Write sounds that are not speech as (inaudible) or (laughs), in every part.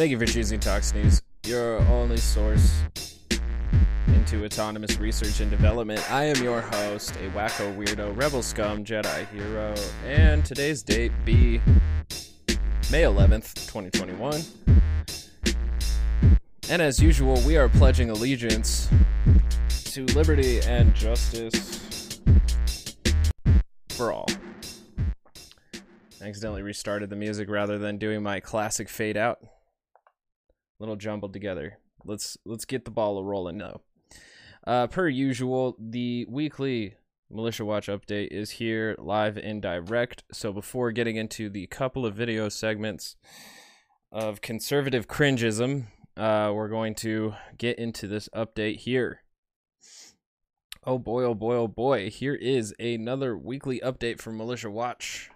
Thank you for choosing Talks News, your only source into autonomous research and development. I am your host, a wacko weirdo, rebel scum, Jedi hero, and today's date be May 11th, 2021. And as usual, we are pledging allegiance to liberty and justice for all. I accidentally restarted the music rather than doing my classic fade out. Little jumbled together. Let's let's get the ball rolling now. Uh, per usual, the weekly Militia Watch update is here live and direct. So before getting into the couple of video segments of conservative cringeism, uh, we're going to get into this update here. Oh boy, oh boy, oh boy. Here is another weekly update from Militia Watch.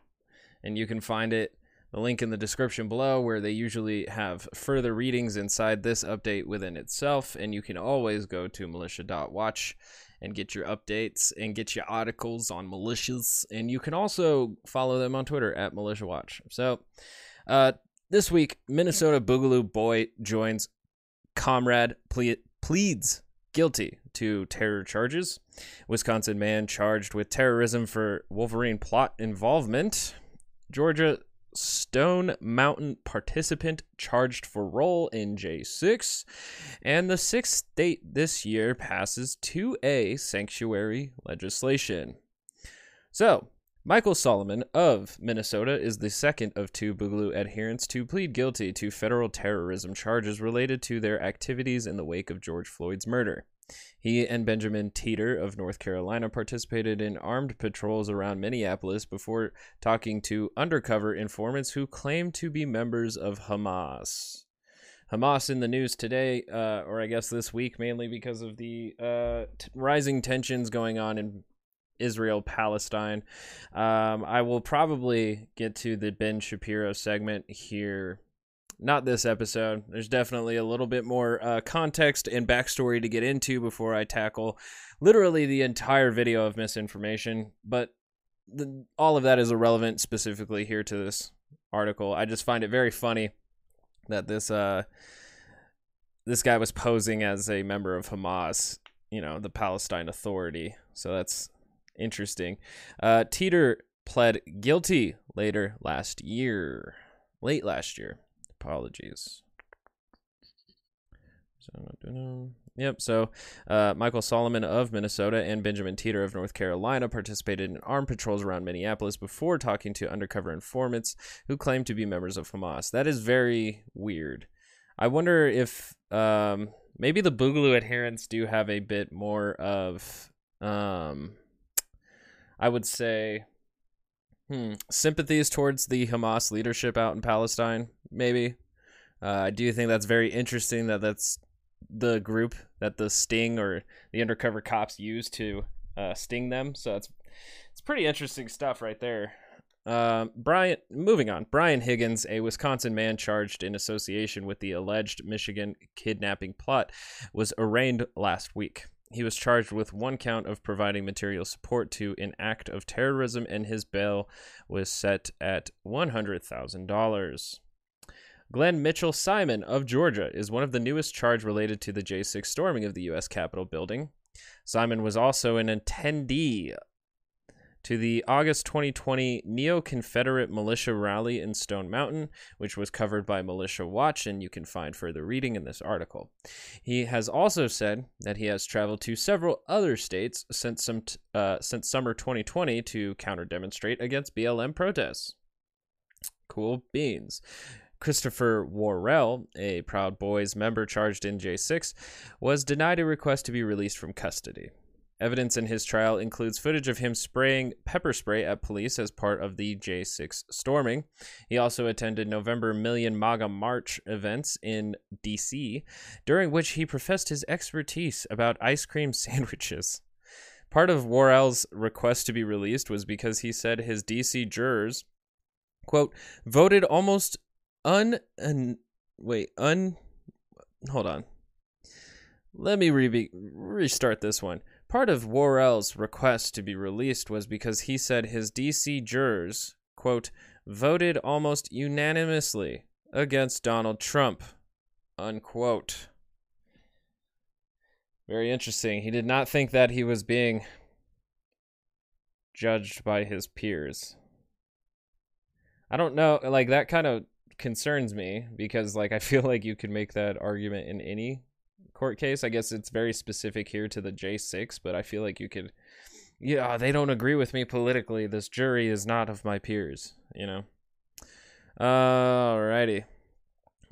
And you can find it, the link in the description below, where they usually have further readings inside this update within itself. And you can always go to militia.watch and get your updates and get your articles on militias. And you can also follow them on Twitter at Militia Watch. So, uh, this week, Minnesota Boogaloo Boy joins comrade ple- pleads guilty to terror charges. Wisconsin man charged with terrorism for Wolverine plot involvement. Georgia Stone Mountain participant charged for role in J6. And the sixth state this year passes 2A sanctuary legislation. So, Michael Solomon of Minnesota is the second of two Boogaloo adherents to plead guilty to federal terrorism charges related to their activities in the wake of George Floyd's murder. He and Benjamin Teeter of North Carolina participated in armed patrols around Minneapolis before talking to undercover informants who claimed to be members of Hamas. Hamas in the news today, uh, or I guess this week, mainly because of the uh, t- rising tensions going on in Israel Palestine. Um, I will probably get to the Ben Shapiro segment here not this episode. There's definitely a little bit more uh, context and backstory to get into before I tackle literally the entire video of misinformation. But the, all of that is irrelevant specifically here to this article. I just find it very funny that this uh, this guy was posing as a member of Hamas, you know, the Palestine Authority. So that's interesting. Uh, Teeter pled guilty later last year, late last year apologies. Yep. So, uh, Michael Solomon of Minnesota and Benjamin Teeter of North Carolina participated in armed patrols around Minneapolis before talking to undercover informants who claimed to be members of Hamas. That is very weird. I wonder if um, maybe the Boogaloo adherents do have a bit more of, um, I would say, Hmm. Sympathies towards the Hamas leadership out in Palestine, maybe. Uh, I do think that's very interesting that that's the group that the sting or the undercover cops use to uh, sting them. So it's it's pretty interesting stuff right there. Uh, Brian, moving on. Brian Higgins, a Wisconsin man charged in association with the alleged Michigan kidnapping plot, was arraigned last week. He was charged with one count of providing material support to an act of terrorism, and his bail was set at $100,000. Glenn Mitchell Simon of Georgia is one of the newest charged related to the J6 storming of the U.S. Capitol building. Simon was also an attendee to the August 2020 Neo Confederate Militia Rally in Stone Mountain, which was covered by Militia Watch, and you can find further reading in this article. He has also said that he has traveled to several other states since, some t- uh, since summer 2020 to counter demonstrate against BLM protests. Cool beans. Christopher Worrell, a Proud Boys member charged in J6, was denied a request to be released from custody. Evidence in his trial includes footage of him spraying pepper spray at police as part of the J6 storming. He also attended November Million MAGA March events in D.C., during which he professed his expertise about ice cream (laughs) sandwiches. Part of Worrell's request to be released was because he said his D.C. jurors, quote, voted almost un. un wait, un. Hold on. Let me re- restart this one. Part of Worrell's request to be released was because he said his DC jurors, quote, voted almost unanimously against Donald Trump. Unquote. Very interesting. He did not think that he was being judged by his peers. I don't know, like that kind of concerns me because like I (laughs) feel like you could make that argument in any court case. I guess it's very specific here to the J6, but I feel like you could yeah, they don't agree with me politically. This jury is not of my peers, you know. Alrighty.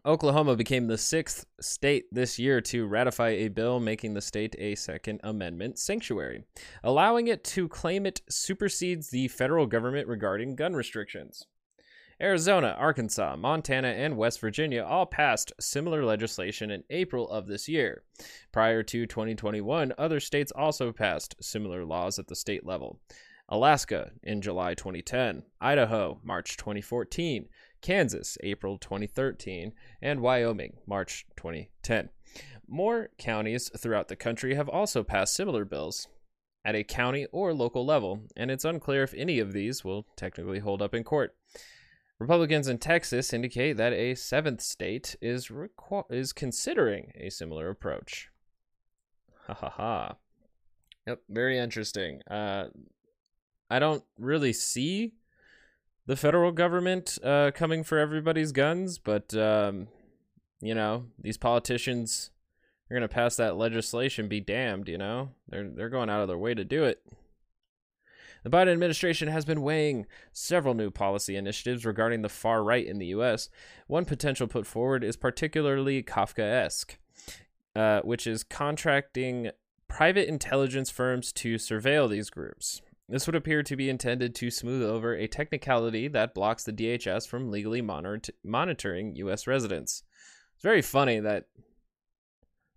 Oklahoma became the sixth state this year to ratify a bill making the state a Second Amendment sanctuary, allowing it to claim it supersedes the federal government regarding gun restrictions. Arizona, Arkansas, Montana, and West Virginia all passed similar legislation in April of this year. Prior to 2021, other states also passed similar laws at the state level. Alaska in July 2010, Idaho, March 2014, Kansas, April 2013, and Wyoming, March 2010. More counties throughout the country have also passed similar bills at a county or local level, and it's unclear if any of these will technically hold up in court. Republicans in Texas indicate that a seventh state is requ- is considering a similar approach. Ha ha ha. Yep, very interesting. Uh, I don't really see the federal government uh, coming for everybody's guns, but um, you know these politicians are going to pass that legislation. Be damned, you know they're they're going out of their way to do it. The Biden administration has been weighing several new policy initiatives regarding the far right in the U.S. One potential put forward is particularly Kafkaesque, uh, which is contracting private intelligence firms to surveil these groups. This would appear to be intended to smooth over a technicality that blocks the DHS from legally monitor- monitoring U.S. residents. It's very funny that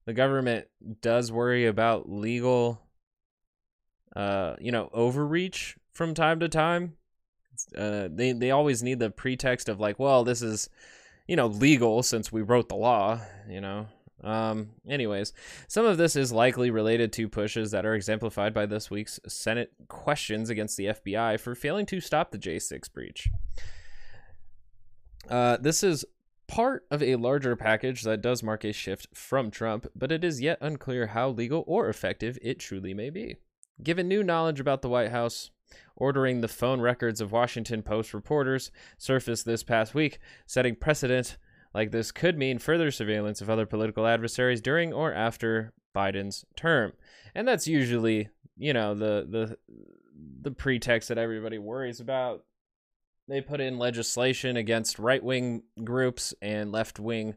the government does worry about legal uh, you know, overreach from time to time. Uh, they they always need the pretext of like, well, this is, you know, legal since we wrote the law. You know. Um. Anyways, some of this is likely related to pushes that are exemplified by this week's Senate questions against the FBI for failing to stop the J6 breach. Uh, this is part of a larger package that does mark a shift from Trump, but it is yet unclear how legal or effective it truly may be. Given new knowledge about the White House, ordering the phone records of Washington Post reporters surfaced this past week, setting precedent like this could mean further surveillance of other political adversaries during or after Biden's term. And that's usually, you know, the the the pretext that everybody worries about. They put in legislation against right-wing groups and left-wing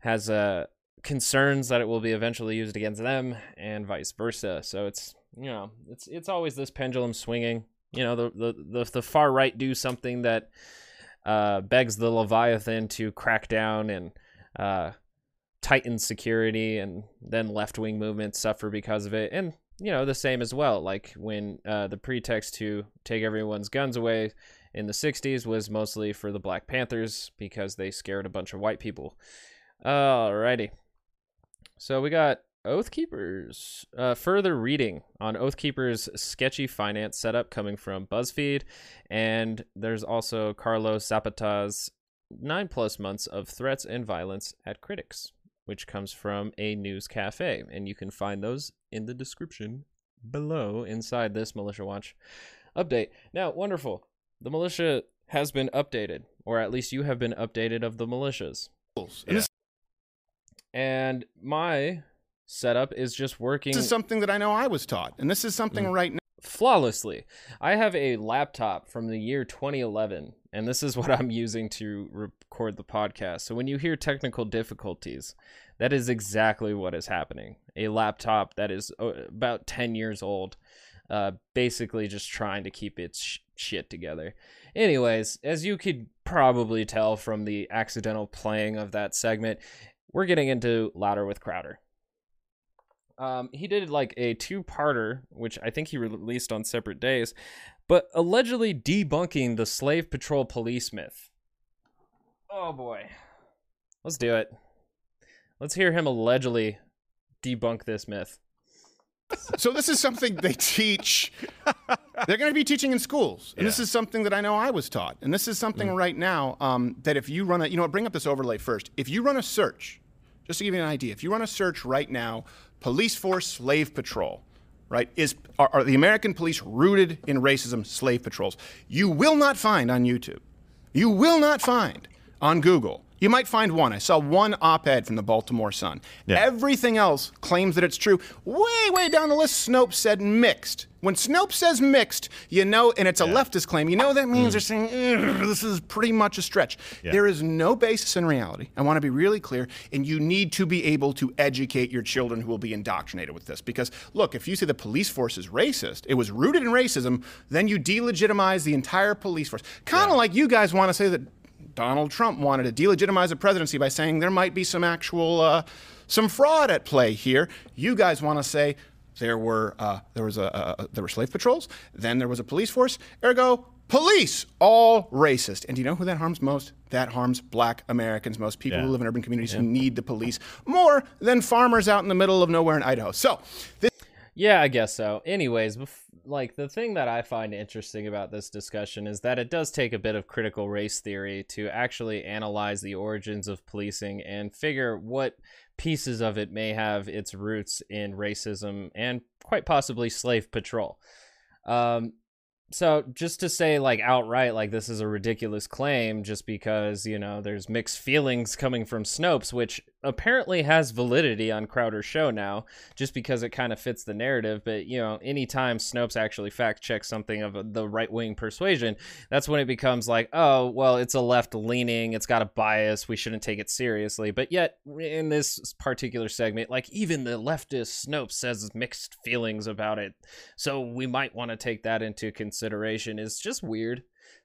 has uh, concerns that it will be eventually used against them and vice versa. So it's you know, it's it's always this pendulum swinging. You know, the the the, the far right do something that uh, begs the Leviathan to crack down and uh, tighten security, and then left wing movements suffer because of it. And you know, the same as well. Like when uh, the pretext to take everyone's guns away in the 60s was mostly for the Black Panthers because they scared a bunch of white people. Alrighty. So we got Oathkeepers. Uh, further reading on Oathkeepers' sketchy finance setup coming from BuzzFeed, and there's also Carlos Zapata's nine plus months of threats and violence at critics, which comes from a news cafe, and you can find those in the description below inside this Militia Watch update. Now, wonderful. The militia has been updated, or at least you have been updated of the militias. Yeah. And my setup is just working. This is something that I know I was taught, and this is something mm. right now. Flawlessly. I have a laptop from the year 2011, and this is (laughs) what I'm using to record the podcast. So when you hear technical difficulties, that is exactly what is happening. A laptop that is uh, about 10 years old, uh, basically just trying to keep its sh- shit together. Anyways, as you could probably tell from the accidental playing of that segment, we're getting into Louder with Crowder. Um, he did like a two-parter, which I think he released on separate days, but allegedly debunking the slave patrol police myth. Oh boy, let's do it. Let's hear him allegedly debunk this myth. So this is something they teach. (laughs) They're going to be teaching in schools, and this is something that I know I was taught. And this is something right now um, that if you run a, you know, bring up this overlay first. If you run a search, just to give you an idea, if you run a search right now, police force slave patrol, right? Is are, are the American police rooted in racism? Slave patrols. You will not find on YouTube. You will not find on Google. You might find one. I saw one op ed from the Baltimore Sun. Everything else claims that it's true. Way, way down the list, Snopes said mixed. When Snopes says mixed, you know, and it's a leftist claim, you know that means they're saying this is pretty much a stretch. There is no basis in reality. I want to be really clear, and you need to be able to educate your children who will be indoctrinated with this. Because, look, if you say the police force is racist, it was rooted in racism, then you delegitimize the entire police force. Kind of like you guys want to say that Donald Trump wanted to delegitimize the presidency by saying there might be some actual uh, some fraud at play here. You guys want to say there were uh, there was a, a, there were slave patrols, then there was a police force. Ergo, police all racist. And do you know who that harms most? That harms Black Americans most, people who live in urban communities who need the police more than farmers out in the middle of nowhere in Idaho. So this Yeah, I guess so. Anyways, bef- like the thing that I find interesting about this discussion is that it does take a bit of critical race theory to actually analyze the origins of policing and figure what pieces of it may have its roots in racism and quite possibly slave patrol. Um, so just to say like outright like this is a ridiculous claim just because you know there's mixed feelings coming from snopes which apparently has validity on crowder's show now just because it kind of fits the narrative. But you know anytime snopes actually fact checks something of the right-wing persuasion that's when it becomes like oh well it's a left leaning it's got a bias we shouldn't take it seriously. But yet in this particular segment like even the leftist snopes says mixed feelings about it. So we might want to take that into consideration is just weird.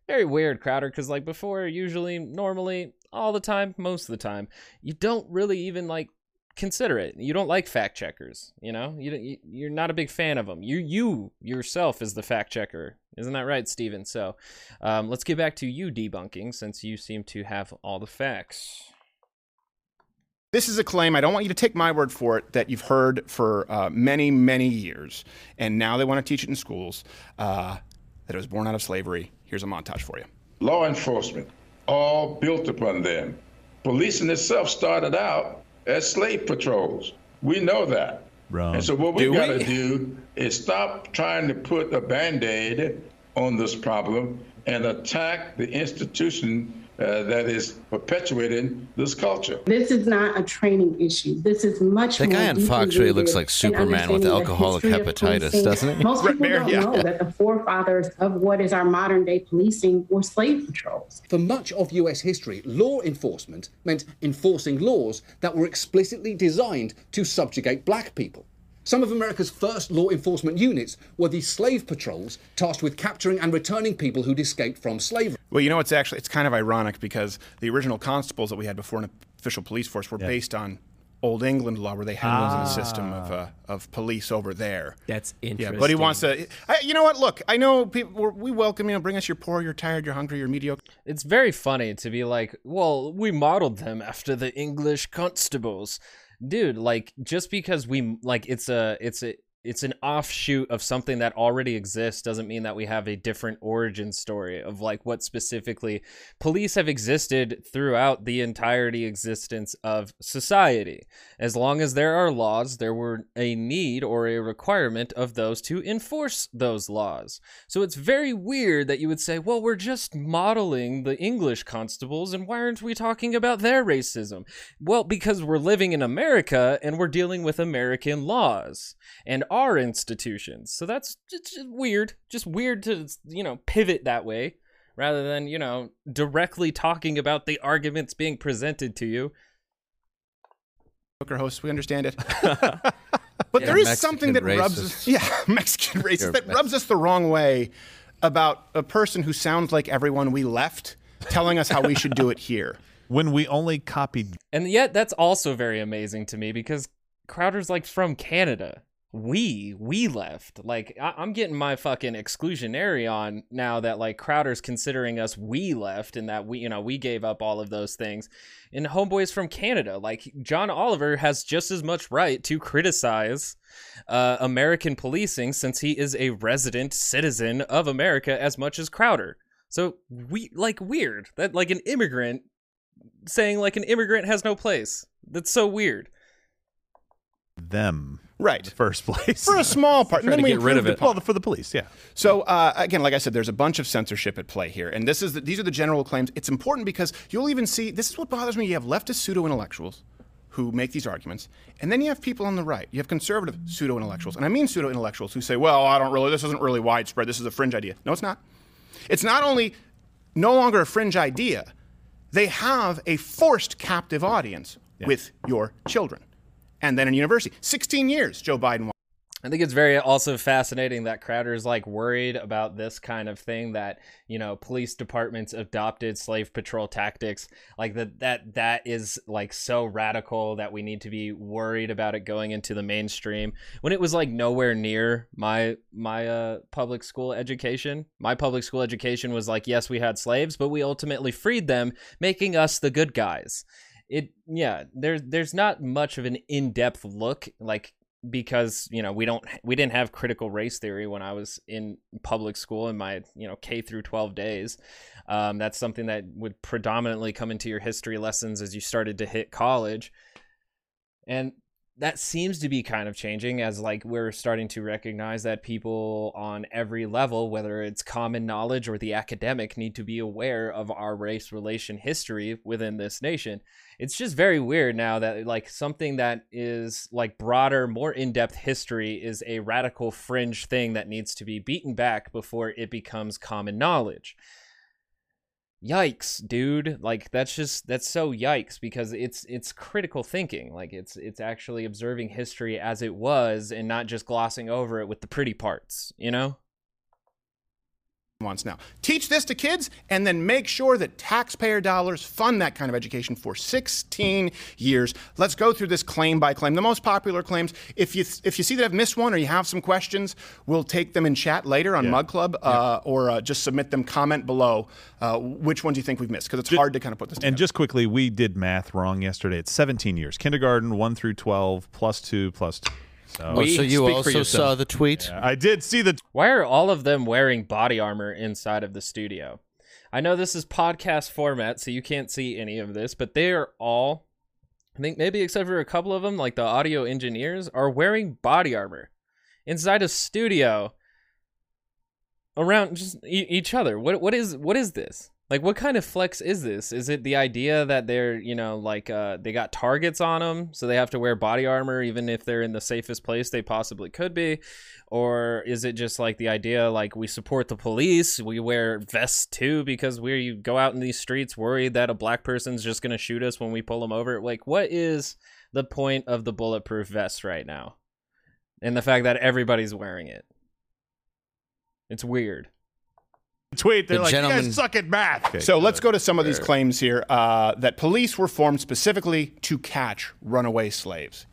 Very weird crowder because like before usually normally all the time most of the time you don't really even like consider it. You don't like fact checkers you know? You you're not a big fan of them you you yourself is the fact checker. Isn't that right steven? So um, let's get back to you debunking since you seem to have all the facts. This is a claim, I don't want you to take my word for it, that you've heard for uh, many, many years. And now they want to teach it in schools. Uh, that it was born out of slavery. Here's a montage for you. law enforcement, all built upon them. Policing itself started out as slave patrols. We know that. Wrong. And so what we Do got to do is stop trying to put a band-aid on this problem and attack the institution uh, that is perpetuating this culture. This is not a training issue. This is much That more guy on deeply Fox really looks like Superman with alcoholic hepatitis, doesn't he? Most Right, people Bear, don't yeah. know that the forefathers of what is our modern day policing were slave patrols. For much of US history, law enforcement meant enforcing laws that were explicitly designed to subjugate black people. Some of America's first law enforcement units were the slave patrols tasked with capturing and returning people who'd escaped from slavery. Well, you know, it's actually it's kind of ironic because the original constables that we had before an official police force were based on Old England law, where they had those in a system of uh, of police over there. That's interesting. Yeah, interesting. but he wants to. I, you know what? Look, I know people. we're- We welcome you. Know, bring us. You're poor. You're tired. You're hungry. You're mediocre. it's very funny to be like, well, we modeled them after the English constables. Dude, like just because we like it's a it's a it's an offshoot of something that already exists doesn't mean that we have a different origin story of like what specifically police have existed throughout the entirety existence of society. As long as there are laws, there were a need or a requirement of those to enforce those laws. So it's very weird that you would say, well, we're just modeling the English constables, and why aren't we talking about their racism? Well, because we're living in America and we're dealing with American laws and our institutions. So that's just just weird. Just weird to, you know, pivot that way rather than, you know, directly talking about the arguments being presented to you. Mediocre hosts. We understand it. (laughs) but there is Mexican something that rubs us. (laughs) Yeah, Mexican racist You're that rubs us the wrong way about a person who sounds like everyone we left telling us how we should do it here. (laughs) when we only copied And yet that's also very amazing to me because Crowder's like from Canada. We we left. Like I, i'm getting my fucking exclusionary on now that like crowder's considering us we left and that we you know we gave up all of those things. And homeboys from canada. Like john oliver has just as much right to criticize uh, american policing since he is a resident citizen of america as much as crowder. So we like weird that like an immigrant saying like an immigrant has no place. That's so weird. Them Right. in the first (laughs) place. For a small part. Trying then to we get rid of it. well, for the police, yeah. So uh, again, like I said, there's a bunch of censorship at play here, and this is the, these are the general claims. It's important because you'll even see this is what bothers me. You have leftist pseudo intellectuals who make these arguments, and then you have people on the right. You have conservative pseudo intellectuals, and I mean pseudo intellectuals who say, "Well, I don't really. This isn't really widespread. This is a fringe idea." No, it's not. It's not only no longer a fringe idea. They have a forced captive audience with your children, and then in university, 16 years. Joe Biden. Won. I think it's very also fascinating that Crowder is like worried about this kind of thing that you know police departments adopted slave patrol tactics like that that that is like so radical that we need to be worried about it going into the mainstream when it was like nowhere near my my uh, public school education. My public school education was like yes we had slaves but we ultimately freed them making us the good guys. It yeah there's there's not much of an in-depth look like because you know we don't we didn't have critical race theory when I was in public school in my you know K through 12 days. Um, that's something that would predominantly come into your history lessons as you started to hit college, and that seems to be kind of changing as like we're starting to recognize that people on every level whether it's common knowledge or the academic need to be aware of our race relation history within this nation. It's just very weird now that like something that is like broader more in-depth history is a radical fringe thing that needs to be beaten back before it becomes common knowledge yikes dude. Like that's just that's so yikes because it's it's critical thinking. Like it's it's actually observing history as it was and not just glossing over it with the pretty parts you know wants now. Teach this to kids and then make sure that taxpayer dollars fund that kind of education for 16 years. Let's go through this claim by claim. The most popular claims, if you if you see that I've missed one or you have some questions, we'll take them in chat later on Mug Club uh, or uh, just submit them comment below uh, which ones you think we've missed because it's hard to kind of put this together. And just quickly, we did math wrong yesterday. It's 17 years. Kindergarten, 1 through 12, plus 2, plus 2. So Oh, so you also saw the tweet? I did see the. Why are all of them wearing body armor inside of the studio? I know this is podcast format, so you can't see any of this, but they are all, I think maybe except for a couple of them, like the audio engineers, are wearing body armor inside a studio around just e- each other. What what is what is this? Like what kind of flex is this? Is it the idea that they're, you know, like uh they got targets on them, so they have to wear body armor even if they're in the safest place they possibly could be? Or is it just like the idea like we support the police, we wear vests too because we go out in these streets worried that a black person's just going to shoot us when we pull them over? Like what is the point of the bulletproof vest right now? And the fact that everybody's wearing it. It's weird. Tweet. They're The like, you guys suck at math. So let's go to some of these claims here uh, that police were formed specifically to catch runaway slaves.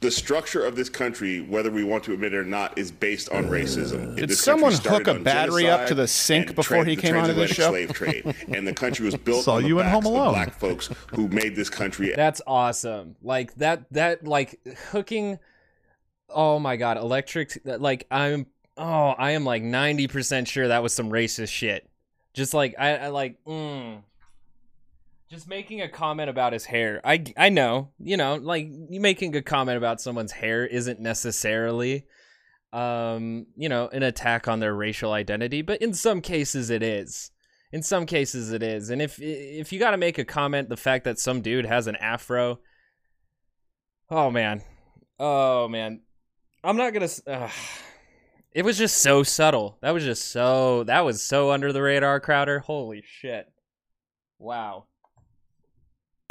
The structure of this country, whether we want to admit it or not, is based on racism. Did This someone hook a battery up to the sink before tra- he came onto the show? Slave trade, (laughs) and the country was built Saw on the you in backs Home of Alone. black folks who made this country That's awesome. Like that that like hooking Oh my god, electric like I'm oh, I am like 90% sure that was some racist shit. Just like I, I like mm. just making a comment about his hair. I I know, you know, like you making a comment about someone's hair isn't necessarily um, you know, an attack on their racial identity, but in some cases it is. In some cases it is. And if if you got to make a comment the fact that some dude has an afro, oh man. Oh man. I'm not going to uh, It was just so subtle. That was just so that was so under the radar Crowder. Holy shit. Wow.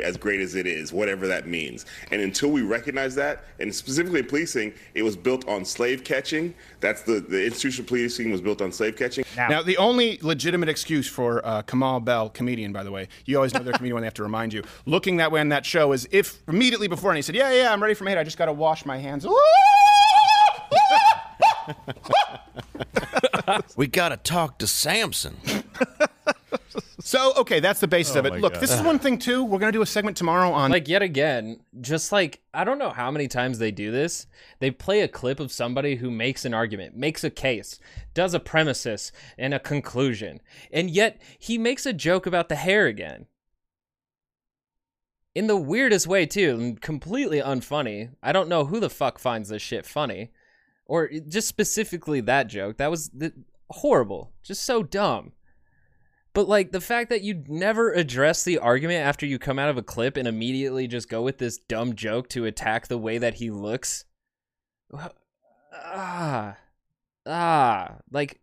as great as it is, whatever that means. And until we recognize that, and specifically in policing, it was built on slave catching. That's the the institution of policing was built on slave catching. Now, the only legitimate excuse for uh, Kamau Bell, comedian, by the way, you always know they're a comedian when they have to remind you, looking that way on that show is if immediately before, and he said, Yeah, yeah, I'm ready for my hit. I just got to wash my hands. (laughs) (laughs) we got to talk to Samson. So, okay, that's the basis Oh of it. Oh Look, God. this is one thing too. We're gonna do a segment tomorrow on like yet again just like i don't know how many times they do this they play a clip of somebody who makes an argument makes a case does a premises and a conclusion and yet he makes a joke about the hair again in the weirdest way too and completely unfunny i don't know who the fuck finds this shit funny or just specifically that joke that was th- horrible just so dumb but like the fact that you never address the argument after you come out of a clip and immediately just go with this dumb joke to attack the way that he looks. Ah. Ah, like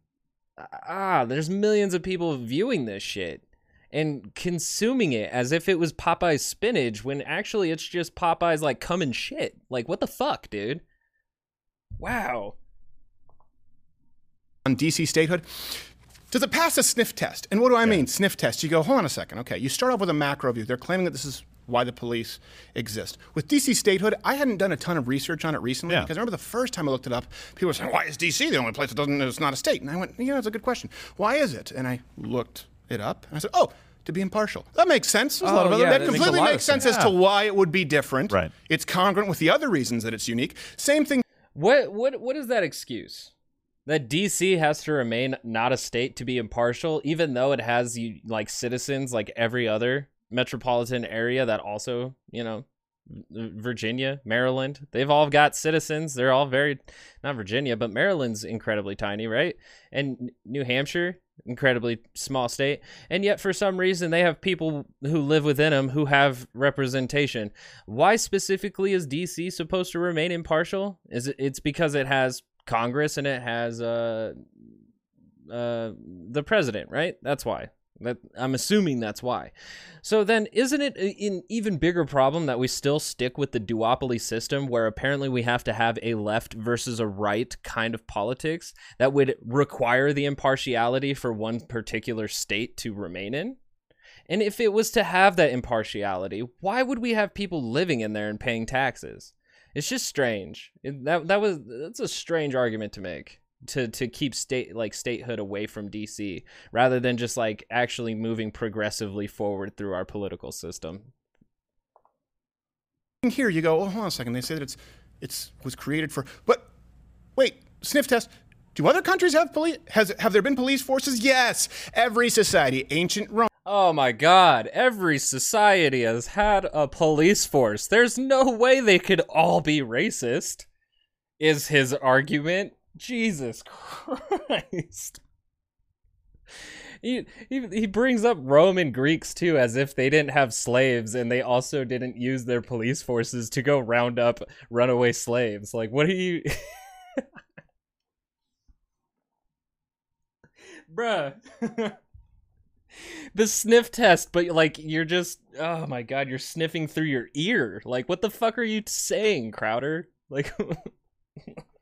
ah, there's millions of people viewing this shit and consuming it as if it was Popeye's spinach when actually it's just Popeye's like cum and shit. Like what the fuck, dude? Wow. on DC statehood. Does it pass a sniff test? And what do I mean, sniff test? You go, hold on a second. Okay, you start off with a macro view. They're claiming that this is why the police exist. With DC statehood, I hadn't done a ton of research on it recently Yeah. because I remember the first time I looked it up, people were saying, why is DC the only place that doesn't, it's not a state? And I went, yeah, that's a good question. Why is it? And I looked it up and I said, oh, to be impartial. That makes sense. There's a lot oh, of Oh, other- that that completely of makes sense sense. as to why it would be different. Right. It's congruent with the other reasons that it's unique. Same thing What what what is that excuse? That DC has to remain not a state to be impartial, even though it has you like citizens like every other metropolitan area that also, you know, Virginia, Maryland, they've all got citizens. They're all very not Virginia, but Maryland's incredibly tiny, right? And New Hampshire, incredibly small state, and yet for some reason they have people who live within them who have representation. Why specifically is DC supposed to remain impartial? Is it it's because it has Congress and it has uh uh the president, right? That's why. That I'm assuming that's why. So then isn't it an even bigger problem that we still stick with the duopoly system where apparently we have to have a left versus a right kind of politics that would require the impartiality for one particular state to remain in? And if it was to have that impartiality, why would we have people living in there and paying taxes? It's just strange. That that was that's a strange argument to make to to keep state like statehood away from DC rather than just like actually moving progressively forward through our political system. here you go, oh, hold on a second. They say that it's it's was created for but wait, sniff test. Do other countries have police has have there been police forces? Yes. Every society, ancient Rome. Oh my god, every society has had a police force. There's no way they could all be racist. Is his argument. Jesus Christ. He, he he brings up Roman Greeks too as if they didn't have slaves and they also didn't use their police forces to go round up runaway slaves. Like what are you (laughs) Bruh. (laughs) the sniff test, but like you're just oh my god, you're sniffing through your ear. Like what the fuck are you saying, Crowder? Like (laughs)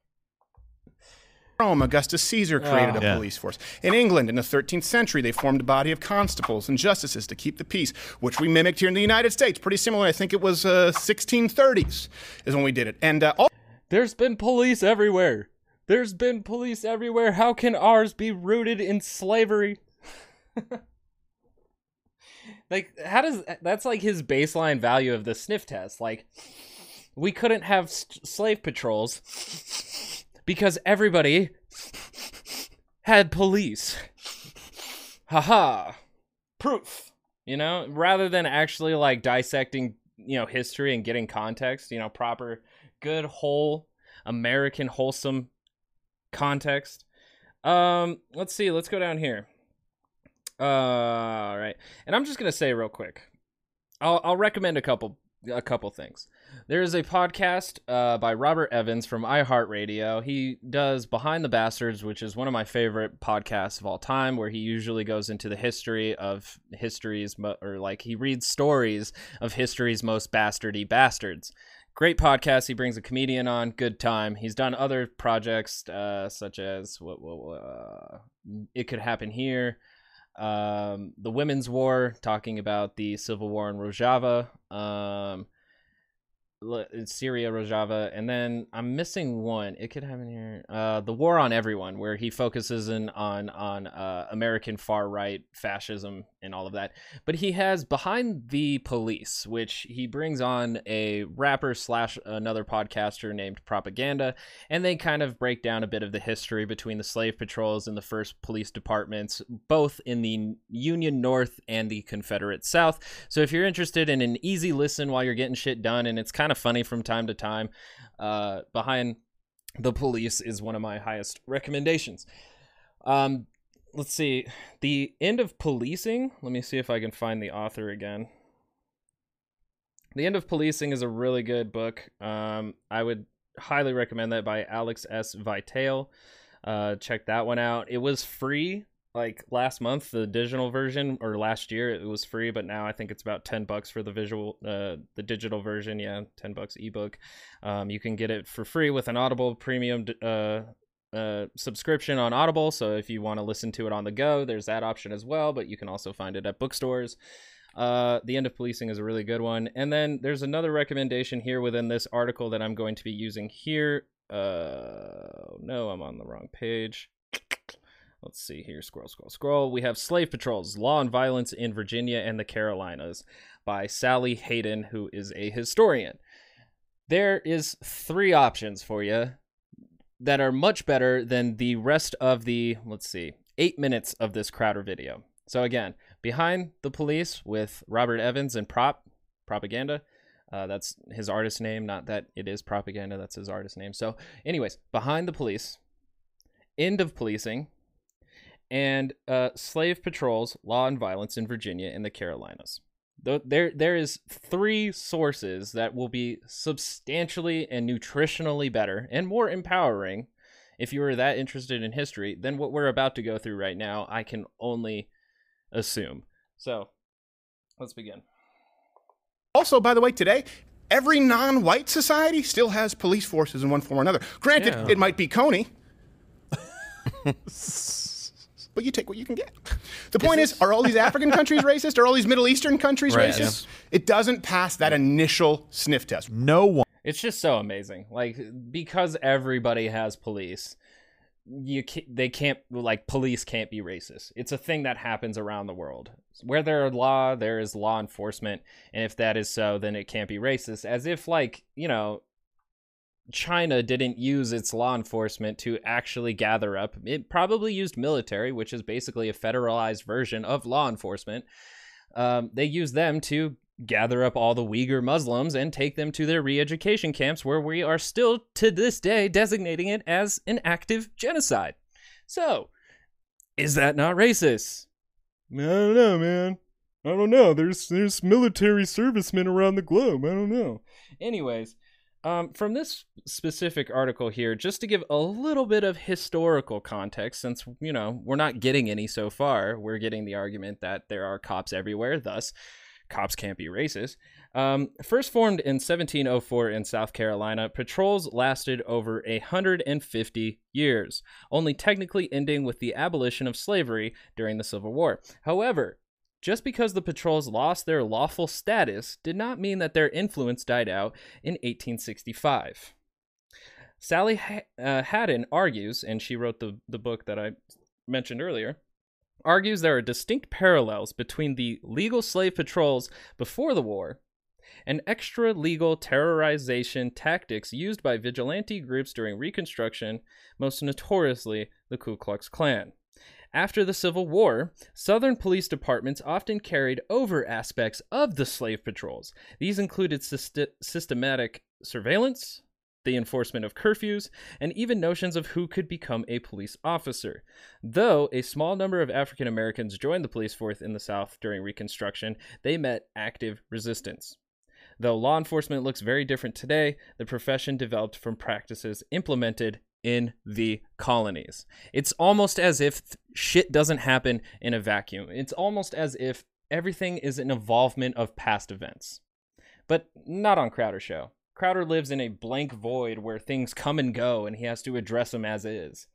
Rome, Augustus Caesar created Oh. a Yeah. police force. In England, in the 13th century, they formed a body of constables and justices to keep the peace, which we mimicked here in the United States. Pretty similar. I think it was uh, 1630s is when we did it. And uh, all There's been police everywhere. There's been police everywhere. How can ours be rooted in slavery? (laughs) like, how does that's like his baseline value of the sniff test? Like, we couldn't have slave patrols because everybody had police. Haha. Proof. You know, rather than actually like dissecting, you know, history and getting context, you know, proper, good, whole, American, wholesome context. Um, let's see. Let's go down here. Uh, all right. And I'm just gonna say real quick. I'll I'll recommend a couple a couple things. There is a podcast uh, by Robert Evans from iHeartRadio. He does Behind the Bastards, which is one of my favorite podcasts of all time, where he usually goes into the history of history's, mo- or like he reads stories of history's most bastardy bastards. Great podcast. He brings a comedian on. Good time. He's done other projects uh, such as what, what, uh, It Could Happen Here, um, the Women's War, talking about the Civil War in Rojava. Um, Syria Rojava, and then I'm missing one. It could have in here. Uh, the War on Everyone, where he focuses in on on uh, American far right fascism and all of that. But he has Behind the Police, which he brings on a rapper slash another podcaster named Propaganda, and they kind of break down a bit of the history between the slave patrols and the first police departments, both in the Union North and the Confederate South. So if you're interested in an easy listen while you're getting shit done, and it's kind of funny from time to time, uh, behind the police is one of my highest recommendations. Um, let's see, the end of policing. Let me see if I can find the author again. The End of Policing is a really good book. Um, I would highly recommend that by Alex S. Vitale. Uh, check that one out. It was free like last month, the digital version, or last year it was free, but now I think it's about ten bucks for the visual, uh, the digital version. Yeah, ten bucks ebook. Um, you can get it for free with an Audible premium uh, uh, subscription on Audible. So if you want to listen to it on the go, there's that option as well. But you can also find it at bookstores. Uh, the end of policing is a really good one. And then there's another recommendation here within this article that I'm going to be using here. Uh, no, I'm on the wrong page. Let's see here. Scroll, scroll, scroll. We have Slave Patrols Law and Violence in Virginia and the Carolinas by Sally Hayden, who is a historian. There is three options for you that are much better than the rest of the, let's see, eight minutes of this Crowder video. So again, Behind the Police with Robert Evans and Prop Propaganda. Uh, that's his artist name, not that it is propaganda. That's his artist name. So, anyways, Behind the Police, End of Policing, and uh, Slave Patrols, Law and Violence in Virginia and the Carolinas. There, there is three sources that will be substantially and nutritionally better and more empowering if you are that interested in history than what we're about to go through right now. I can only assume. So, let's begin. Also, by the way, today, every non white society still has police forces in one form or another. Granted, Yeah. it might be Kony. (laughs) but you take what you can get. (laughs) The point is, are all these African countries (laughs) racist? Are all these Middle Eastern countries Right, racist? It doesn't pass that initial sniff test. No one. It's just so amazing. Like because everybody has police, you can they can't like police can't be racist. It's a thing that happens around the world. Where there are law, there is law enforcement, and if that is so, then it can't be racist. As if like, you know, China didn't use its law enforcement to actually gather up. It probably used military, which is basically a federalized version of law enforcement. Um, they used them to gather up all the Uyghur Muslims and take them to their re education camps, where we are still to this day designating it as an active genocide. So, is that not racist? I don't know, man. I don't know. There's there's military servicemen around the globe. I don't know. Anyways, um, from this specific article here, just to give a little bit of historical context, since you know we're not getting any so far, we're getting the argument that there are cops everywhere, thus cops can't be racist. Um, first formed in 1704 in South Carolina, patrols lasted over 150 years, only technically ending with the abolition of slavery during the Civil War. However, just because the patrols lost their lawful status did not mean that their influence died out in 1865. Sally ha- uh, Hadden argues, and she wrote the, the book that I mentioned earlier, argues there are distinct parallels between the legal slave patrols before the war and extra legal terrorization tactics used by vigilante groups during Reconstruction, most notoriously the Ku Klux Klan. After the Civil War, Southern police departments often carried over aspects of the slave patrols. These included syst- systematic surveillance, the enforcement of curfews, and even notions of who could become a police officer. Though a small number of African Americans joined the police force in the South during Reconstruction, they met active resistance. Though law enforcement looks very different today, the profession developed from practices implemented in the colonies. It's almost as if shit doesn't happen in a vacuum. It's almost as if everything is an evolvement of past events. But not on Crowder Show. Crowder lives in a blank void where things come and go and he has to address them as is.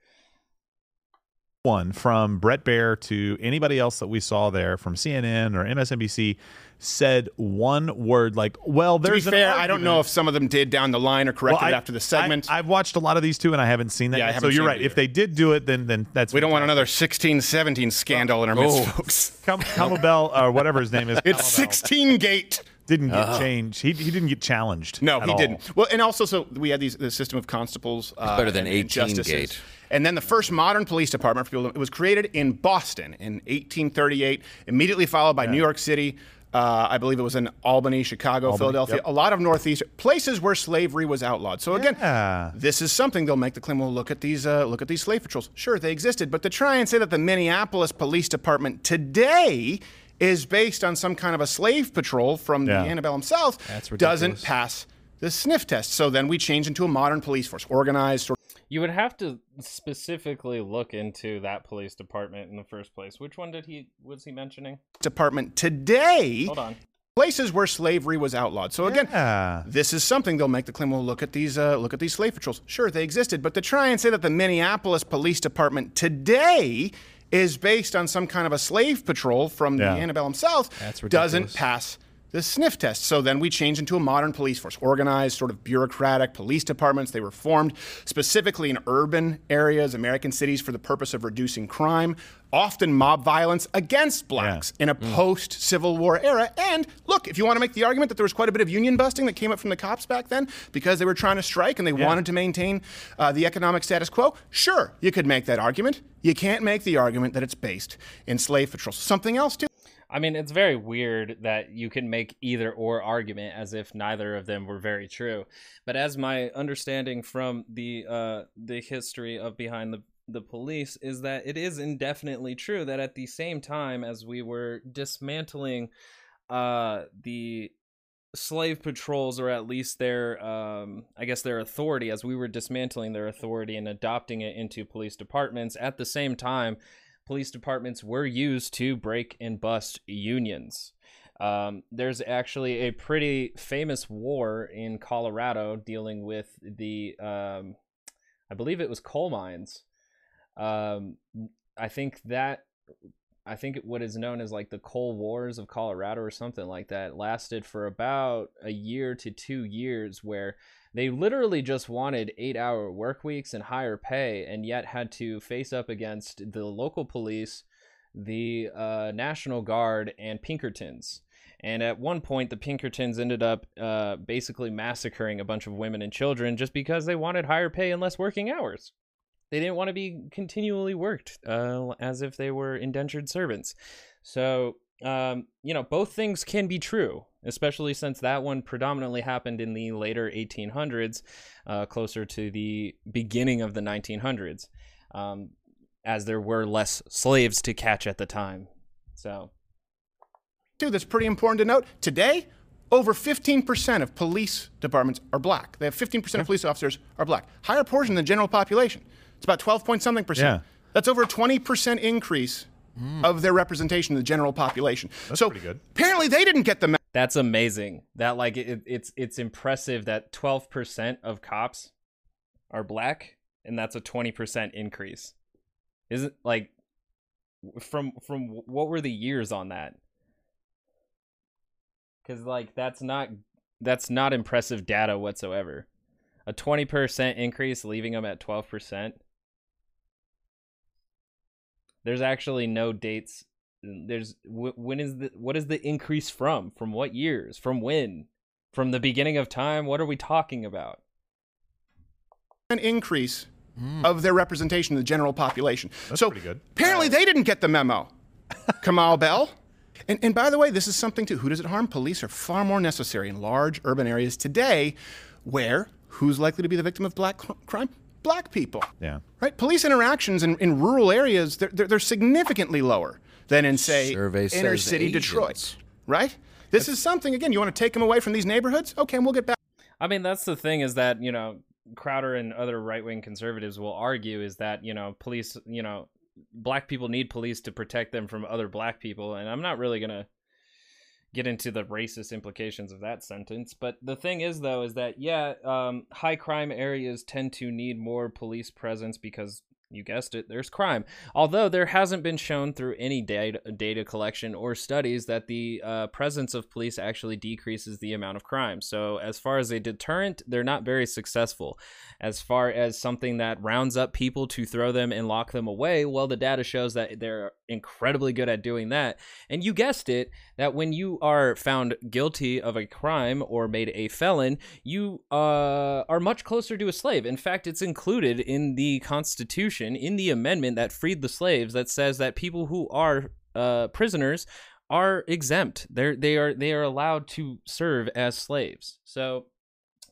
One from Bret Baier to anybody else that we saw there from CNN or MSNBC said one word like, "Well, To be there's an fair, I don't know if some of them did down the line or corrected Well, I- after the segment. I, have watched a lot of these too, and I haven't seen that. Yeah, I yet. haven't so you're right. If they did do it, then then that's we don't want another 16, 17 scandal in our midst, Oh. folks. (laughs) Come, Bell or whatever his name is. It's 16 gate. Didn't get changed. He, he didn't get challenged. No, at he all. didn't. Well, and also, so we had these the system of constables. Uh, better than and- and 18 justices. gate. And then the first modern police department for people. It was created in Boston in 1838, immediately followed by New York City. Uh, I believe it was in Albany, Chicago, Philadelphia, yep. a lot of Northeast places where slavery was outlawed. So again, Yeah. this is something they'll make the claim. Well, look at these, uh, look at these slave patrols. Sure, they existed, but to try and say that the Minneapolis Police Department today is based on some kind of a slave patrol from Yeah. the antebellum South doesn't pass the sniff test. So then we change into a modern police force, organized. Sort You would have to specifically look into that police department in the first place. Which one did he was he mentioning? department today. Hold on. Places where slavery was outlawed. So again, Yeah. this is something they'll make the claim. Well, look at these, uh, look at these slave patrols. Sure, they existed, but to try and say that the Minneapolis Police Department today is based on some kind of a slave patrol from Yeah. the antebellum South doesn't pass the sniff test. So then we change into a modern police force, organized, sort of bureaucratic police departments. They were formed specifically in urban areas, American cities, for the purpose of reducing crime, often mob violence against blacks in a post Civil War era. And look, if you want to make the argument that there was quite a bit of union busting that came up from the cops back then because they were trying to strike and they wanted to maintain uh, the economic status quo, sure, you could make that argument. You can't make the argument that it's based in slave patrols. Something else, too. I mean, it's very weird that you can make either or argument as if neither of them were very true. But as my understanding from the uh, the history of behind the the police is that it is indefinitely true that at the same time as we were dismantling uh, the slave patrols or at least their um, i guess their authority as we were dismantling their authority and adopting it into police departments at the same time police departments were used to break and bust unions. Um, there's actually a pretty famous war in colorado dealing with the um, i believe it was coal mines. Um, i think that I think what is known as like the coal wars of Colorado or something like that lasted for about a year to two years, where they literally just wanted eight hour work weeks and higher pay, and yet had to face up against the local police, the uh, National Guard, and Pinkertons. And at one point, the Pinkertons ended up uh, basically massacring a bunch of women and children just because they wanted higher pay and less working hours they didn't want to be continually worked uh, as if they were indentured servants. So, um, you know, both things can be true, especially since that one predominantly happened in the later 1800s, uh, closer to the beginning of the 1900s, um, as there were less slaves to catch at the time. So, too, that's pretty important to note. Today, over 15% of police departments are black. They have 15% of police officers are black. Higher portion than general population. It's about 12 point something percent. Yeah. That's over a 20% increase of their representation in the general population. so pretty good. apparently they didn't get the memo. That's amazing. That like it, it's it's impressive that 12% of cops are black and that's a 20% increase. Isn't like from from what were the years on that? Cuz like that's not that's not impressive data whatsoever. A 20% increase leaving them at 12%. There's actually no dates there's when is the what is the increase from from what years from when from the beginning of time what are we talking about an increase hmm. of their representation in the general population. so pretty good. apparently they didn't get the memo. (laughs) Kamau Bell. And, and by the way, this is something too. Who does it harm? Police are far more necessary in large urban areas today where who's likely to be the victim of black crime? Black people. Yeah. Right? Police interactions in, in rural areas, they're, they're, they're significantly lower than in, say, Survey inner city Asians. Detroit. Right? This is something, again, you want to take them away from these neighborhoods? Okay, and we'll get back. i mean that's the thing is that you know crowder and other right-wing conservatives will argue is that you know police you know black people need police to protect them from other black people and i'm not really going to get into the racist implications of that sentence but the thing is though is that yeah um, high crime areas tend to need more police presence because you guessed it, there's crime. Although there hasn't been shown through any data, data collection or studies that the uh, presence of police actually decreases the amount of crime. So, as far as a deterrent, they're not very successful. As far as something that rounds up people to throw them and lock them away, well, the data shows that they're incredibly good at doing that. And you guessed it, that when you are found guilty of a crime or made a felon, you uh, are much closer to a slave. In fact, it's included in the Constitution, in the amendment that freed the slaves, that says that people who are uh, prisoners are exempt. They're they are they are allowed to serve as slaves. So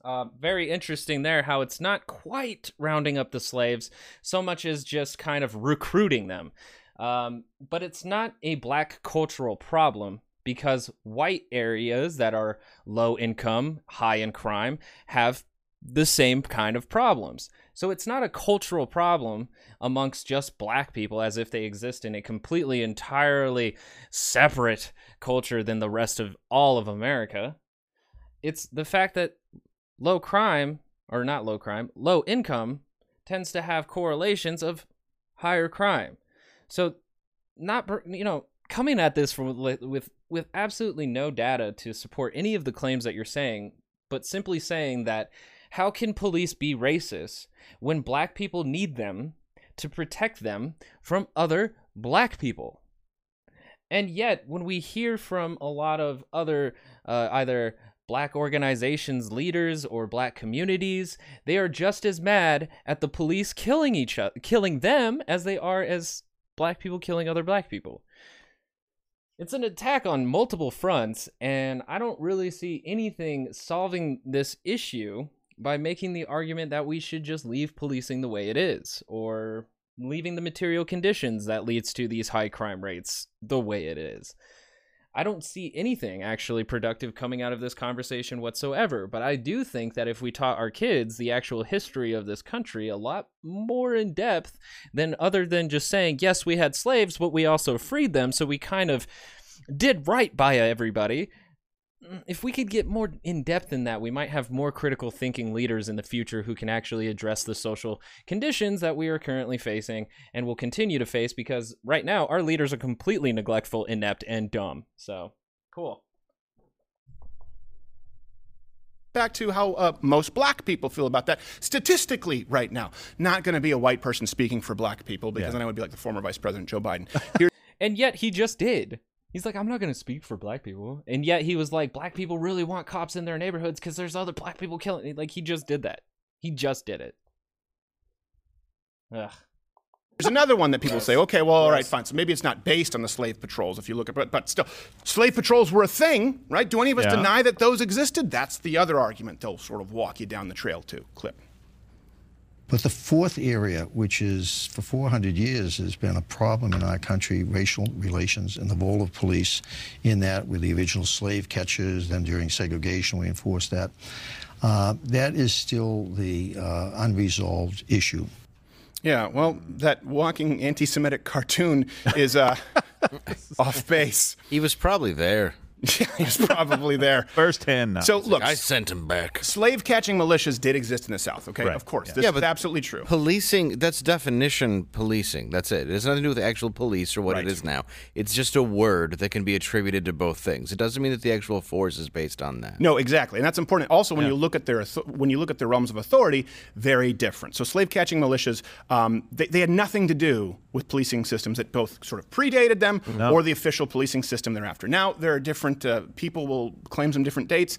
uh, very interesting there how it's not quite rounding up the slaves so much as just kind of recruiting them. Um, but it's not a black cultural problem because white areas that are low income, high in crime, have the same kind of problems. So it's not a cultural problem amongst just black people as if they exist in a completely, entirely separate culture than the rest of all of America. It's the fact that low crime, or not low crime, low income tends to have correlations of higher crime. So, not, you know, coming at this from with with absolutely no data to support any of the claims that you're saying, but simply saying that how can police be racist when black people need them to protect them from other black people? And yet, when we hear from a lot of other uh, either black organizations leaders or black communities they are just as mad at the police killing each other killing them as they are as black people killing other black people it's an attack on multiple fronts, and I don't really see anything solving this issue by making the argument that we should just leave policing the way it is, or leaving the material conditions that leads to these high crime rates the way it is. I don't see anything actually productive coming out of this conversation whatsoever. But I do think that if we taught our kids the actual history of this country a lot more in depth than other than just saying, yes, we had slaves, but we also freed them. So we kind of did right by everybody. Mm, if we could get more in depth in that, we might have more critical thinking leaders in the future who can actually address the social conditions that we are currently facing and will continue to face because right now our leaders are completely neglectful, inept, and dumb. So, cool. Back to how uh, most black people feel about that. Statistically, right now, not going to be a white person speaking for black people because yeah. then I would be like the former Vice President Joe Biden. (laughs) Here- and yet he just did. He's like, I'm not going to speak for black people. And yet he was like, black people really want cops in their neighborhoods because there's other black people killing. Like, he just did that. He just did it. Ugh. There's another one that people say, okay, well, all right, fine. So maybe it's not based on the slave patrols if you look at, but, but still, slave patrols were a thing, right? Do any of us yeah. deny that those existed? That's the other argument they'll sort of walk you down the trail to. Clip. But the fourth area, which is for 400 years has been a problem in our country, racial relations and the role of police in that with the original slave catchers, then during segregation we enforced that. Uh, that is still the uh, unresolved issue. Yeah, well, that walking anti Semitic cartoon is uh, (laughs) off base. He was probably there. Yeah, (laughs) he's probably there. First hand. Now. So look, I sent him back. Slave catching militias did exist in the South. Okay, right. of course, yeah. this yeah, is absolutely true. Policing. That's definition policing. That's it. It has nothing to do with actual police or what right. it is now. It's just a word that can be attributed to both things. It doesn't mean that the actual force is based on that. No, exactly, and that's important. Also, when yeah. you look at their when you look at their realms of authority, very different. So slave catching militias, um, they, they had nothing to do with policing systems that both sort of predated them no. or the official policing system thereafter. Now there are different uh, people will claim some different dates.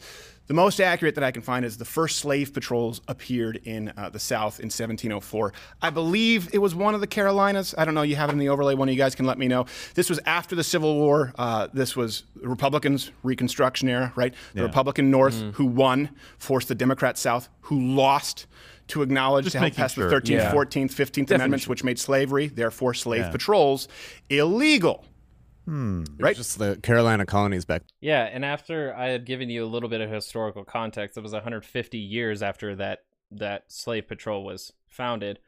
The most accurate that I can find is the first slave patrols appeared in uh, the South in 1704. I believe it was one of the Carolinas. I don't know. You have it in the overlay. One of you guys can let me know. This was after the Civil War. Uh, this was Republicans Reconstruction era, right? The yeah. Republican North mm. who won forced the Democrat South who lost to acknowledge Just to help pass sure. the 13th, yeah. 14th, 15th Amendments, which made slavery, therefore slave yeah. patrols, illegal. Hmm. Right. Just the Carolina colonies back. Yeah, and after I had given you a little bit of historical context, it was 150 years after that that slave patrol was founded.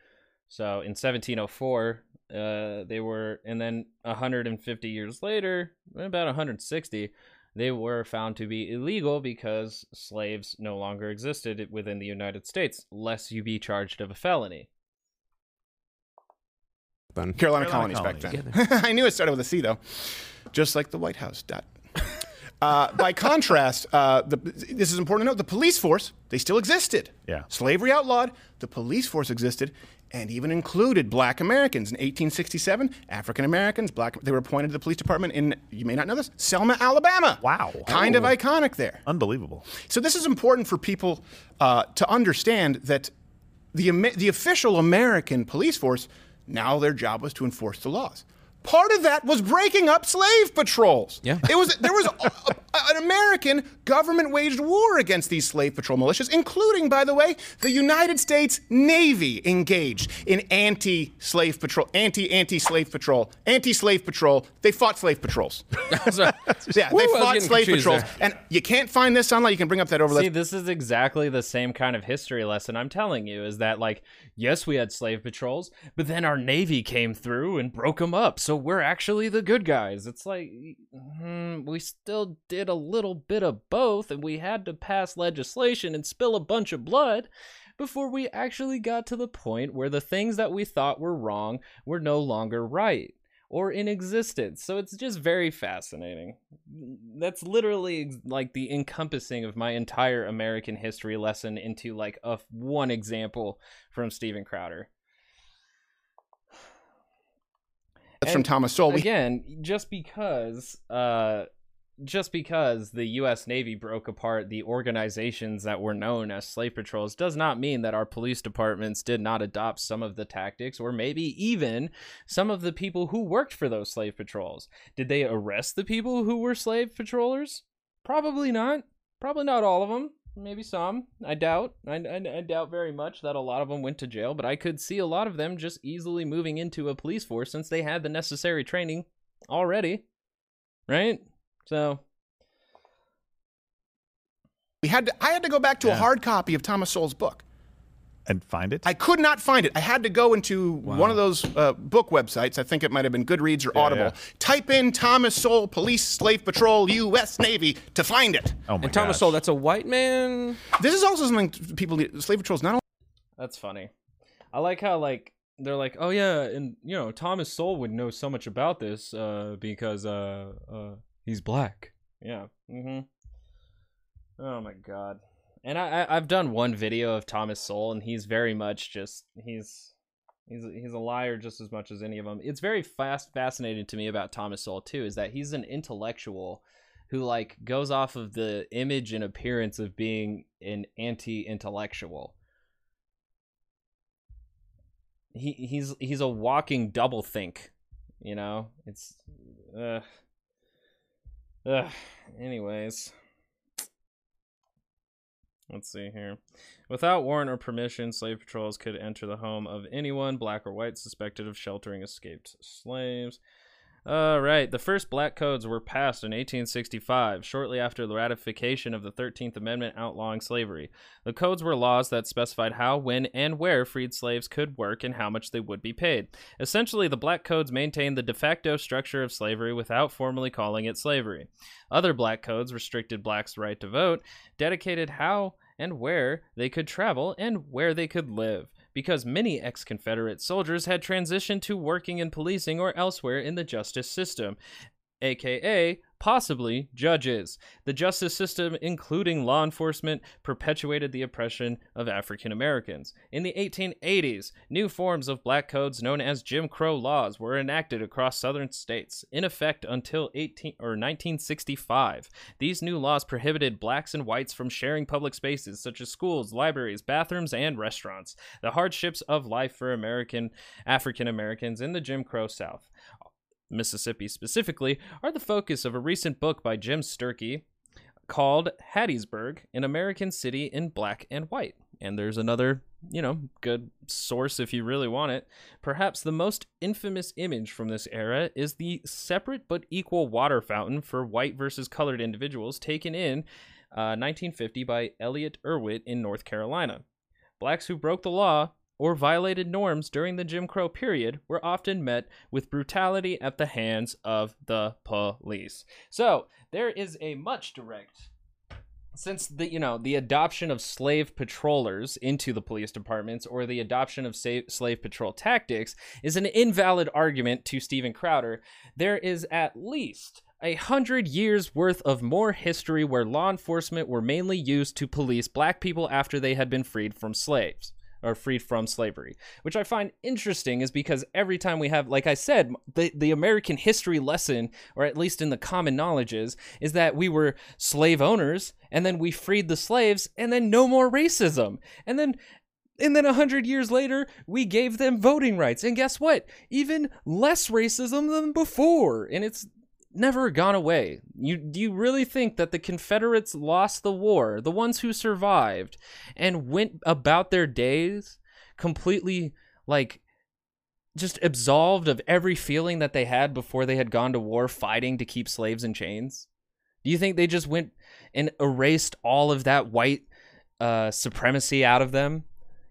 So in 1704, uh, they were, and then 150 years later, about 160, they were found to be illegal because slaves no longer existed within the United States, lest you be charged of a felony. Then. Carolina, Carolina colonies, colonies. back then. (laughs) I knew it started with a C though, just like the White House. Dot. (laughs) Uh, by contrast, uh, the, this is important to note: the police force they still existed. Yeah. Slavery outlawed, the police force existed, and even included Black Americans in 1867. African Americans, Black, they were appointed to the police department in you may not know this Selma, Alabama. Wow. Kind of iconic there. Unbelievable. So this is important for people uh, to understand that the the official American police force now their job was to enforce the laws. Part of that was breaking up slave patrols. Yeah. it was there was a, a- an American government waged war against these slave patrol militias, including, by the way, the United States Navy engaged in anti-slave patrol, anti-anti-slave patrol, anti-slave patrol. They fought slave patrols. (laughs) Yeah, they was fought slave patrols, there. and you can't find this online. You can bring up that overlap. See, this is exactly the same kind of history lesson I'm telling you is that, like, yes, we had slave patrols, but then our Navy came through and broke them up. So we're actually the good guys. It's like, hmm, we still did a little bit of both, and we had to pass legislation and spill a bunch of blood before we actually got to the point where the things that we thought were wrong were no longer right or in existence. So it's just very fascinating. That's literally like the encompassing of my entire American history lesson into like a one example from Steven Crowder. That's from Thomas Sowell. Again, just because uh just because the US Navy broke apart the organizations that were known as slave patrols does not mean that our police departments did not adopt some of the tactics or maybe even some of the people who worked for those slave patrols. Did they arrest the people who were slave patrollers? Probably not. Probably not all of them. Maybe some. I doubt. I, I, I doubt very much that a lot of them went to jail, but I could see a lot of them just easily moving into a police force since they had the necessary training already. Right? So, we had to, I had to go back to a hard copy of Thomas Sowell's book. And find it? I could not find it. I had to go into one of those uh, book websites. I think it might have been Goodreads or Audible. yeah. Type in Thomas Sowell Police Slave Patrol U.S. Navy to find it. oh my And Thomas gosh. Sowell, that's a white man. This is also something people need. Slave patrols not only that's funny. I like how like they're like, "Oh yeah, and you know, Thomas Sowell would know so much about this uh because uh uh he's black." Yeah. Mm Mhm. Oh my god. And I, I I've done one video of Thomas Sowell, and he's very much just he's He's he's a liar just as much as any of them. It's very fast fascinating to me about Thomas Sowell too is that he's an intellectual who like goes off of the image and appearance of being an anti-intellectual. He he's he's a walking doublethink, you know. It's uh, uh anyways. Let's see here. Without warrant or permission, slave patrols could enter the home of anyone, black or white, suspected of sheltering escaped slaves. All right. The first black codes were passed in 1865, shortly after the ratification of the 13th Amendment outlawing slavery. The codes were laws that specified how, when, and where freed slaves could work and how much they would be paid. Essentially, the black codes maintained the de facto structure of slavery without formally calling it slavery. Other black codes restricted blacks' right to vote, dedicated how and where they could travel and where they could live because many ex Confederate soldiers had transitioned to working in policing or elsewhere in the justice system, aka possibly judges. The justice system, including law enforcement, perpetuated the oppression of African Americans. In the 1880s, new forms of black codes known as Jim Crow laws were enacted across southern states, in effect until 18 or 1965. These new laws prohibited blacks and whites from sharing public spaces such as schools, libraries, bathrooms, and restaurants. The hardships of life for American African Americans in the Jim Crow South. Mississippi specifically, are the focus of a recent book by Jim Sturkey called Hattiesburg, an American City in Black and White. And there's another, you know, good source if you really want it. Perhaps the most infamous image from this era is the separate but equal water fountain for white versus colored individuals taken in uh, 1950 by Elliott Erwitt in North Carolina. Blacks who broke the law or violated norms during the Jim Crow period were often met with brutality at the hands of the police. So, there is a much direct since the you know the adoption of slave patrollers into the police departments or the adoption of sa- slave patrol tactics is an invalid argument to Steven Crowder, there is at least a hundred years worth of more history where law enforcement were mainly used to police black people after they had been freed from slaves or freed from slavery, which I find interesting is because every time we have, like I said, the, the American history lesson, or at least in the common knowledges, is that we were slave owners and then we freed the slaves and then no more racism. And then and then a hundred years later, we gave them voting rights. And guess what? Even less racism than before. And it's never gone away. You do you really think that the Confederates lost the war, the ones who survived, and went about their days completely like just absolved of every feeling that they had before they had gone to war fighting to keep slaves in chains? Do you think they just went and erased all of that white uh, supremacy out of them?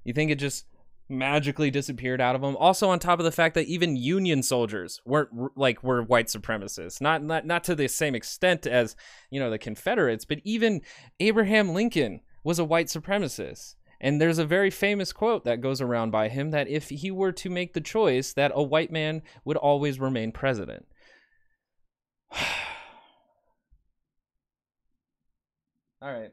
You think it just magically disappeared out of them. Also, on top of the fact that even Union soldiers weren't like were white supremacists, not not not to the same extent as you know the Confederates, but even Abraham Lincoln was a white supremacist. And there's a very famous quote that goes around by him that if he were to make the choice, that a white man would always remain president. (sighs) All right,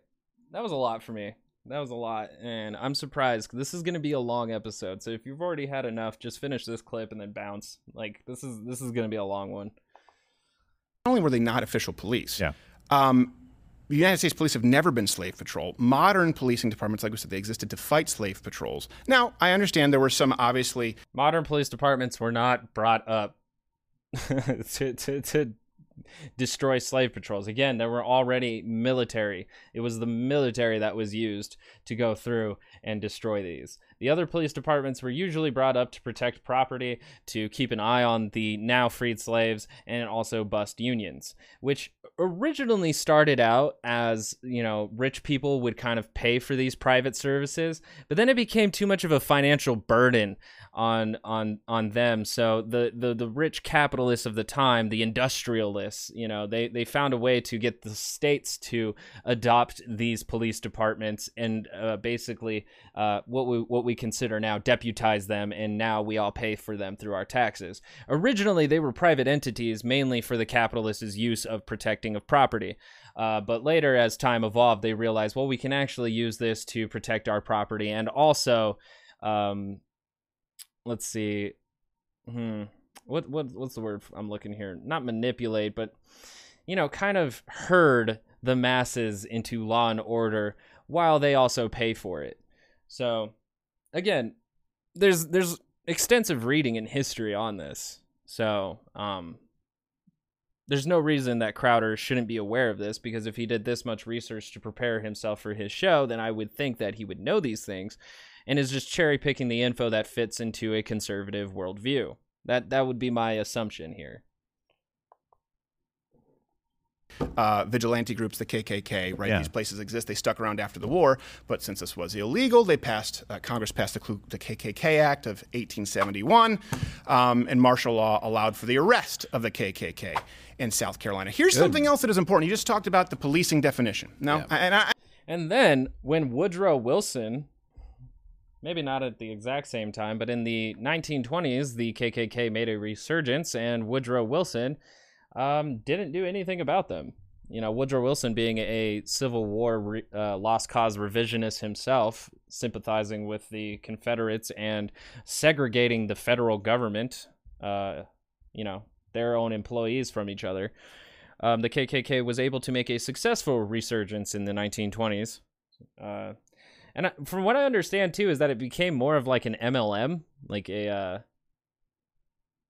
that was a lot for me that was a lot and i'm surprised this is going to be a long episode so if you've already had enough just finish this clip and then bounce like this is this is going to be a long one not only were they not official police yeah um, the United States police have never been slave patrol. Modern policing departments, like we said, they existed to fight slave patrols. Now, I understand there were some obviously. Modern police departments were not brought up (laughs) to, to, to destroy slave patrols. Again, there were already military. It was the military that was used to go through and destroy these. The other police departments were usually brought up to protect property, to keep an eye on the now freed slaves, and also bust unions, which originally started out as, you know, rich people would kind of pay for these private services, but then it became too much of a financial burden on on on them. So the the the rich capitalists of the time, the industrialists, you know, they they found a way to get the states to adopt these police departments and uh, basically uh, what we what we consider now deputize them, and now we all pay for them through our taxes. Originally, they were private entities, mainly for the capitalists' use of protecting of property. Uh, but later, as time evolved, they realized, well, we can actually use this to protect our property and also um, let's see. Hmm. What what what's the word I'm looking here? Not manipulate, but you know, kind of herd the masses into law and order while they also pay for it. So, again, there's there's extensive reading in history on this. So, um there's no reason that Crowder shouldn't be aware of this because if he did this much research to prepare himself for his show, then I would think that he would know these things and is just cherry picking the info that fits into a conservative worldview. That that would be my assumption here. Uh, vigilante groups, the KKK, right? Yeah. These places exist. They stuck around after the war, but since this was illegal, they passed. Uh, Congress passed the, the, KKK Act of 1871, um, and martial law allowed for the arrest of the KKK in South Carolina. Here's Good. something else that is important. You just talked about the policing definition. No, yeah. and I, and then when Woodrow Wilson maybe not at the exact same time, but in the 1920s, the KKK made a resurgence, and Woodrow Wilson um, didn't do anything about them. You know, Woodrow Wilson being a Civil War re- uh, lost cause revisionist himself, sympathizing with the Confederates and segregating the federal government, uh, you know, their own employees from each other. Um, the KKK was able to make a successful resurgence in the 1920s. Uh, and from what I understand too, is that it became more of like an MLM, like a, uh,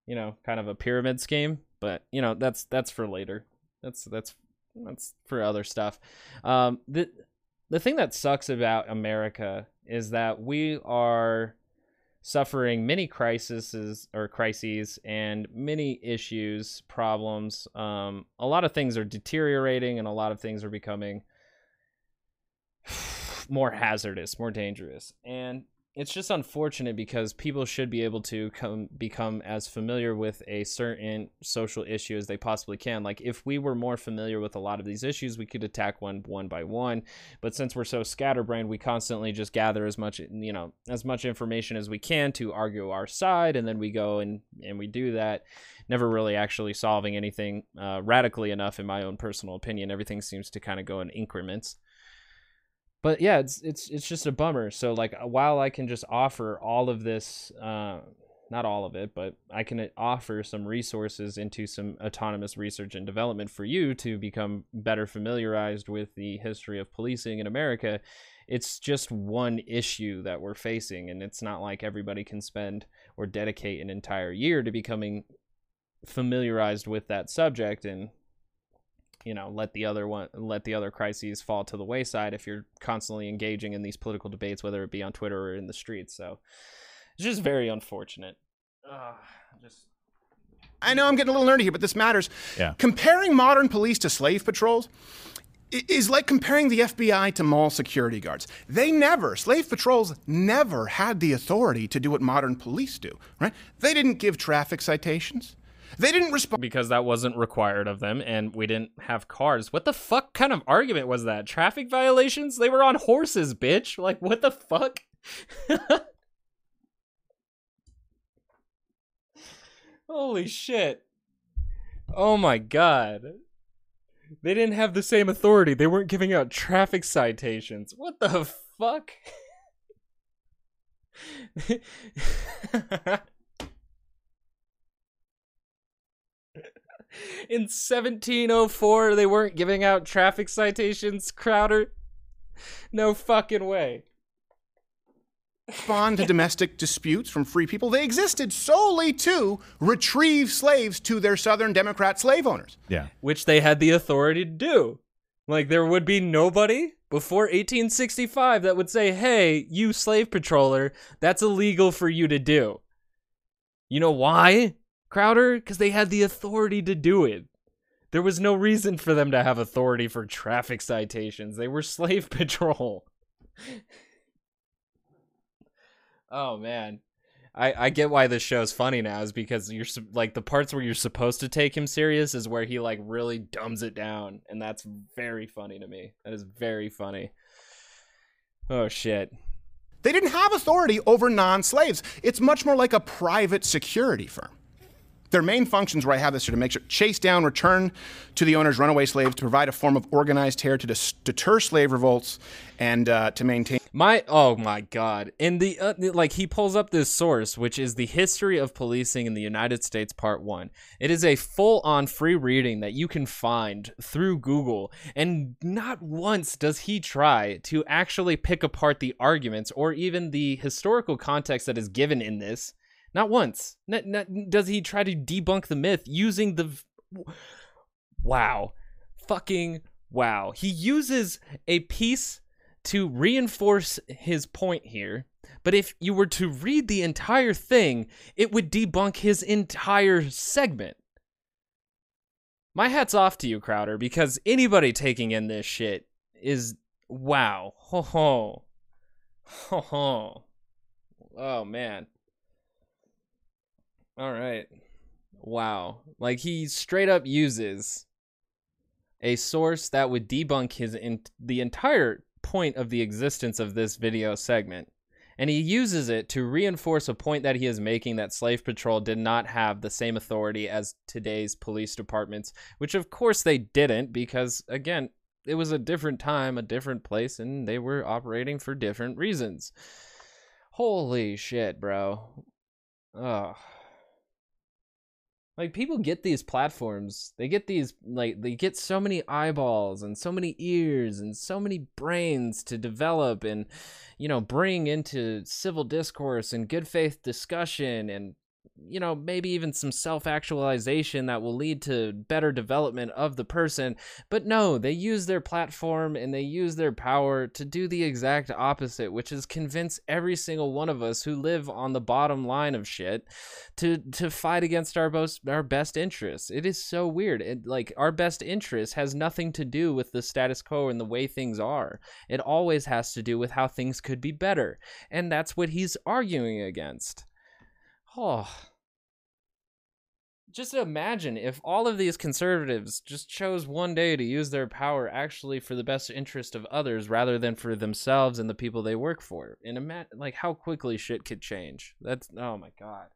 you know, kind of a pyramid scheme. But you know, that's that's for later. That's that's that's for other stuff. Um, the the thing that sucks about America is that we are suffering many crises or crises and many issues, problems. Um, a lot of things are deteriorating, and a lot of things are becoming (sighs) more hazardous, more dangerous. And it's just unfortunate because people should be able to come become as familiar with a certain social issue as they possibly can. Like if we were more familiar with a lot of these issues, we could attack one one by one. But since we're so scatterbrained, we constantly just gather as much you know as much information as we can to argue our side, and then we go and and we do that, never really actually solving anything uh, radically enough, in my own personal opinion. Everything seems to kind of go in increments but yeah, it's it's it's just a bummer. So like uh, while I can just offer all of this, uh, not all of it, but I can uh, offer some resources into some autonomous research and development for you to become better familiarized with the history of policing in America. It's just one issue that we're facing, and it's not like everybody can spend or dedicate an entire year to becoming familiarized with that subject and you know let the other one let the other crises fall to the wayside if you're constantly engaging in these political debates whether it be on twitter or in the streets so it's just very unfortunate uh, just I know I'm getting a little nerdy here, but this matters. Yeah. Comparing modern police to slave patrols is like comparing the FBI to mall security guards. They never, slave patrols never had the authority to do what modern police do, right? They didn't give traffic citations. They didn't respond because that wasn't required of them, and we didn't have cars. What the fuck kind of argument was that? Traffic violations? They were on horses, bitch. Like, what the fuck? (laughs) Holy shit. Oh my god. They didn't have the same authority. They weren't giving out traffic citations. What the fuck? (laughs) (laughs) in 1704 they weren't giving out traffic citations, Crowder? No fucking way. Respond to domestic disputes from free people. They existed solely to retrieve slaves to their Southern Democrat slave owners. Yeah. Which they had the authority to do. Like, there would be nobody before 1865 that would say, hey, you slave patroller, that's illegal for you to do. You know why? Crowder? Because they had the authority to do it. There was no reason for them to have authority for traffic citations. They were (laughs) slave patrol. oh man. I, I get why this show's funny now is because you're like the parts where you're supposed to take him serious is where he like really dumbs it down and that's very funny to me. That is very funny. Oh shit. They didn't have authority over non-slaves. It's much more like a private security firm. Their main functions, where I have this here, to make sure chase down, return to the owner's runaway slaves, to provide a form of organized terror to dis- deter slave revolts, and uh, to maintain. My oh my god! And the uh, like, he pulls up this source, which is the history of policing in the United States, Part One. It is a full-on free reading that you can find through Google, and not once does he try to actually pick apart the arguments or even the historical context that is given in this not once. Not, not, does he try to debunk the myth using the. Wow. Fucking wow. He uses a piece to reinforce his point here. But if you were to read the entire thing, it would debunk his entire segment. My hat's off to you, Crowder, because anybody taking in this shit is wow. Ho ho. Ho ho. Oh man. All right. Wow. Like he straight up uses a source that would debunk his in- the entire point of the existence of this video segment. And he uses it to reinforce a point that he is making that Slave Patrol did not have the same authority as today's police departments, which of course they didn't because again, it was a different time, a different place and they were operating for different reasons. Holy shit, bro. Ugh like people get these platforms. They get these like they get so many eyeballs and so many ears and so many brains to develop and you know bring into civil discourse and good faith discussion and you know, maybe even some self actualization that will lead to better development of the person. But no, they use their platform and they use their power to do the exact opposite, which is convince every single one of us who live on the bottom line of shit to to fight against our most our best interests. It is so weird. It, like our best interest has nothing to do with the status quo and the way things are. It always has to do with how things could be better. And that's what he's arguing against. Oh. Just imagine if all of these conservatives just chose one day to use their power actually for the best interest of others rather than for themselves and the people they work for. And imagine like how quickly shit could change. That's oh my god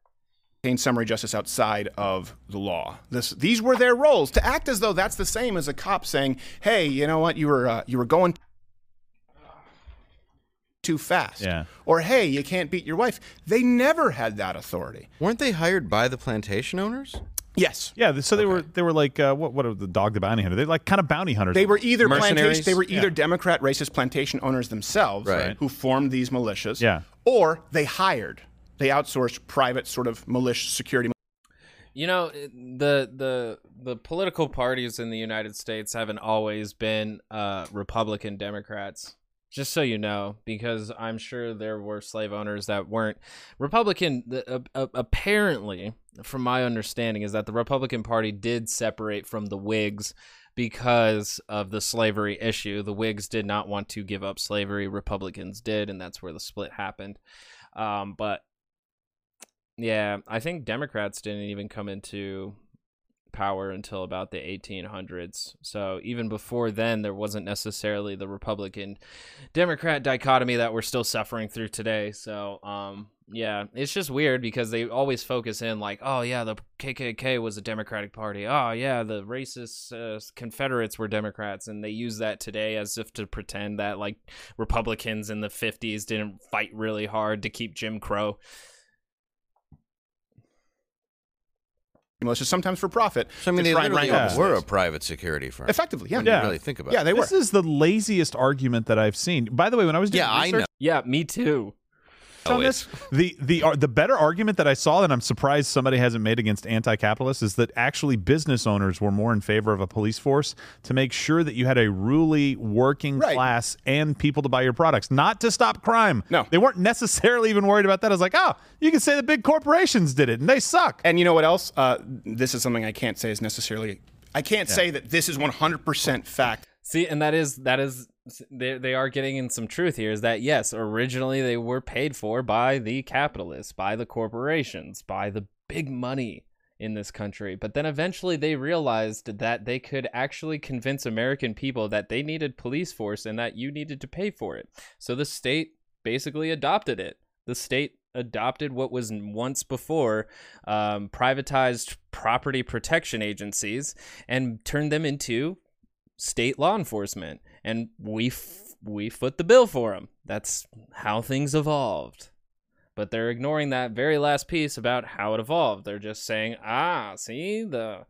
obtain summary justice outside of the law. This, these were their roles to act as though that's the same as a cop saying, "Hey, you know what? You were uh, you were going too fast," Yeah. or "Hey, you can't beat your wife." They never had that authority. Weren't they hired by the plantation owners? Yes. Yeah, so they were they were like uh, what what are the dog the bounty hunter? They like kind of bounty hunters. They were either plantation, Mercenaries? they were either Yeah. Democrat racist plantation owners themselves, Right. who formed these militias, Yeah. or they hired, they outsourced private sort of militia security. You know, the the the political parties in the United States haven't always been uh, Republican Democrats. Just so you know, because I'm sure there were slave owners that weren't Republican. The, uh, uh, apparently, from my understanding, is that the Republican Party did separate from the Whigs because of the slavery issue. The Whigs did not want to give up slavery. Republicans did, and that's where the split happened. Um, but yeah, I think Democrats didn't even come into power until about the 1800s. So even before then, there wasn't necessarily the Republican Democrat dichotomy that we're still suffering through today. So, um, yeah, it's just weird because they always focus in like, oh yeah, the KKK was a Democratic Party. Oh yeah, the racist uh, Confederates were Democrats, and they use that today as if to pretend that like Republicans in the 50s didn't fight really hard to keep Jim Crow. Militias, sometimes for profit. So I mean, they literally wrangle the were a private security firm. effectively, yeah, When you Yeah. really think about yeah, it. they were. This is the laziest argument that I've seen. By the way, when I was doing Yeah, I research know. Yeah, me too. On this, the the ar- the better argument that I saw that I'm surprised somebody hasn't made against anti-capitalists is that actually business owners were more in favor of a police force to make sure that you had a really working Right. class and people to buy your products, not to stop crime. No. they weren't necessarily even worried about that. I was like, oh, you can say the big corporations did it and they suck. And you know what else? Uh, this is something I can't say is necessarily. I can't say that this is 100% fact. See, and that is that is they they are getting in some truth here. Is that yes, originally they were paid for by the capitalists, by the corporations, by the big money in this country. But then eventually they realized that they could actually convince American people that they needed police force and that you needed to pay for it. So the state basically adopted it. The state adopted what was once before um, privatized property protection agencies and turned them into state law enforcement and we f- we foot the bill for them that's how things evolved. But they're ignoring that very last piece about how it evolved. They're just saying ah see the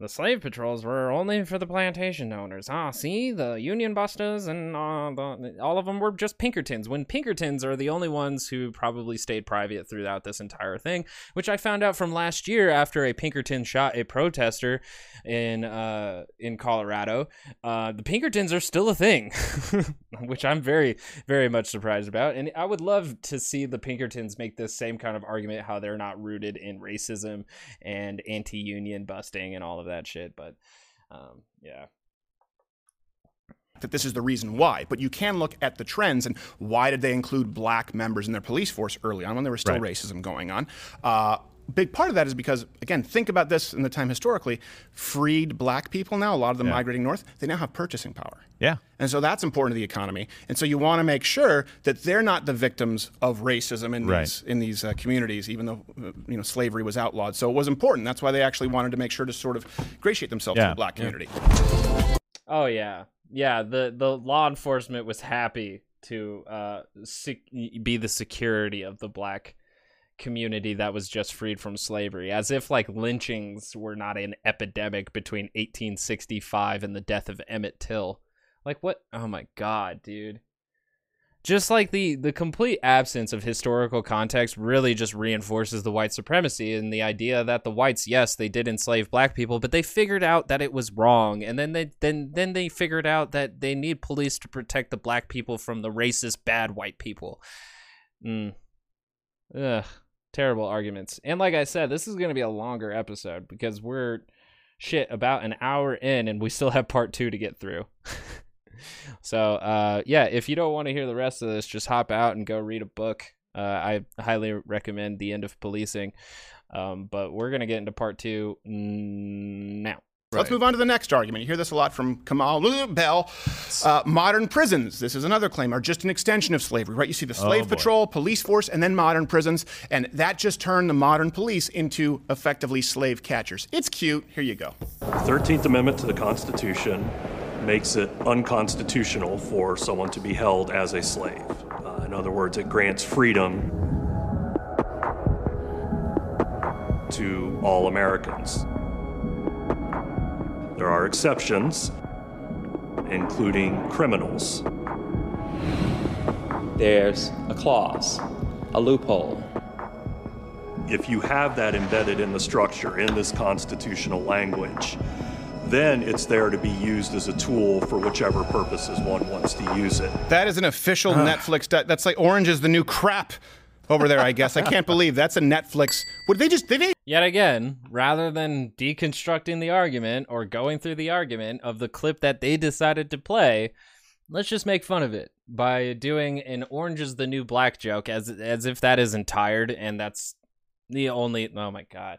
the slave patrols were only for the plantation owners. Ah, see, the Union Busters and uh, the, all of them were just Pinkertons. When Pinkertons are the only ones who probably stayed private throughout this entire thing, which I found out from last year after a Pinkerton shot a protester in uh, in Colorado. Uh, the Pinkertons are still a thing, (laughs) which I'm very very much surprised about. And I would love to see the Pinkertons make this same kind of argument how they're not rooted in racism and anti-union busting and all of that shit. But um, yeah. that this is the reason why. But you can look at the trends and why did they include black members in their police force early on when there was still Right. racism going on? Uh, big part of that is because, again, think about this in the time historically. Freed black people now, a lot of them Yeah. migrating north, they now have purchasing power. Yeah. And so that's important to the economy. And so you want to make sure that they're not the victims of racism in Right. these in these uh, communities, even though uh, you know slavery was outlawed. So it was important. That's why they actually wanted to make sure to sort of gratiate themselves to the black community. Oh yeah, yeah. The the law enforcement was happy to uh sec- be the security of the black community that was just freed from slavery, as if like lynchings were not an epidemic between 1865 and the death of Emmett Till. Like what? Oh my god, dude. just like the the complete absence of historical context really just reinforces the white supremacy and the idea that the whites yes they did enslave black people but they figured out that it was wrong and then they then then they figured out that they need police to protect the black people from the racist bad white people mm. Ugh, terrible arguments and like i said this is going to be a longer episode because we're shit about an hour in and we still have part two to get through (laughs) so uh, yeah, if you don't want to hear the rest of this, just hop out and go read a book. Uh, I highly recommend The End of Policing. Um, but we're gonna get into part two now. Let's move on to the next argument. You hear this a lot from Kamau Bell. Uh, modern prisons, this is another claim, are just an extension of slavery, right? You see the slave boy. patrol, police force, and then modern prisons, and that just turned the modern police into effectively slave catchers. It's cute. Here you go. The 13th Amendment to the Constitution makes it unconstitutional for someone to be held as a slave. Uh, in other words, it grants freedom to all Americans. There are exceptions, including criminals. There's a clause, a loophole. If you have that embedded in the structure, in this constitutional language, then it's there to be used as a tool for whichever purposes one wants to use it. That is an official Netflix. di- That's like Orange is the New Crap over there, I guess. I can't believe that's a Netflix. Would they just, did they? Yet again, rather than deconstructing the argument or going through the argument of the clip that they decided to play, let's just make fun of it by doing an orange is the new black joke as as if that isn't tired and that's the only oh my god.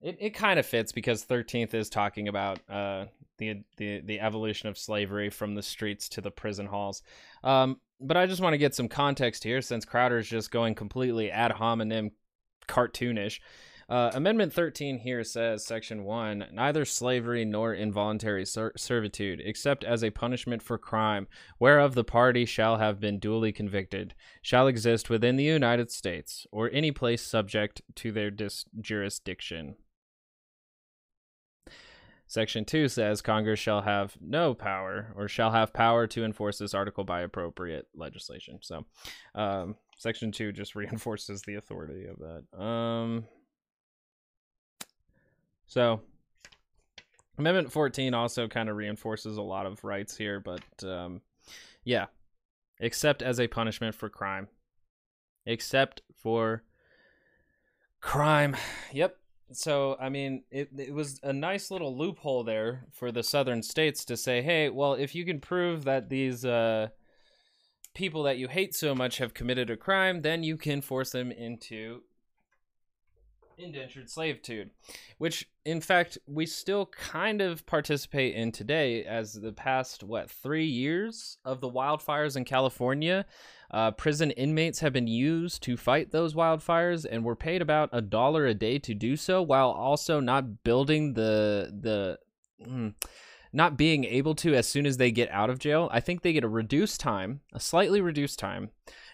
It it kind of fits because 13th is talking about uh the the the evolution of slavery from the streets to the prison halls. Um but I just want to get some context here since Crowder's just going completely ad hominem cartoonish. Uh, Amendment 13 here says, Section 1 Neither slavery nor involuntary ser- servitude, except as a punishment for crime, whereof the party shall have been duly convicted, shall exist within the United States, or any place subject to their dis- jurisdiction. Section 2 says Congress shall have no power or shall have power to enforce this article by appropriate legislation. So, um, Section 2 just (laughs) reinforces the authority of that. Um, so, Amendment 14 also kind of reinforces a lot of rights here, but um, yeah, except as a punishment for crime. Except for crime. Yep. So, I mean, it, it was a nice little loophole there for the southern states to say, hey, well, if you can prove that these uh, people that you hate so much have committed a crime, then you can force them into indentured servitude, which in fact we still kind of participate in today as the past what three years of the wildfires in California. Uh, prison inmates have been used to fight those wildfires, and were paid about a dollar a day to do so, while also not building the the. mm, not being able to as soon as they get out of jail. I think they get a reduced time, a slightly reduced time,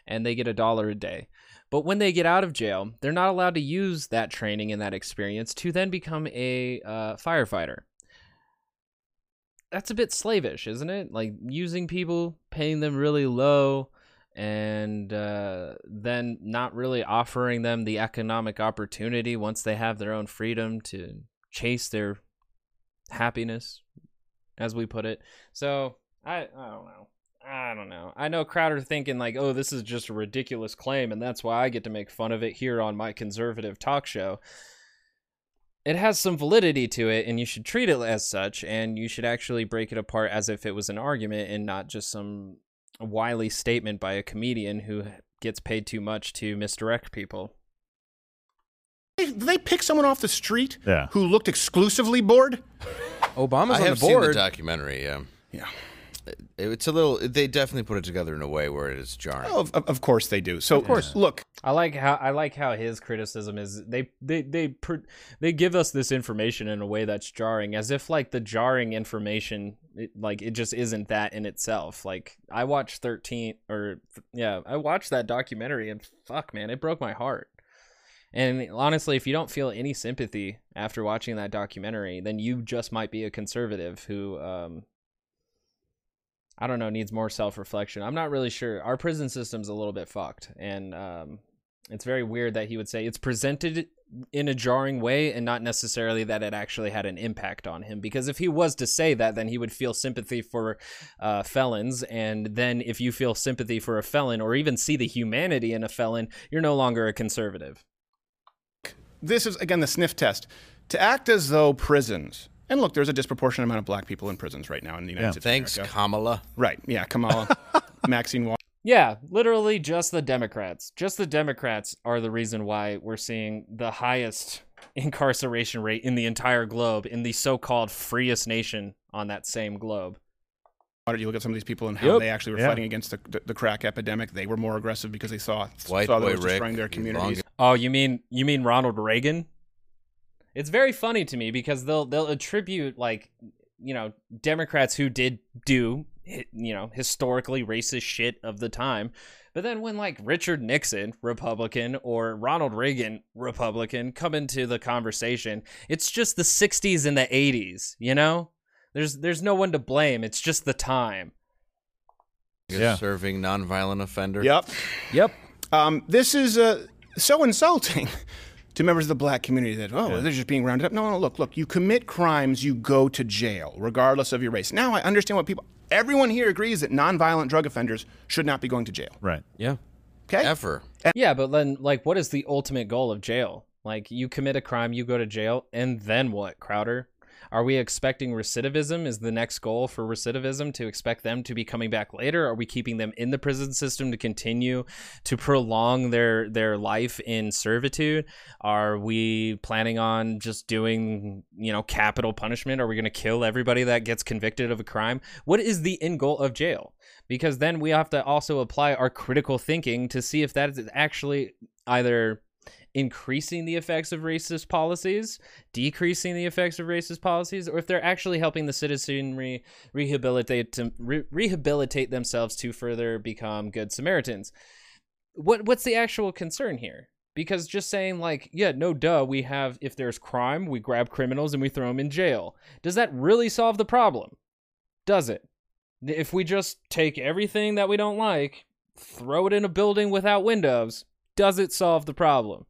and they get a dollar a day. But when they get out of jail, they're not allowed to use that training and that experience to then become a uh, firefighter. That's a bit slavish, isn't it? Like using people, paying them really low, and uh, then not really offering them the economic opportunity once they have their own freedom to chase their happiness, as we put it. So I, I don't know. I don't know. I know Crowder thinking like, oh, this is just a ridiculous claim, and that's why I get to make fun of it here on my conservative talk show. It has some validity to it, and you should treat it as such, and you should actually break it apart as if it was an argument and not just some wily statement by a comedian who gets paid too much to misdirect people. Did they pick someone off the street Yeah. who looked exclusively bored? I Obama's on have the seen board. the documentary. Yeah, Yeah. It- It's a little. They definitely put it together in a way where it is jarring. Of, of, of course they do. So, of course. look, I like how I like how his criticism is they they they they give us this information in a way that's jarring, as if like the jarring information, it, like it just isn't that in itself. Like I watched thirteen or yeah, I watched that documentary and fuck man, it broke my heart. And honestly, if you don't feel any sympathy after watching that documentary, then you just might be a conservative who um I don't know, needs more self reflection. I'm not really sure. Our prison system's a little bit fucked, and um, it's very weird that he would say it's presented in a jarring way and not necessarily that it actually had an impact on him. Because if he was to say that, then he would feel sympathy for uh, felons. And then if you feel sympathy for a felon or even see the humanity in a felon, you're no longer a conservative. This is, again, the sniff test. To act as though prisons, and look, there's a disproportionate amount of black people in prisons right now in the United Yeah. States. Thanks, America. Kamala. Right. Yeah, Kamala, (laughs) Maxine Wall. Yeah, literally just the Democrats. Just the Democrats are the reason why we're seeing the highest incarceration rate in the entire globe in the so-called freest nation on that same globe. Why don't you look at some of these people and how Yep. they actually were Yeah. fighting against the, the, the crack epidemic? They were more aggressive because they saw, White saw that boy it was destroying Rick, their you communities. Oh, you mean you mean Ronald Reagan? It's very funny to me because they'll they'll attribute like you know Democrats who did do you know historically racist shit of the time, but then when like Richard Nixon, Republican, or Ronald Reagan, Republican, come into the conversation, it's just the '60s and the '80s. You know, there's there's no one to blame. It's just the time. Yeah. Serving nonviolent offender. Yep. Yep. Um, this is uh, so insulting (laughs) to members of the black community that, oh, they're just being rounded up. No, no, look, look, you commit crimes, you go to jail, regardless of your race. Now I understand what people, everyone here agrees that nonviolent drug offenders should not be going to jail. Right. Yeah. Okay. Ever. Yeah, but then like what is the ultimate goal of jail? Like you commit a crime, you go to jail, and then what, Crowder? Are we expecting recidivism? Is the next goal for recidivism to expect them to be coming back later? Are we keeping them in the prison system to continue to prolong their their life in servitude? Are we planning on just doing, you know, capital punishment? Are we going to kill everybody that gets convicted of a crime? What is the end goal of jail? Because then we have to also apply our critical thinking to see if that is actually either increasing the effects of racist policies, decreasing the effects of racist policies, or if they're actually helping the citizenry rehabilitate to, re- rehabilitate themselves to further become good Samaritans. What what's the actual concern here? Because just saying like, yeah, no duh, we have if there's crime, we grab criminals and we throw them in jail. Does that really solve the problem? Does it? If we just take everything that we don't like, throw it in a building without windows, does it solve the problem?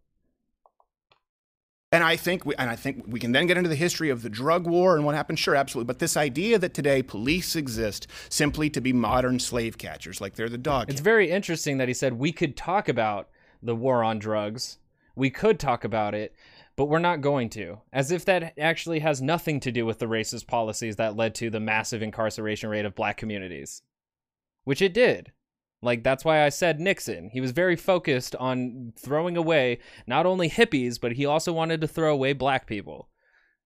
And I think we, and I think we can then get into the history of the drug war and what happened. Sure, absolutely. But this idea that today police exist simply to be modern slave catchers, like they're the dog. It's very interesting that he said we could talk about the war on drugs. We could talk about it, but we're not going to. As if that actually has nothing to do with the racist policies that led to the massive incarceration rate of black communities. Which it did. Like that's why I said Nixon. He was very focused on throwing away not only hippies, but he also wanted to throw away black people.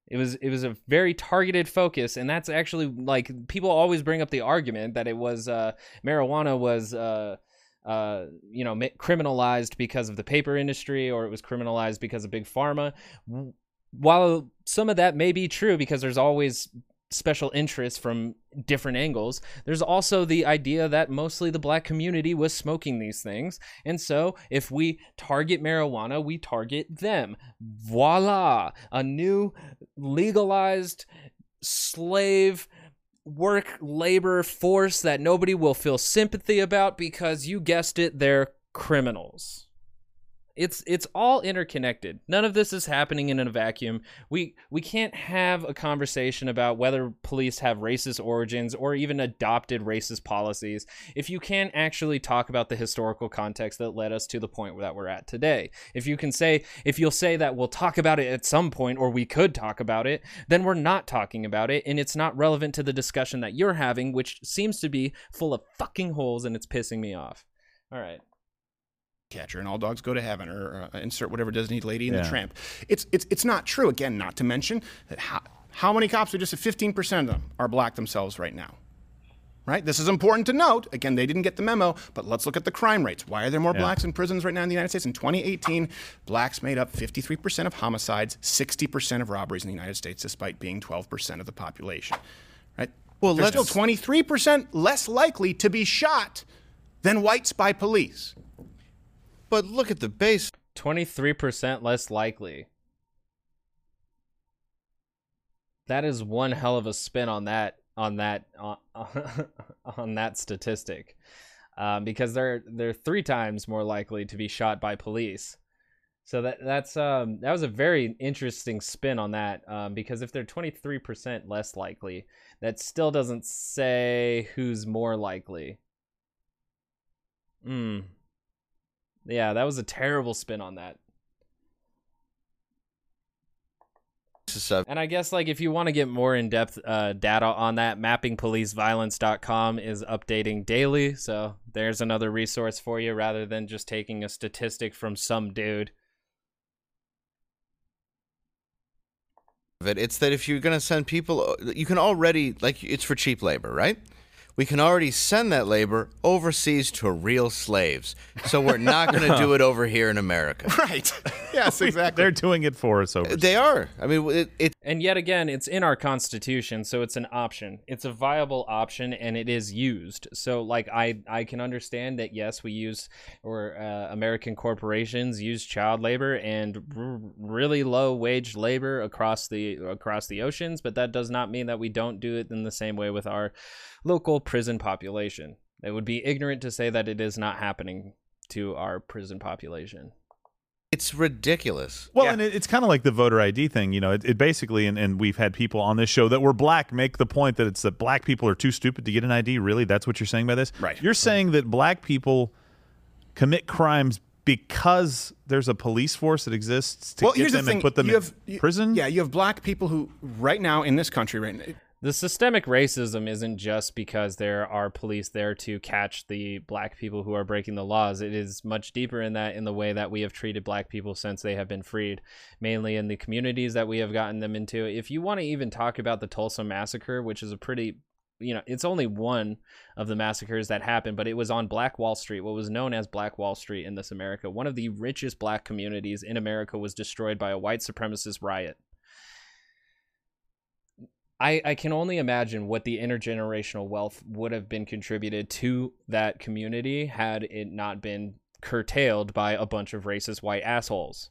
It was it was a very targeted focus, and that's actually like people always bring up the argument that it was uh, marijuana was uh, uh, you know criminalized because of the paper industry, or it was criminalized because of big pharma. While some of that may be true, because there's always special interests from different angles. There's also the idea that mostly the black community was smoking these things. And so if we target marijuana, we target them. Voila! A new legalized slave work labor force that nobody will feel sympathy about because you guessed it, they're criminals. It's it's all interconnected. None of this is happening in a vacuum. We we can't have a conversation about whether police have racist origins or even adopted racist policies if you can't actually talk about the historical context that led us to the point that we're at today. If you can say if you'll say that we'll talk about it at some point or we could talk about it, then we're not talking about it and it's not relevant to the discussion that you're having which seems to be full of fucking holes and it's pissing me off. All right. Catcher and all dogs go to heaven or uh, insert whatever Disney lady in Yeah. the tramp. It's, it's, it's not true. Again, not to mention that how, how many cops are just 15% of them are black themselves right now. Right? This is important to note. Again, they didn't get the memo, but let's look at the crime rates. Why are there more Yeah. blacks in prisons right now in the United States? In 2018, blacks made up 53% of homicides, 60% of robberies in the United States, despite being 12% of the population. Right? Well, They're let's- still 23% less likely to be shot than whites by police. But look at the base. 23% less likely. That is one hell of a spin on that on that on, (laughs) on that statistic um, because they're they're three times more likely to be shot by police. So that that's um, that was a very interesting spin on that um, because if they're 23% less likely, that still doesn't say who's more likely. Hmm. Yeah, that was a terrible spin on that. And I guess like if you want to get more in-depth uh, data on that, mappingpoliceviolence.com is updating daily. So there's another resource for you rather than just taking a statistic from some dude. It. It's that if you're going to send people, you can already like it's for cheap labor, right? We can already send that labor overseas to real slaves. So we're not going to do it over here in America. (laughs) Right. (laughs) Yes, (laughs) exactly. They're doing it for us over. They are. I mean, it, it. And yet again, it's in our constitution, so it's an option. It's a viable option, and it is used. So, like, I I can understand that. Yes, we use or uh, American corporations use child labor and r- really low wage labor across the across the oceans, but that does not mean that we don't do it in the same way with our local prison population. It would be ignorant to say that it is not happening to our prison population. It's ridiculous. Well, yeah. and it, it's kind of like the voter ID thing. You know, it, it basically, and, and we've had people on this show that were black make the point that it's that black people are too stupid to get an ID. Really? That's what you're saying by this? Right. You're saying that black people commit crimes because there's a police force that exists to well, get here's them the thing. and put them you in have, you, prison? Yeah, you have black people who, right now in this country, right now, the systemic racism isn't just because there are police there to catch the black people who are breaking the laws. It is much deeper in that, in the way that we have treated black people since they have been freed, mainly in the communities that we have gotten them into. If you want to even talk about the Tulsa massacre, which is a pretty you know, it's only one of the massacres that happened, but it was on Black Wall Street, what was known as Black Wall Street in this America. One of the richest black communities in America was destroyed by a white supremacist riot. I, I can only imagine what the intergenerational wealth would have been contributed to that community had it not been curtailed by a bunch of racist white assholes.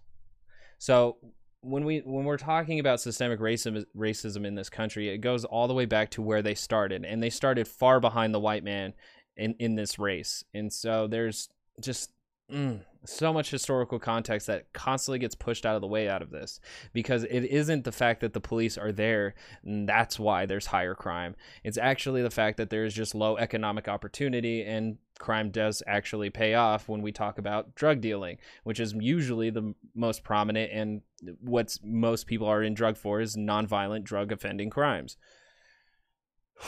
So when we when we're talking about systemic racism racism in this country, it goes all the way back to where they started, and they started far behind the white man in in this race. And so there's just mm, so much historical context that constantly gets pushed out of the way out of this because it isn't the fact that the police are there that's why there's higher crime. It's actually the fact that there's just low economic opportunity and crime does actually pay off when we talk about drug dealing which is usually the most prominent and what's most people are in drug for is nonviolent drug offending crimes. (sighs)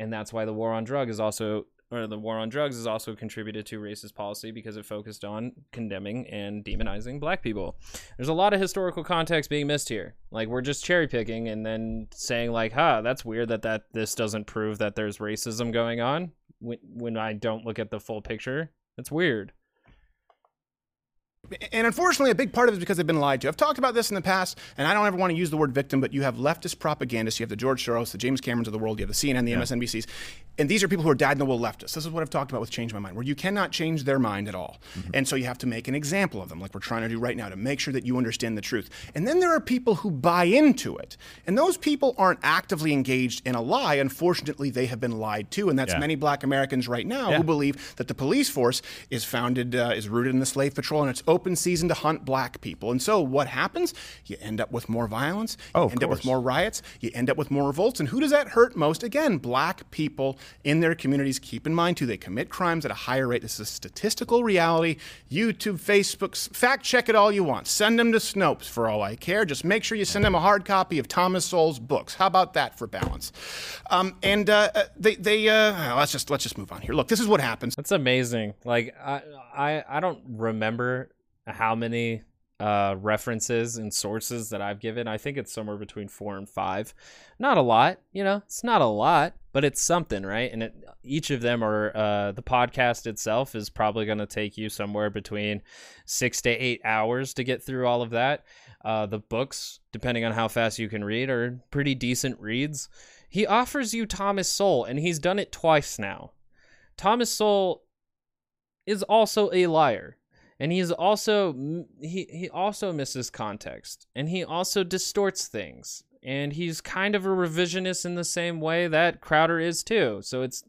And that's why the war on drug is also or the war on drugs has also contributed to racist policy because it focused on condemning and demonizing black people. There's a lot of historical context being missed here. Like we're just cherry picking and then saying like, "Huh, that's weird that that this doesn't prove that there's racism going on." When when I don't look at the full picture, it's weird. And unfortunately, a big part of it is because they've been lied to. I've talked about this in the past, and I don't ever want to use the word victim, but you have leftist propagandists. You have the George Soros, the James Camerons of the world. You have the CNN, the yeah. MSNBCs. And these are people who are dyed in the wool leftists. This is what I've talked about with Change My Mind, where you cannot change their mind at all. Mm-hmm. And so you have to make an example of them, like we're trying to do right now, to make sure that you understand the truth. And then there are people who buy into it. And those people aren't actively engaged in a lie. Unfortunately, they have been lied to. And that's yeah. many black Americans right now yeah. who believe that the police force is founded, uh, is rooted in the slave patrol, and it's open season to hunt black people. And so what happens? You end up with more violence, you oh, end up with more riots, you end up with more revolts. And who does that hurt most? Again, black people in their communities. Keep in mind, too, they commit crimes at a higher rate. This is a statistical reality. YouTube, Facebook, fact check it all you want. Send them to Snopes for all I care. Just make sure you send them a hard copy of Thomas Sowell's books. How about that for balance? Um, and uh, uh they, they uh, let's just let's just move on here. Look, this is what happens. That's amazing. Like I, I, I don't remember how many uh, references and sources that I've given. I think it's somewhere between four and five. Not a lot, you know, it's not a lot, but it's something, right? And it, each of them are, uh, the podcast itself is probably going to take you somewhere between six to eight hours to get through all of that. Uh, the books, depending on how fast you can read, are pretty decent reads. He offers you Thomas Sowell, and he's done it twice now. Thomas Sowell is also a liar and he's also he he also misses context and he also distorts things and he's kind of a revisionist in the same way that Crowder is too. So it's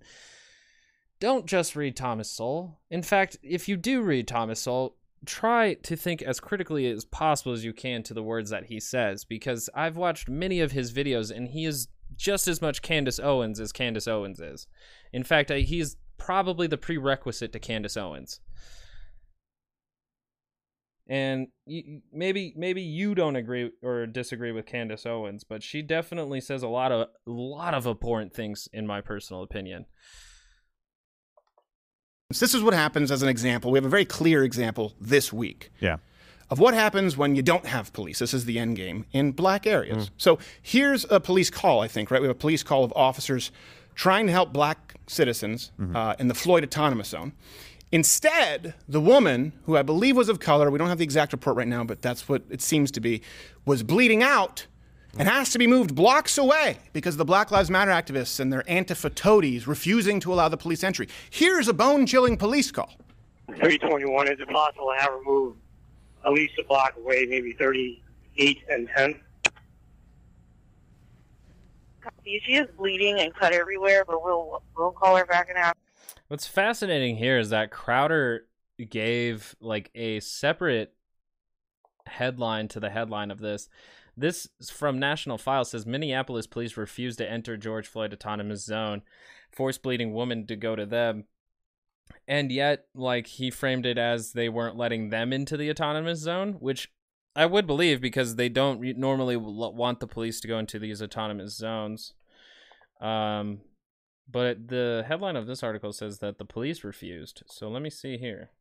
don't just read Thomas Sowell. In fact, if you do read Thomas Sowell, try to think as critically as possible as you can to the words that he says because I've watched many of his videos and he is just as much Candace Owens as Candace Owens is. In fact, he's probably the prerequisite to Candace Owens. And maybe maybe you don't agree or disagree with Candace Owens, but she definitely says a lot of a lot of abhorrent things in my personal opinion. This is what happens as an example. We have a very clear example this week. Yeah. Of what happens when you don't have police. This is the end game in black areas. Mm. So here's a police call, I think, right? We have a police call of officers trying to help black citizens mm-hmm. uh, in the Floyd Autonomous Zone. Instead, the woman, who I believe was of color, we don't have the exact report right now, but that's what it seems to be, was bleeding out and has to be moved blocks away because the Black Lives Matter activists and their Antifa toadies refusing to allow the police entry. Here's a bone chilling police call. 321, is it possible to have her moved at least a block away, maybe 38 and 10? She is bleeding and cut everywhere, but we'll we'll call her back in hour. What's fascinating here is that Crowder gave like a separate headline to the headline of this. This from National File says Minneapolis police refused to enter George Floyd autonomous zone, force bleeding woman to go to them. And yet, like he framed it as they weren't letting them into the autonomous zone, which I would believe because they don't re- normally want the police to go into these autonomous zones. Um, but the headline of this article says that the police refused. So let me see here.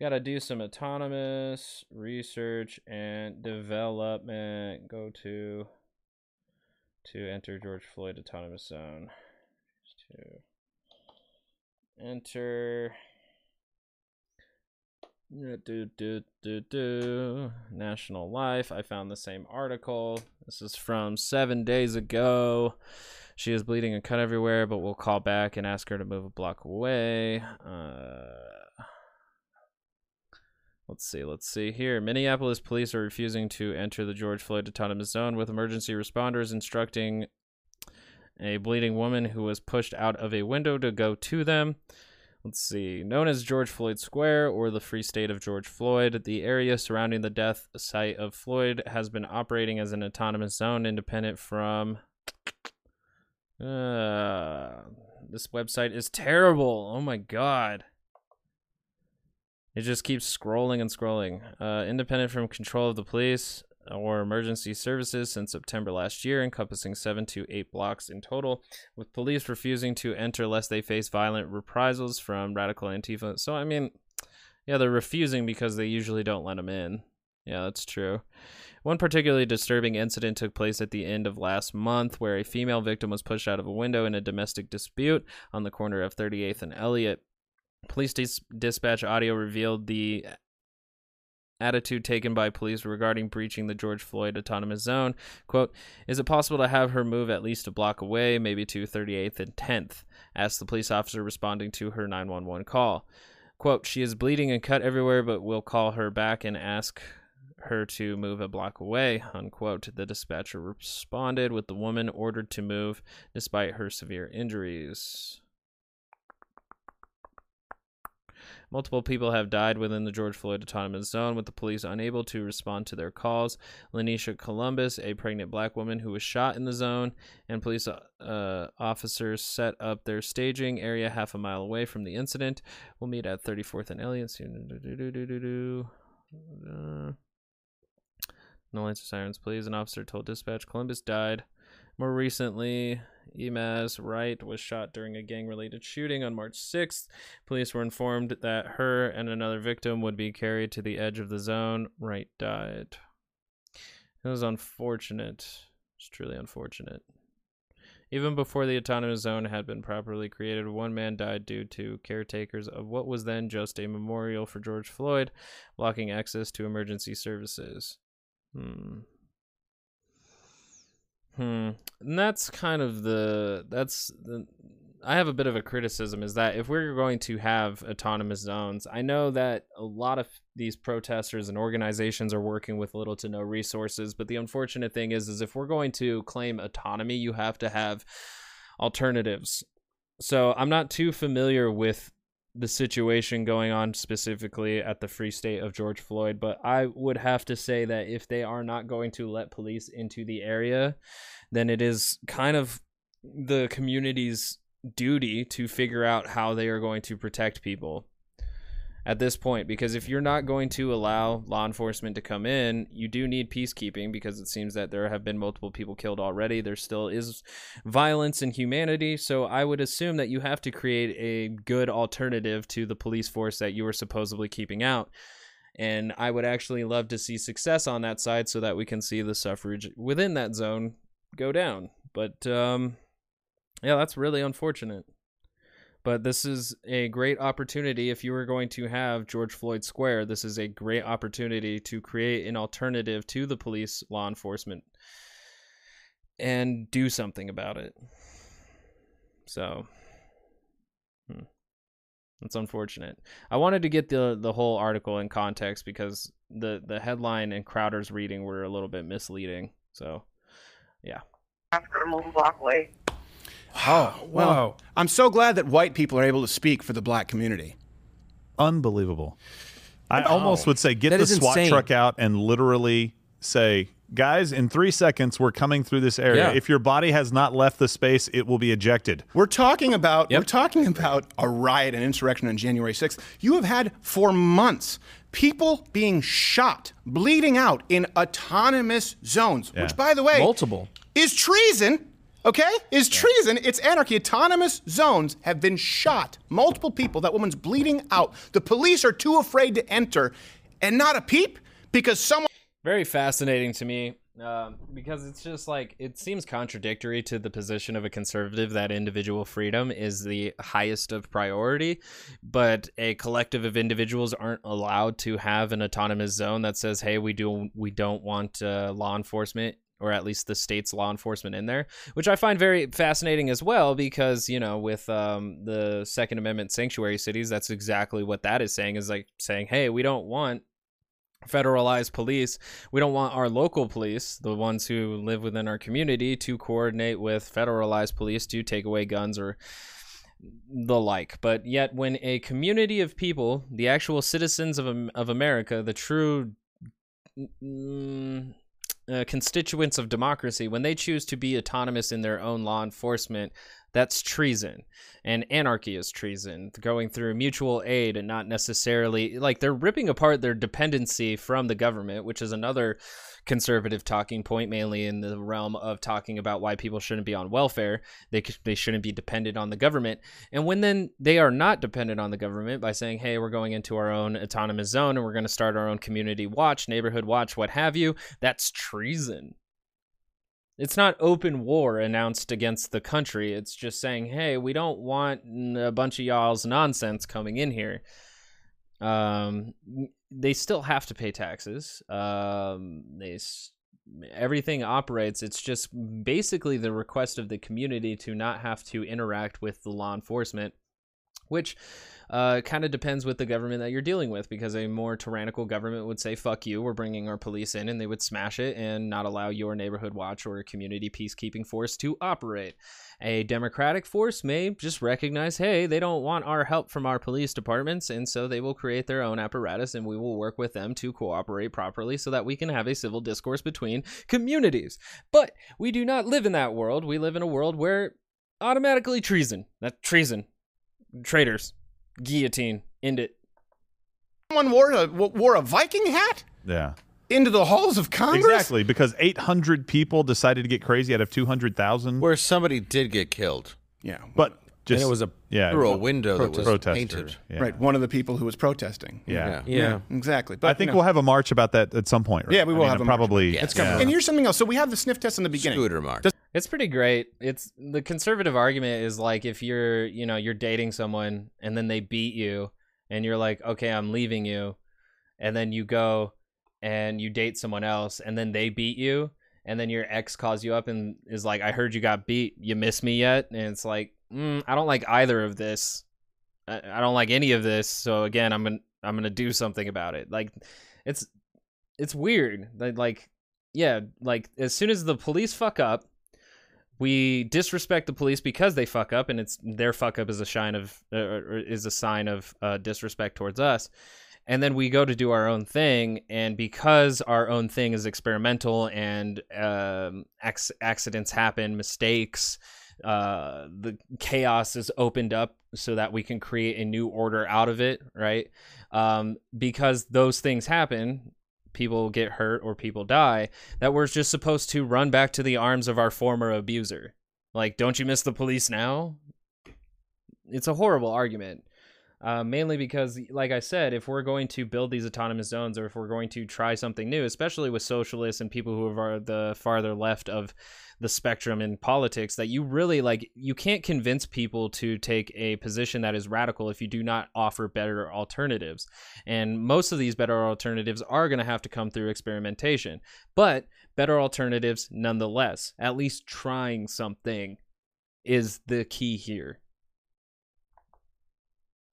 Got to do some autonomous research and development. Go to to enter George Floyd Autonomous Zone. To enter do, do, do, do. National File. I found the same article. This is from seven days ago. She is bleeding and cut everywhere, but we'll call back and ask her to move a block away. Uh, let's see. Let's see here. Minneapolis police are refusing to enter the George Floyd Autonomous Zone with emergency responders instructing a bleeding woman who was pushed out of a window to go to them. Let's see. Known as George Floyd Square or the Free State of George Floyd, the area surrounding the death site of Floyd has been operating as an autonomous zone independent from. Uh, this website is terrible. Oh my god. It just keeps scrolling and scrolling. Uh, independent from control of the police or emergency services since September last year, encompassing seven to eight blocks in total, with police refusing to enter lest they face violent reprisals from radical Antifa. So, I mean, yeah, they're refusing because they usually don't let them in. Yeah, that's true. One particularly disturbing incident took place at the end of last month where a female victim was pushed out of a window in a domestic dispute on the corner of 38th and Elliott. Police dis- dispatch audio revealed the attitude taken by police regarding breaching the George Floyd autonomous zone. Quote, Is it possible to have her move at least a block away, maybe to 38th and 10th? asked the police officer responding to her 911 call. Quote, She is bleeding and cut everywhere, but we'll call her back and ask her to move a block away, unquote. The dispatcher responded with the woman ordered to move despite her severe injuries. Multiple people have died within the George Floyd Autonomous Zone, with the police unable to respond to their calls. Lanisha Columbus, a pregnant black woman who was shot in the zone, and police uh, officers set up their staging area half a mile away from the incident. We'll meet at 34th and Elliott soon. Uh, no lights or sirens, please. An officer told dispatch Columbus died. More recently, Imez Wright was shot during a gang related shooting on March 6th. Police were informed that her and another victim would be carried to the edge of the zone. Wright died. It was unfortunate. It's truly unfortunate. Even before the autonomous zone had been properly created, one man died due to caretakers of what was then just a memorial for George Floyd, blocking access to emergency services. Hmm. Hmm. And that's kind of the that's the I have a bit of a criticism is that if we're going to have autonomous zones, I know that a lot of these protesters and organizations are working with little to no resources, but the unfortunate thing is is if we're going to claim autonomy, you have to have alternatives. So, I'm not too familiar with the situation going on specifically at the Free State of George Floyd, but I would have to say that if they are not going to let police into the area, then it is kind of the community's duty to figure out how they are going to protect people at this point because if you're not going to allow law enforcement to come in you do need peacekeeping because it seems that there have been multiple people killed already. There still is violence and humanity. So i would assume that you have to create a good alternative to the police force that you were supposedly keeping out. And i would actually love to see success on that side so that we can see the suffrage within that zone go down. But um yeah, that's really unfortunate. But this is a great opportunity. If you were going to have George Floyd Square, this is a great opportunity to create an alternative to the police, law enforcement, and do something about it. So, hmm. that's unfortunate. I wanted to get the the whole article in context because the the headline and Crowder's reading were a little bit misleading. So, yeah. To move a block (sighs) away. Oh, well, I'm so glad that white people are able to speak for the black community. Unbelievable. I almost would say get That the SWAT insane. truck out and literally say, guys, in three seconds, we're coming through this area. Yeah. If your body has not left the space, it will be ejected. We're talking about we're talking about a riot and insurrection on January 6th. You have had for months people being shot, bleeding out in autonomous zones, which by the way, multiple is treason. Okay? Is treason. It's anarchy. Autonomous zones have been shot. Multiple people. That woman's bleeding out. The police are too afraid to enter and not a peep because someone very fascinating to me um, because it's just like it seems contradictory to the position of a conservative that individual freedom is the highest of priority but a collective of individuals aren't allowed to have an autonomous zone that says hey we do we don't want uh, law enforcement or at least the state's law enforcement in there, which I find very fascinating as well because you know with um, the Second Amendment sanctuary cities, that's exactly what that is saying is like saying, hey, we don't want federalized police. We don't want our local police, the ones who live within our community, to coordinate with federalized police to take away guns or the like. But yet, when a community of people, the actual citizens of of America, the true mm, uh, constituents of democracy, when they choose to be autonomous in their own law enforcement, that's treason. And anarchy is treason. Going through mutual aid and not necessarily like they're ripping apart their dependency from the government, which is another conservative talking point, mainly in the realm of talking about why people shouldn't be on welfare. They they shouldn't be dependent on the government. And when then they are not dependent on the government by saying, "Hey, we're going into our own autonomous zone and we're going to start our own community watch, neighborhood watch, what have you," that's treason. It's not open war announced against the country. It's just saying, "Hey, we don't want a bunch of y'all's nonsense coming in here." Um, they still have to pay taxes. Um, they everything operates. It's just basically the request of the community to not have to interact with the law enforcement, which uh, kind of depends with the government that you're dealing with. Because a more tyrannical government would say, "Fuck you, we're bringing our police in," and they would smash it and not allow your neighborhood watch or community peacekeeping force to operate. A democratic force may just recognize, hey, they don't want our help from our police departments, and so they will create their own apparatus and we will work with them to cooperate properly so that we can have a civil discourse between communities. But we do not live in that world. We live in a world where automatically treason. That treason. Traitors. Guillotine. End it. someone wore a wore a Viking hat Yeah. into the halls of Congress. Exactly, because 800 people decided to get crazy out of 200,000. Where somebody did get killed. Yeah. But just it was a- yeah, through a window that was protester, painted. yeah. Right, one of the people who was protesting. Yeah. Yeah. exactly. But I think you know- we'll have a march about that at some point. Right? Yeah, we I will mean, have a march. probably. Yes. yeah. And here's something else. So we have the sniff test in the beginning. Scooter march. It's pretty great. It's the conservative argument is like if you're, you know, you're dating someone and then they beat you and you're like, "Okay, I'm leaving you." And then you go and you date someone else and then they beat you and then your ex calls you up and is like, "I heard you got beat. You miss me yet?" And it's like, mm, I don't like either of this. I, I don't like any of this. So again, I'm gonna I'm gonna do something about it. Like, it's it's weird. Like, like yeah, like as soon as the police fuck up, we disrespect the police because they fuck up, and it's their fuck up is a shine of uh, is a sign of uh, disrespect towards us. And then we go to do our own thing, and because our own thing is experimental and um, ac- accidents happen, mistakes, uh, the chaos is opened up so that we can create a new order out of it, right? Um, because those things happen, people get hurt or people die, that we're just supposed to run back to the arms of our former abuser. Like, don't you miss the police now? It's a horrible argument. Uh, mainly because, like I said, if we're going to build these autonomous zones or if we're going to try something new, especially with socialists and people who are the farther left of the spectrum in politics, that you really like, you can't convince people to take a position that is radical if you do not offer better alternatives. And most of these better alternatives are going to have to come through experimentation, but better alternatives nonetheless. At least trying something is the key here.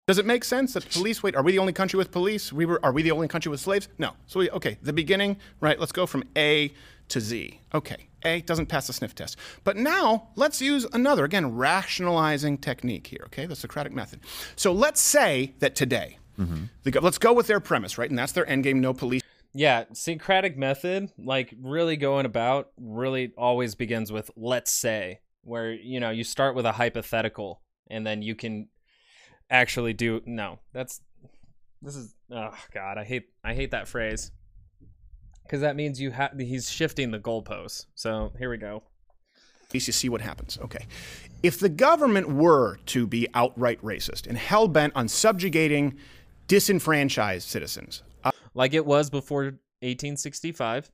Does it make sense that police wait? Are we the only country with police? We were. Are we the only country with slaves? No. So we, okay, the beginning, right? Let's go from A to Z. Okay, A doesn't pass the sniff test. But now let's use another again rationalizing technique here. Okay, the Socratic method. So let's say that today, mm-hmm. the, let's go with their premise, right? And that's their end game: no police. Yeah, Socratic method, like really going about, really always begins with let's say, where you know you start with a hypothetical and then you can actually do no. That's this is oh god, I hate I hate that phrase because that means you have he's shifting the goalposts. So here we go. At least you see what happens. Okay. If the government were to be outright racist and hell bent on subjugating disenfranchised citizens, uh, like it was before 1865,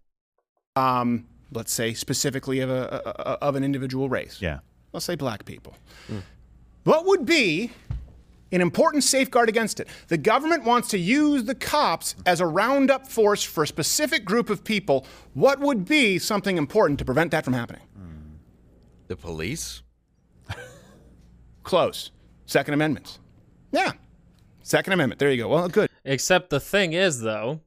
um, let's say specifically of a, a, a- of an individual race, Yeah. let's say black people, what would be an important safeguard against it? The government wants to use the cops as a roundup force for a specific group of people. What would be something important to prevent that from happening? The police? Close. Second Amendment. Yeah. Second Amendment. There you go. Well, good. Except the thing is, though,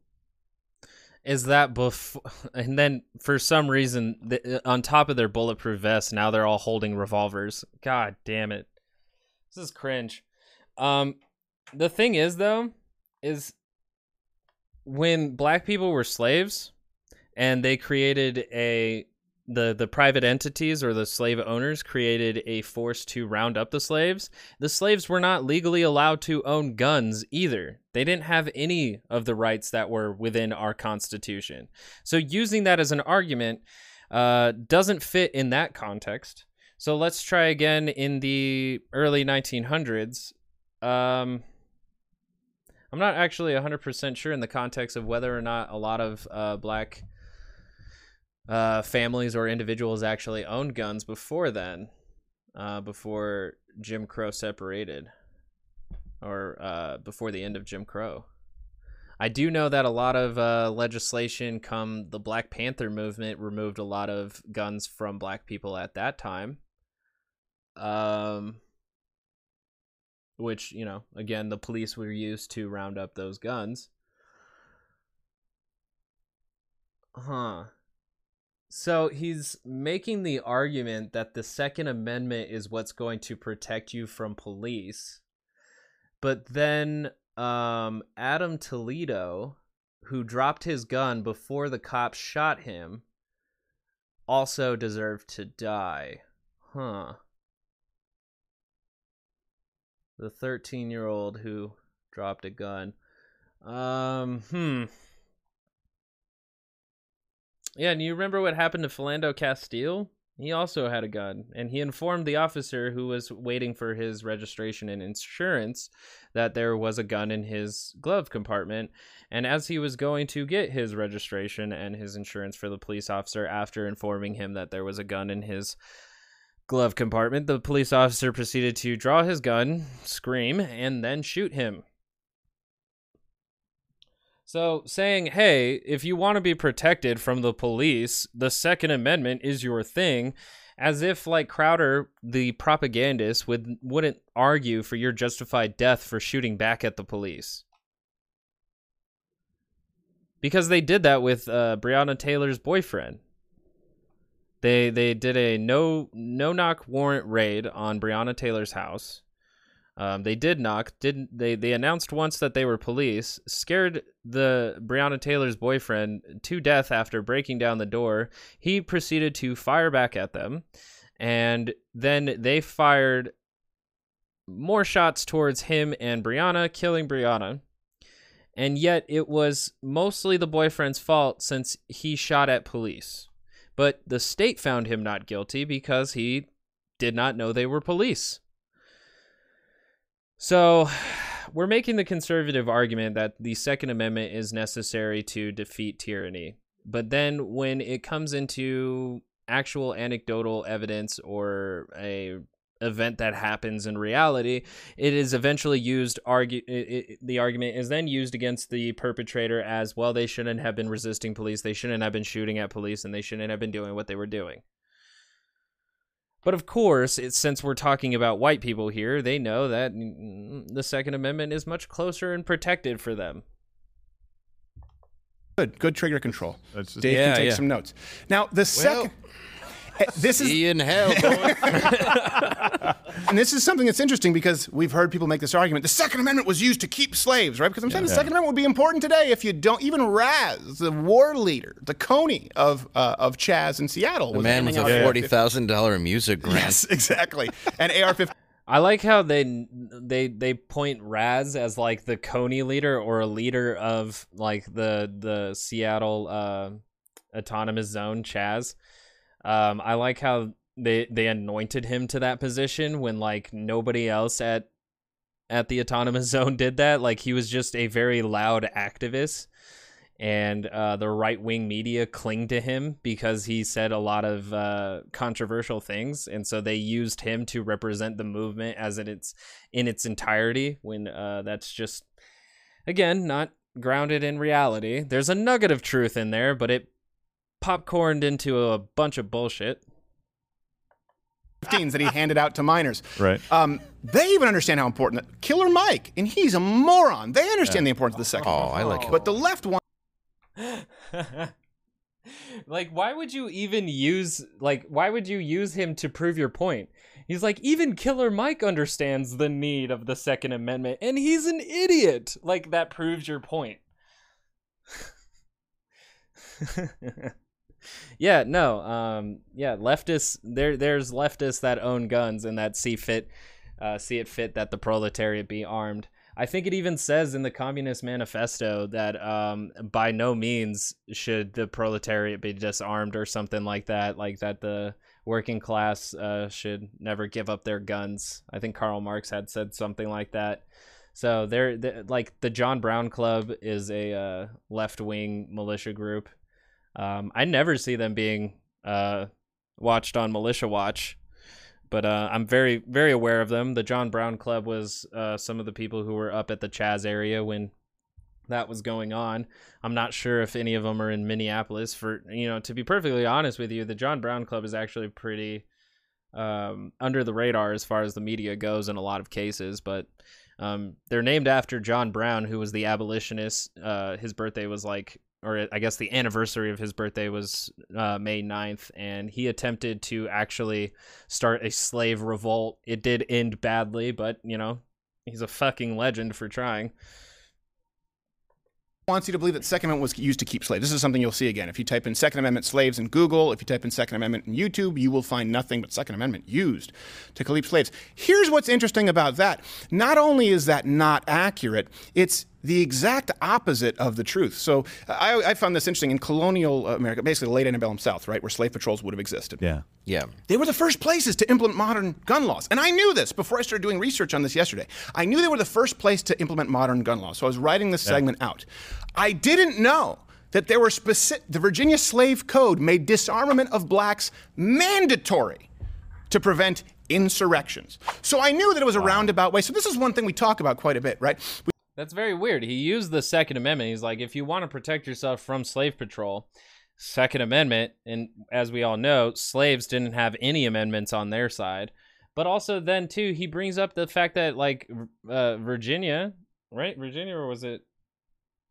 is that before, and then for some reason, the, on top of their bulletproof vests, now they're all holding revolvers. God damn it, this is cringe. Um, the thing is, though, is when black people were slaves, and they created a the the private entities or the slave owners created a force to round up the slaves. The slaves were not legally allowed to own guns either. They didn't have any of the rights that were within our constitution. So using that as an argument uh, doesn't fit in that context. So let's try again in the early 1900s. Um, I'm not actually 100% sure in the context of whether or not a lot of uh, black uh, families or individuals actually owned guns before then, uh, before Jim Crow separated, or uh, before the end of Jim Crow. I do know that a lot of uh, legislation, come the Black Panther movement, removed a lot of guns from black people at that time. Um, which you know, again, the police were used to round up those guns. Huh. So he's making the argument that the Second Amendment is what's going to protect you from police. But then um, Adam Toledo, who dropped his gun before the cops shot him, also deserved to die. Huh. The 13 year old who dropped a gun. Um, hmm. Yeah, and you remember what happened to Philando Castile? He also had a gun, and he informed the officer who was waiting for his registration and insurance that there was a gun in his glove compartment. And as he was going to get his registration and his insurance for the police officer, after informing him that there was a gun in his glove compartment, the police officer proceeded to draw his gun, scream, and then shoot him. So saying, hey, if you want to be protected from the police, the Second Amendment is your thing, as if like Crowder, the propagandist, would wouldn't argue for your justified death for shooting back at the police. Because they did that with uh, Breonna Taylor's boyfriend. They they did a no no knock warrant raid on Breonna Taylor's house. Um, they did knock. Didn't they? They announced once that they were police. Scared the Breonna Taylor's boyfriend to death after breaking down the door. He proceeded to fire back at them, and then they fired more shots towards him and Breonna, killing Breonna. And yet, it was mostly the boyfriend's fault since he shot at police. But the state found him not guilty because he did not know they were police. So, (sighs) we're making the conservative argument that the Second Amendment is necessary to defeat tyranny. But then when it comes into actual anecdotal evidence or a event that happens in reality, it is eventually used argue it, it, the argument is then used against the perpetrator as well they shouldn't have been resisting police, they shouldn't have been shooting at police and they shouldn't have been doing what they were doing. But of course, it's, since we're talking about white people here, they know that mm, mm, the Second Amendment is much closer and protected for them. Good, good trigger control. Just, Dave yeah, can take yeah. some notes. Now, the second. (laughs) This is See you in hell, (laughs) and this is something that's interesting because we've heard people make this argument. The Second Amendment was used to keep slaves, right? Because I'm saying the Second Amendment would be important today if you don't. Even Raz, the war leader, the Kony of uh, of Chaz in Seattle, the was man with handing a forty thousand dollar music grant. Yes, (laughs) exactly. And AR-15. I like how they they they point Raz as like the Kony leader or a leader of like the the Seattle uh, autonomous zone, Chaz. Um, I like how they they anointed him to that position when like nobody else at at the autonomous (laughs) zone did that. Like he was just a very loud activist, and uh, the right wing media cling to him because he said a lot of uh, controversial things, and so they used him to represent the movement as in its in its entirety. When uh, that's just again not grounded in reality. There's a nugget of truth in there, but it popcorned into a bunch of bullshit. 15s that he handed out to minors. Right. Um, they even understand how important that Killer Mike, and he's a moron. They understand the importance of the Second Oh, Amendment. I like it. But the left one. (laughs) like why would you even use like why would you use him to prove your point he's like even killer mike understands the need of the second amendment and he's an idiot like that proves your point (laughs) yeah no um yeah leftists there there's leftists that own guns and that see fit uh, see it fit that the proletariat be armed I think it even says in the Communist Manifesto that um, by no means should the proletariat be disarmed or something like that, like that the working class uh, should never give up their guns. I think Karl Marx had said something like that. So they're, they like the John Brown Club is a uh, left wing militia group. Um, I never see them being uh, watched on Militia Watch but uh, I'm very very aware of them. The John Brown Club was uh, some of the people who were up at the Chaz area when that was going on. I'm not sure if any of them are in Minneapolis. For you know, to be perfectly honest with you, the John Brown Club is actually pretty um, under the radar as far as the media goes in a lot of cases. But um, they're named after John Brown, who was the abolitionist. Uh, his birthday was like or I guess the anniversary of his birthday was uh, May 9th, and he attempted to actually start a slave revolt. It did end badly, but, you know, he's a fucking legend for trying. wants you to believe that Second Amendment was used to keep slaves. This is something you'll see again. If you type in Second Amendment slaves in Google, if you type in Second Amendment in YouTube, you will find nothing but Second Amendment used to keep slaves. Here's what's interesting about that. Not only is that not accurate, it's the exact opposite of the truth. So I, I found this interesting in colonial America, basically the late antebellum South, right, where slave patrols would have existed. Yeah. Yeah. They were the first places to implement modern gun laws. And I knew this before I started doing research on this yesterday. I knew they were the first place to implement modern gun laws. So I was writing this segment out. I didn't know that there were specific, the Virginia Slave Code made disarmament of blacks mandatory to prevent insurrections. So I knew that it was a roundabout way. So this is one thing we talk about quite a bit, right? We That's very weird. He used the Second Amendment. He's like, if you want to protect yourself from slave patrol, Second Amendment, and as we all know, slaves didn't have any amendments on their side. But also, then too, he brings up the fact that like uh, Virginia, right? Virginia, or was it?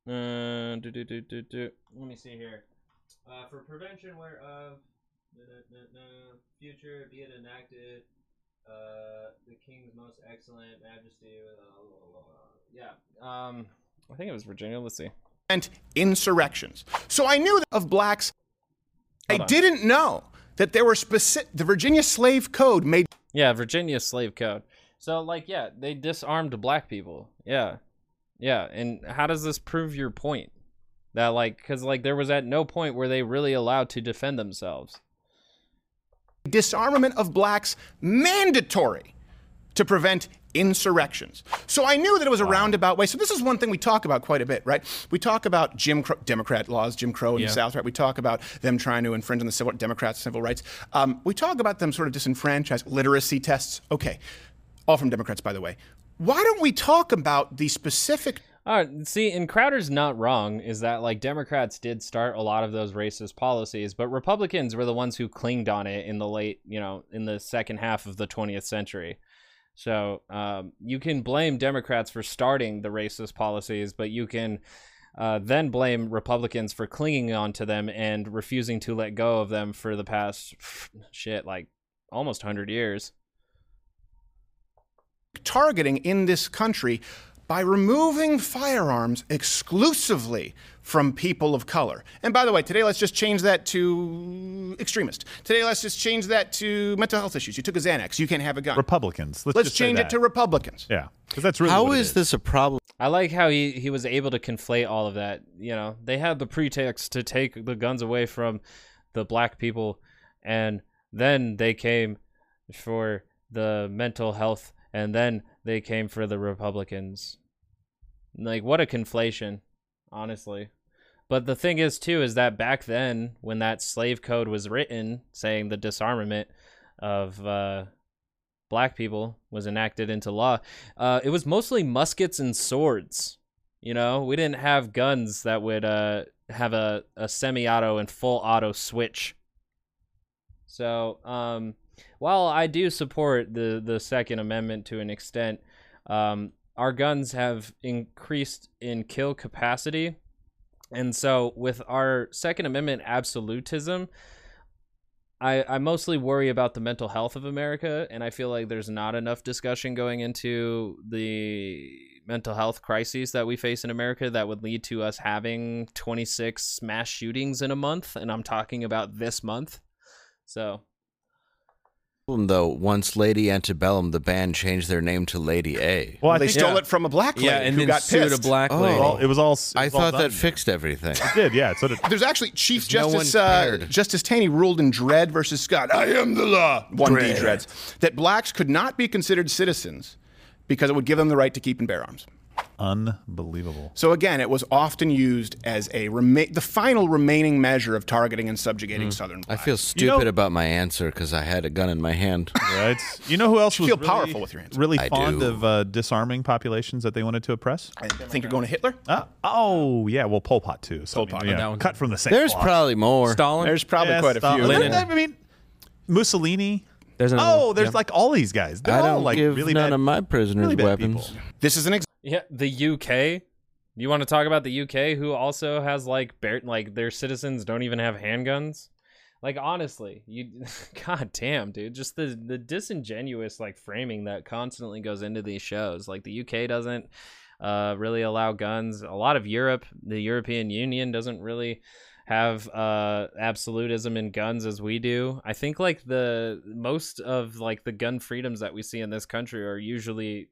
Uh. Let me see here. Uh, for prevention whereof future be it enacted, uh, the king's most excellent majesty. Uh, yeah. Um, I think it was Virginia. Let's see. And insurrections. So I knew of blacks. Hold I on. didn't know that there were specific. The Virginia Slave Code made Yeah, Virginia slave code. So like, yeah, they disarmed black people. Yeah, yeah. And how does this prove your point? That like, because like there was at no point were they really allowed to defend themselves. disarmament of blacks mandatory to prevent insurrections. So I knew that it was a roundabout way. So this is one thing we talk about quite a bit, right? We talk about Jim Crow, Democrat laws, Jim Crow in Yeah. the South, right? We talk about them trying to infringe on the civil Democrats' civil rights. Um, we talk about them sort of disenfranchised literacy tests. Okay, all from Democrats, by the way. Why don't we talk about the specific All right, see, and Crowder's not wrong. Is that like Democrats did start a lot of those racist policies, but Republicans were the ones who clinged on it in the late, you know, in the second half of the 20th century. So um, you can blame Democrats for starting the racist policies, but you can uh, then blame Republicans for clinging on to them and refusing to let go of them for the past shit, like almost 100 years. targeting in this country by removing firearms exclusively from people of color. And by the way, today let's just change that to extremist. Today let's just change that to mental health issues. You took a Xanax, you can't have a gun. Republicans. Let's, Let's just say change it to Republicans. Yeah, because that's really How what it is this a problem? I like how he, he was able to conflate all of that. You know, they had the pretext to take the guns away from the black people, and then they came for the mental health, and then they came for the Republicans. Like, what a conflation, honestly. But the thing is, too, is that back then, when that slave code was written, saying the disarmament of uh, black people was enacted into law, uh, it was mostly muskets and swords. You know, we didn't have guns that would uh, have a, a semi-auto and full auto switch. So, um, while I do support the the Second Amendment to an extent, um, our guns have increased in kill capacity, and so with our Second Amendment absolutism, I, I mostly worry about the mental health of America, and I feel like there's not enough discussion going into the mental health crises that we face in America that would lead to us having 26 mass shootings in a month, and I'm talking about this month. So, Problem, Though once Lady Antebellum, the band changed their name to Lady A. Well, I they think stole it from a black lady Yeah, and who then got sued a pissed. black Oh. lady. Well, it was all. it I was all thought done. that fixed everything. It did. Yeah. So did. There's actually Chief No one Justice uh. Justice Taney ruled in Dred versus Scott. I am the law. One D Dreads that blacks could not be considered citizens because it would give them the right to keep and bear arms. Unbelievable. So again, it was often used as a rema- the final remaining measure of targeting and subjugating Southern I feel stupid know- about my answer because I had a gun in my hand. (laughs) Right. You know who else was feel really, powerful with your answer. really I fond do. of uh, disarming populations that they wanted to oppress? I think you're going to Hitler. Uh, oh yeah, well Pol Pot too. So Pol Pot, I mean, that yeah, one- cut from the same. There's cloth. probably more. Stalin. There's probably Yeah, quite a few. Lenin. I mean, Mussolini. There's another Oh, one. there's Yeah. like all these guys. They're I don't like give really none bad, of my prisoners really weapons. people. This is an example. Yeah, the UK. You want to talk about the UK, who also has like like their citizens don't even have handguns. Like honestly, you, (laughs) god damn, dude, just the the disingenuous like framing that constantly goes into these shows. Like the UK doesn't uh, really allow guns. A lot of Europe, the European Union doesn't really have uh absolutism in guns as we do. I think like the most of like the gun freedoms that we see in this country are usually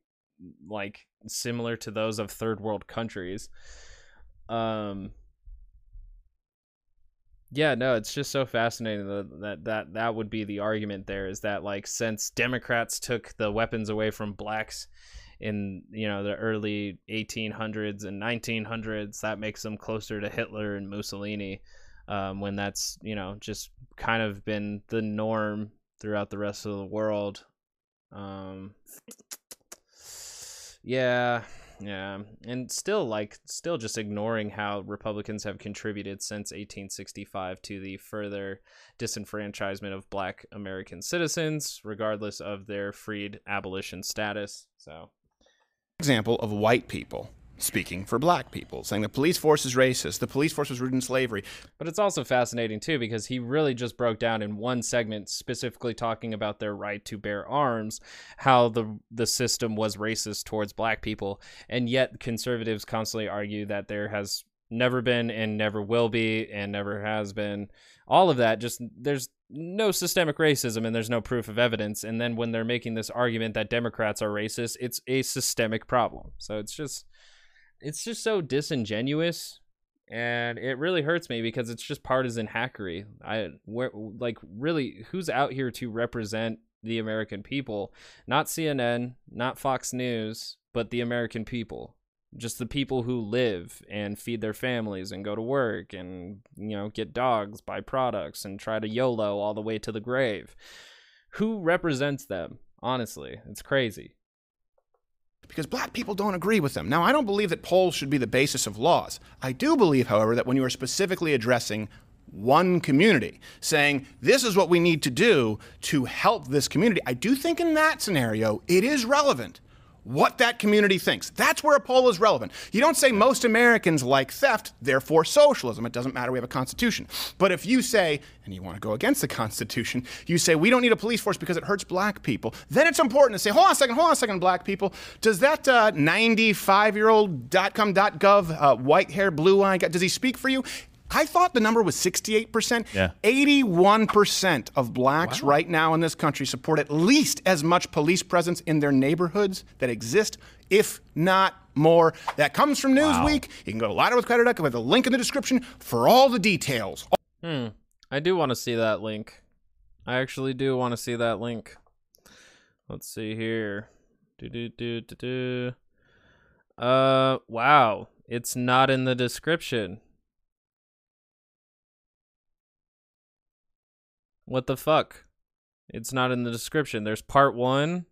like similar to those of third world countries. Um yeah, no, it's just so fascinating that, that that would be the argument there is that like since Democrats took the weapons away from blacks in you know the early 1800s and 1900s that makes them closer to Hitler and Mussolini um, when that's you know just kind of been the norm throughout the rest of the world um yeah Yeah, and still like still just ignoring how Republicans have contributed since 1865 to the further disenfranchisement of black American citizens regardless of their freed abolition status. So, example of white people speaking for black people, saying the police force is racist, the police force was rooted in slavery. But it's also fascinating too because he really just broke down in one segment specifically talking about their right to bear arms, how the the system was racist towards black people, and yet conservatives constantly argue that there has never been and never will be and never has been all of that. Just there's no systemic racism and there's no proof of evidence. And then when they're making this argument that democrats are racist it's a systemic problem. So it's just it's just so disingenuous and it really hurts me because it's just partisan hackery. I where like really who's out here to represent the american people? Not cnn not fox news but the american people. Just the people who live and feed their families and go to work and you know get dogs buy products and try to yolo all the way to the grave. Who represents them honestly? It's crazy because black people don't agree with them. Now, I don't believe that polls should be the basis of laws. I do believe, however, that when you are specifically addressing one community, saying this is what we need to do to help this community, I do think in that scenario it is relevant what that community thinks. That's where a poll is relevant. You don't say most Americans like theft, therefore socialism. It doesn't matter, we have a constitution. But if you say, and you want to go against the (laughs) constitution, you say we don't need a police force because it hurts black people, then it's important to say, hold on a second, hold on a second, black people. Does that 95 uh, year old .com.gov uh, white hair, blue eye does he speak for you? I thought the number was 68%. Yeah. 81% of blacks wow. right now in this country support at least as much police presence in their neighborhoods that exist, if not more. That comes from Newsweek. Wow. You can go to louderwithcrowder.com with a link in the description for all the details. Hmm. I do want to see that link. I actually do want to see that link. Let's see here. Do do do do do. Uh, wow. It's not in the description. What the fuck? It's not in the description. There's part one,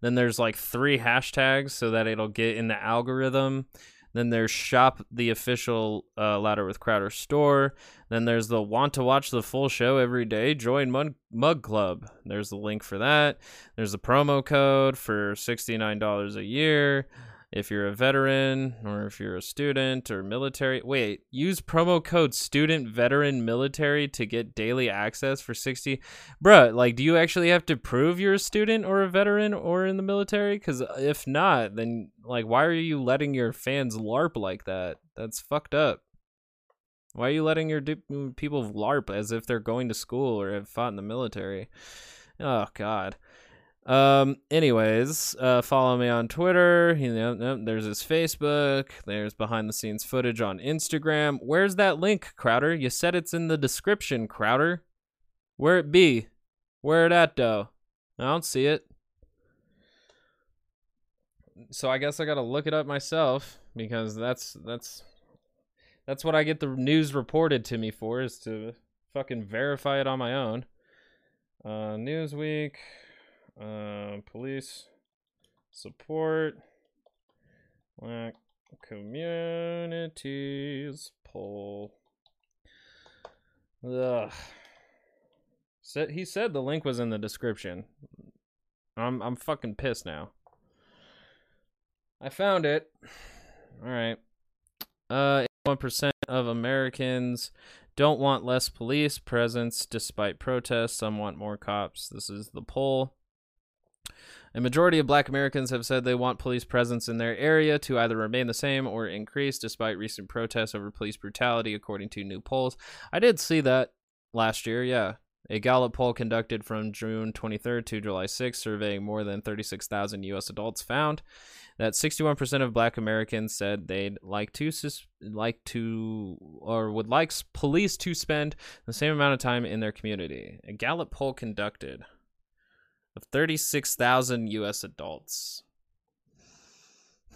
then there's like three hashtags so that it'll get in the algorithm. Then there's shop the official uh, Louder with Crowder store. Then there's the want to watch the full show every day. Join Mug, Mug Club. There's the link for that. There's a promo code for $69 a year if you're a veteran or if you're a student or military. Wait, use promo code student veteran military to get daily access for 60. Bruh, like, do you actually have to prove you're a student or a veteran or in the military? Because uh, if not, then, like, why are you letting your fans LARP like that? That's fucked up. Why are you letting your mm, people LARP as if they're going to school or have fought in the military? Oh, God. Um. Anyways, uh, follow me on Twitter. You know, there's his Facebook. There's behind the scenes footage on Instagram. Where's that link, Crowder? You said it's in the description, Crowder. Where it be? Where it at, though? I don't see it. So I guess I gotta look it up myself because that's that's that's what I get the news reported to me for is to fucking verify it on my own. Uh, Newsweek. Uh, police support black communities poll. Ugh. Said he said the link was in the description. I'm I'm fucking pissed now. I found it. All right. Uh, 1% of Americans don't want less police presence despite protests. Some want more cops. This is the poll. A majority of black Americans have said they want police presence in their area to either remain the same or increase despite recent protests over police brutality, according to new polls. I did see that last year, yeah. A Gallup poll conducted from June 23rd to July 6th, surveying more than 36,000 U.S. adults, found that 61% of Black Americans said they'd like to like to or would like police to spend the same amount of time in their community. A Gallup poll conducted of 36,000 US adults.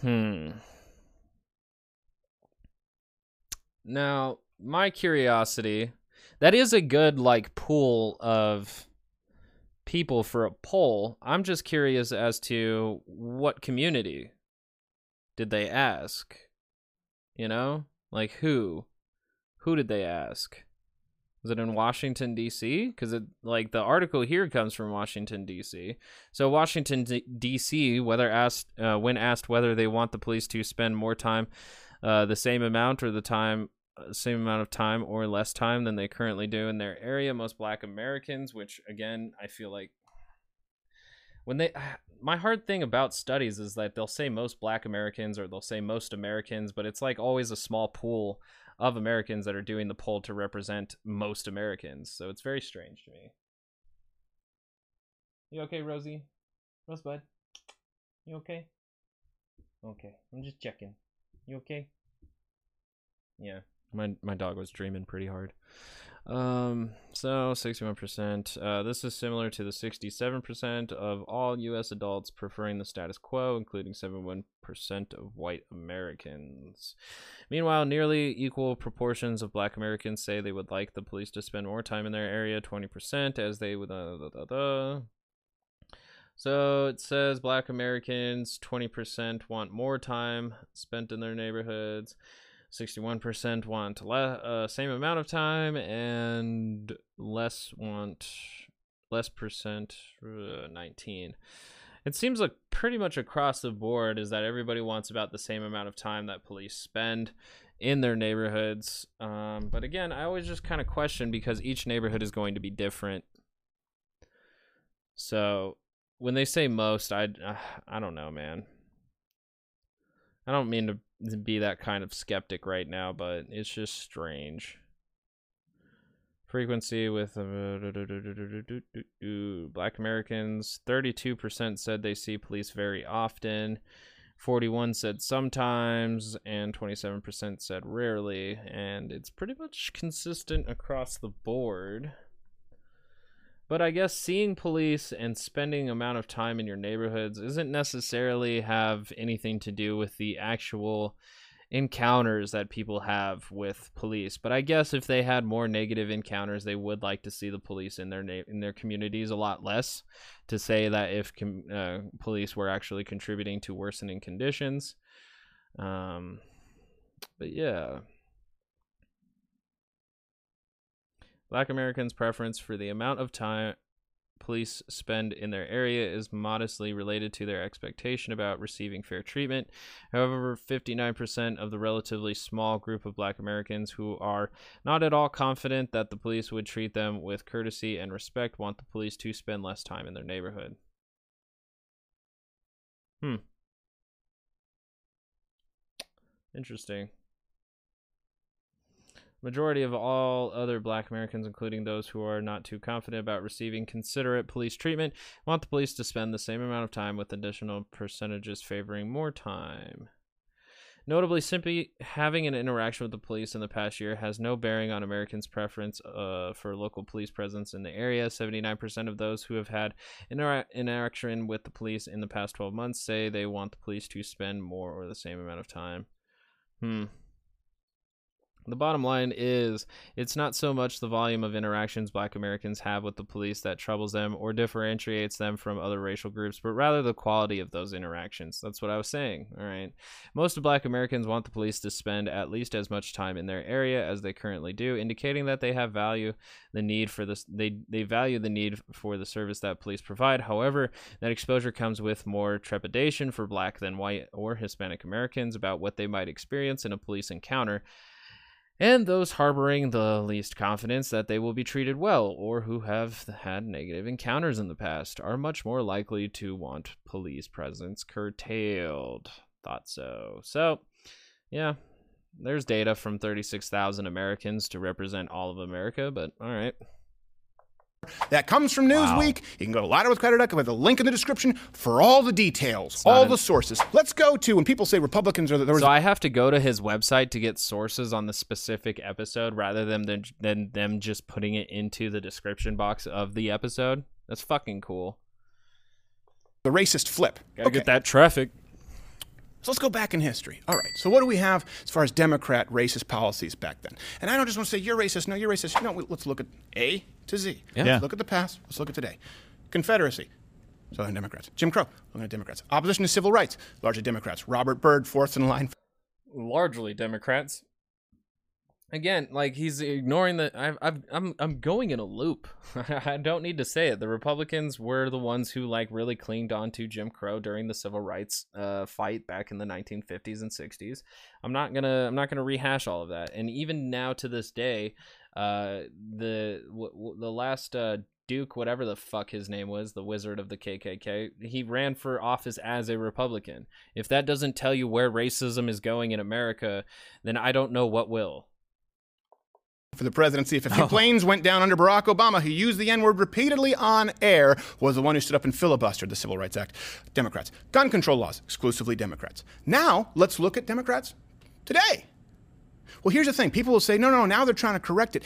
Hmm. Now, my curiosity, that is a good like pool of people for a poll. I'm just curious as to what community did they ask? You know? Like who? Who did they ask? Was it in Washington D.C.? Because it like the article here comes from Washington D.C. So Washington D.C. whether asked uh, when asked whether they want the police to spend more time, uh, the same amount or the time uh, same amount of time or less time than they currently do in their area. Most Black Americans, which again I feel like when they my hard thing about studies is that they'll say most black americans or they'll say most americans but it's like always a small pool of americans that are doing the poll to represent most americans so it's very strange to me. You okay rosie? Rosebud you okay? Okay i'm just checking. You okay? Yeah my my dog was dreaming pretty hard um, so 61%. Uh, this is similar to the 67% of all U.S. adults preferring the status quo, including 71% of white Americans. Meanwhile, nearly equal proportions of black Americans say they would like the police to spend more time in their area, 20%, as they would. Uh, da, da, da. So it says black Americans, 20% want more time spent in their neighborhoods. 61% want le- uh, same amount of time and less want less percent uh, 19 it seems like pretty much across the board is that everybody wants about the same amount of time that police spend in their neighborhoods um, but again i always just kind of question because each neighborhood is going to be different. So when they say most i uh, i don't know man. I don't mean to be that kind of skeptic right now, but it's just strange. Frequency with (laughs) Black Americans, 32% said they see police very often. 41 said sometimes and 27% said rarely and it's pretty much consistent across the board but I guess seeing police and spending amount of time in your neighborhoods isn't necessarily have anything to do with the actual encounters that people have with police. But I guess if they had more negative encounters, they would like to see the police in their na- in their communities a lot less. To say that if com- uh, police were actually contributing to worsening conditions, um, but yeah. Black Americans' preference for the amount of time police spend in their area is modestly related to their expectation about receiving fair treatment. However, 59% of the relatively small group of black Americans who are not at all confident that the police would treat them with courtesy and respect want the police to spend less time in their neighborhood. Hmm. Interesting. Majority of all other black Americans, including those who are not too confident about receiving considerate police treatment, want the police to spend the same amount of time with additional percentages favoring more time. Notably, simply having an interaction with the police in the past year has no bearing on Americans' preference uh, for local police presence in the area. 79% of those who have had inter- interaction with the police in the past 12 months say they want the police to spend more or the same amount of time. Hmm. The bottom line is it's not so much the volume of interactions black Americans have with the police that troubles them or differentiates them from other racial groups, but rather the quality of those interactions. That's what I was saying. All right. Most of black Americans want the police to spend at least as much time in their area as they currently do, indicating that they have value the need for this they they value the need for the service that police provide. However, that exposure comes with more trepidation for black than white or Hispanic Americans about what they might experience in a police encounter and those harboring the least confidence that they will be treated well or who have had negative encounters in the past are much more likely to want police presence curtailed. Thought so. So, yeah, there's data from 36,000 Americans to represent all of America, but all right. That comes from Newsweek. You can go to louderwithcrowder.com with a link in the description for all the details, not all an- the sources. Let's go to when people say Republicans are the, there was So I have to go to his website to get sources on the specific episode rather than than, than them just putting it into the description box of the episode. That's fucking cool. the racist flip. Gotta get that traffic. So let's go back in history. All right. So what do we have as far as Democrat racist policies back then? And I don't just want to say you're racist. No, you're racist. No, let's look at A to Z. Yeah. Let's look at the past. Let's look at today. Confederacy. Southern Democrats. Jim Crow, looking at Democrats. Opposition to civil rights, largely Democrats. Robert Byrd, fourth in line. largely Democrats. Again, like he's ignoring the. I've, I've, I'm I'm going in a loop. (laughs) I don't need to say it. The Republicans were the ones who like really clinged on to Jim Crow during the civil rights uh, fight back in the 1950s and 60s. I'm not gonna I'm not gonna rehash all of that. And even now to this day, uh, the w- w- the last uh, Duke, whatever the fuck his name was, the wizard of the KKK, he ran for office as a Republican. If that doesn't tell you where racism is going in America, then I don't know what will. for the presidency. If a few (laughs) planes went down under Barack Obama, who used the N word repeatedly on air, was the one who stood up and filibustered the Civil Rights Act. Democrats. Gun control laws, exclusively Democrats. Now, let's look at Democrats today. Well, here's the thing people will say, no, no, now they're trying to correct it.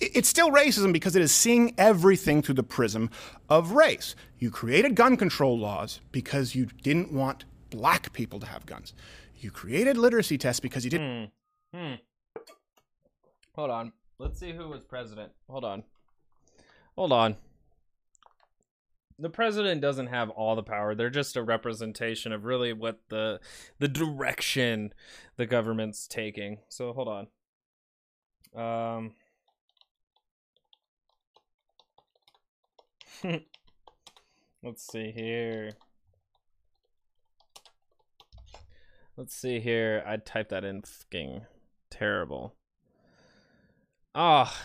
It's still racism because it is seeing everything through the prism of race. You created gun control laws because you didn't want black people to have guns. You created literacy tests because you didn't. Hmm. Hold on. Let's see who was president. Hold on. Hold on. The president doesn't have all the power. They're just a representation of really what the the direction the government's taking. So hold on. Um (laughs) Let's see here. Let's see here. I typed that in fucking terrible. Ah.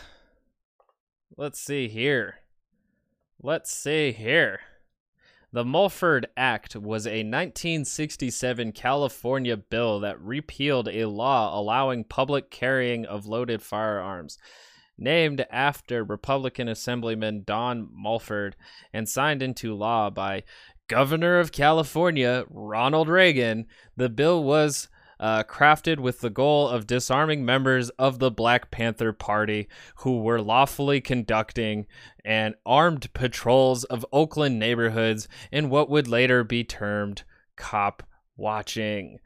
let's see here. Let's see here. The Mulford Act was a 1967 California bill that repealed a law allowing public carrying of loaded firearms. Named after Republican Assemblyman Don Mulford and signed into law by Governor of California Ronald Reagan, the bill was uh, crafted with the goal of disarming members of the Black Panther Party who were lawfully conducting and armed patrols of Oakland neighborhoods in what would later be termed cop watching.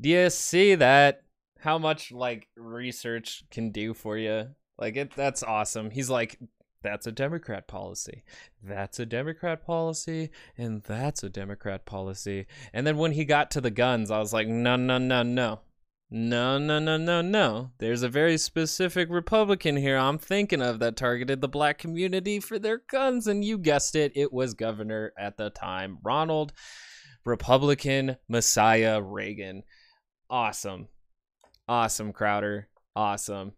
Do you see that? How much like research can do for you? Like it that's awesome. He's like that's a Democrat policy. That's a Democrat policy. And that's a Democrat policy. And then when he got to the guns, I was like, no, no, no, no. No, no, no, no, no. There's a very specific Republican here I'm thinking of that targeted the black community for their guns. And you guessed it, it was governor at the time, Ronald Republican Messiah Reagan. Awesome. Awesome, Crowder. Awesome.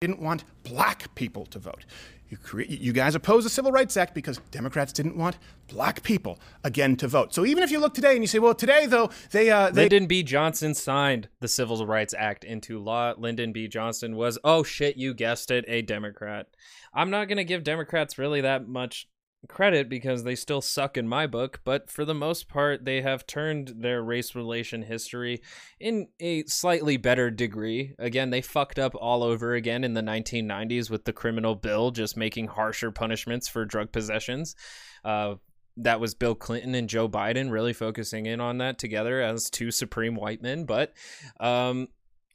Didn't want black people to vote. You, you guys opposed the Civil Rights Act because Democrats didn't want black people again to vote. So even if you look today and you say, well, today though they uh, they Lyndon B. Johnson signed the Civil Rights Act into law. Lyndon B. Johnson was, oh shit, you guessed it, a Democrat. I'm not going to give Democrats really that much credit because they still suck in my book, but for the most part, they have turned their race relation history in a slightly better degree. Again, they fucked up all over again in the 1990s with the criminal bill, just making harsher punishments for drug possessions. Uh, that was Bill Clinton and Joe Biden really focusing in on that together as two supreme white men. But um,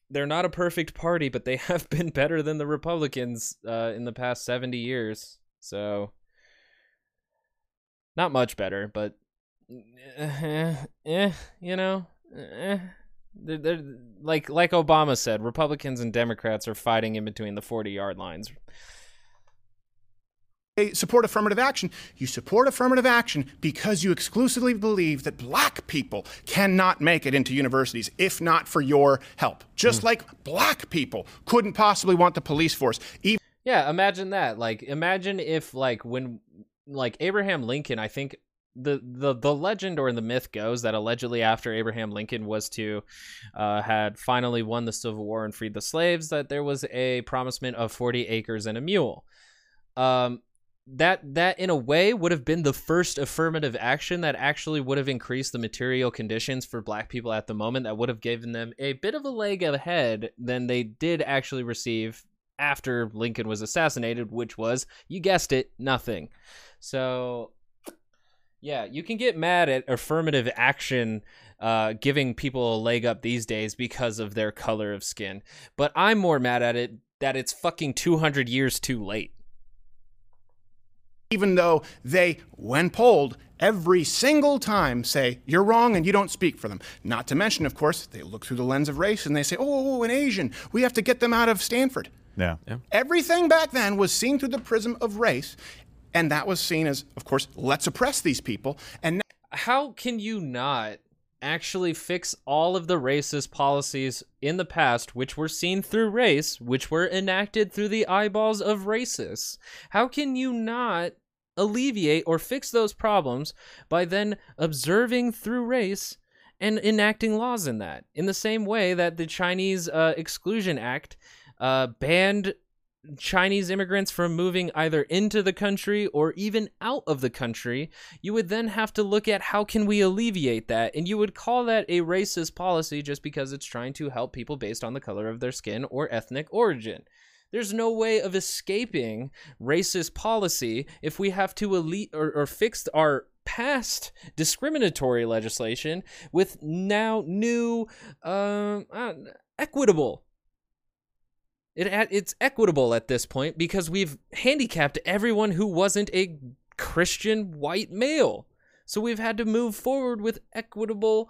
they're not a perfect party, but they (laughs) have been better than the Republicans uh, in the past 70 years. So, not much better, but eh, eh you know, eh. They're, they're, like like Obama said, Republicans and Democrats are fighting in between the 40 yard lines. they support affirmative action. You support affirmative action because you exclusively believe that black people cannot make it into universities if not for your help. Just like black people couldn't possibly want the police force. Even Yeah, imagine that. Like imagine if like when like Abraham Lincoln, I think the the the legend or the myth goes that allegedly after Abraham Lincoln was to uh, had finally won the Civil War and freed the slaves, that there was a promisement of 40 acres and a mule. Um that that in a way would have been the first affirmative action that actually would have increased the material conditions for black people at the moment that would have given them a bit of a leg ahead than they did actually receive after Lincoln was assassinated, which was, you guessed it, nothing. So, yeah, you can get mad at affirmative action uh, giving people a leg up these days because of their color of skin. But I'm more mad at it that it's fucking 200 years too late. even though they, when polled, every single time say, you're wrong and you don't speak for them. Not to mention, of course, they look through the lens of race and they say, oh, an Asian, we have to get them out of Stanford. Yeah. Everything back then was seen through the prism of race, and that was seen as, of course, let's oppress these people. And how can you not actually fix all of the racist policies in the past, which were seen through race, which were enacted through the eyeballs of racists? How can you not alleviate or fix those problems by then observing through race and enacting laws in that? In the same way that the Chinese uh, Exclusion Act uh, banned Chinese immigrants from moving either into the country or even out of the country, you would then have to look at how can we alleviate that, and you would call that a racist policy just because it's trying to help people based on the color of their skin or ethnic origin. There's no way of escaping racist policy if we have to elite or, or fix our past discriminatory legislation with now new um, uh, equitable it it's equitable at this point because we've handicapped everyone who wasn't a Christian white male. So we've had to move forward with equitable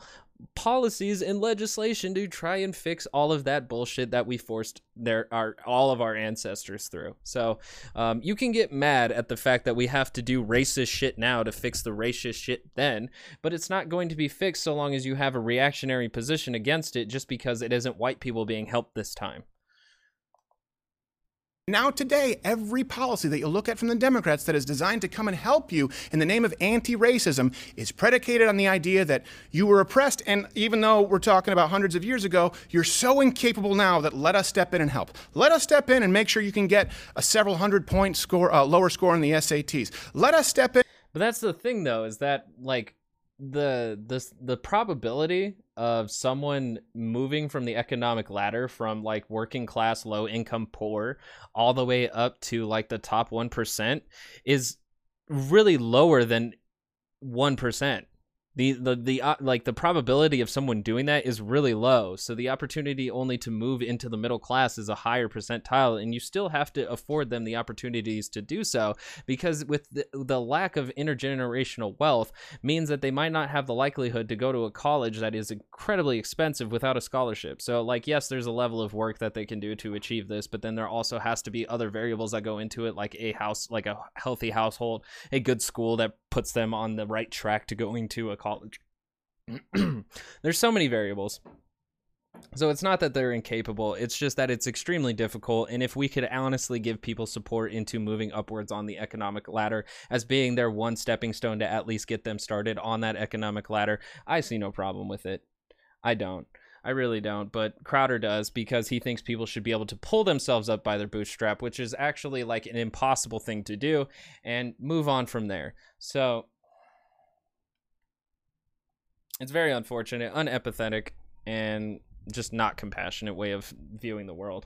policies and legislation to try and fix all of that bullshit that we forced their our all of our ancestors through. So um, you can get mad at the fact that we have to do racist shit now to fix the racist shit then, but it's not going to be fixed so long as you have a reactionary position against it just because it isn't white people being helped this time. Now, today, every policy that you look at from the Democrats that is designed to come and help you in the name of anti racism is predicated on the idea that you were oppressed. And even though we're talking about hundreds of years ago, you're so incapable now that let us step in and help. Let us step in and make sure you can get a several hundred point score, uh, lower score in the SATs. Let us step in. But that's the thing, though, is that, like, the the the probability of someone moving from the economic ladder from like working class low income poor all the way up to like the top 1% is really lower than 1% the the the uh, like the probability of someone doing that is really low so the opportunity only to move into the middle class is a higher percentile and you still have to afford them the opportunities to do so because with the, the lack of intergenerational wealth means that they might not have the likelihood to go to a college that is incredibly expensive without a scholarship. So like yes there's a level of work that they can do to achieve this but then there also has to be other variables that go into it like a house like a healthy household a good school that puts them on the right track to going to a college. (clears throat) There's so many variables. So it's not that they're incapable, it's just that it's extremely difficult. And if we could honestly give people support into moving upwards on the economic ladder as being their one stepping stone to at least get them started on that economic ladder, I see no problem with it. I don't. I really don't, but Crowder does because he thinks people should be able to pull themselves up by their bootstrap, which is actually like an impossible thing to do, and move on from there. So it's very unfortunate, unempathetic, and just not compassionate way of viewing the world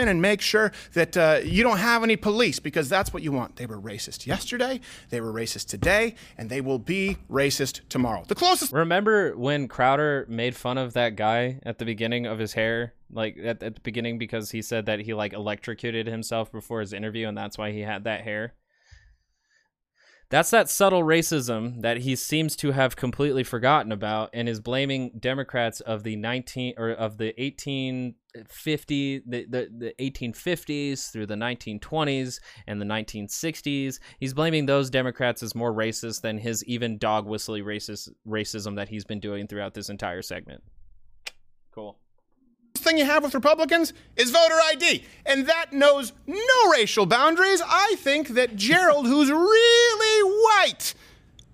in and make sure that uh, you don't have any police because that's what you want. They were racist yesterday, they were racist today, and they will be racist tomorrow. The closest. Remember when Crowder made fun of that guy at the beginning of his hair? Like at, at the beginning because he said that he like electrocuted himself before his interview and that's why he had that hair. That's that subtle racism that he seems to have completely forgotten about and is blaming Democrats of the 19 or of the 1850 the, the, the 1850s through the 1920s and the 1960s. He's blaming those Democrats as more racist than his even dog whistly racist racism that he's been doing throughout this entire segment. Cool thing you have with Republicans is voter ID, and that knows no racial boundaries. I think that Gerald, who's really white,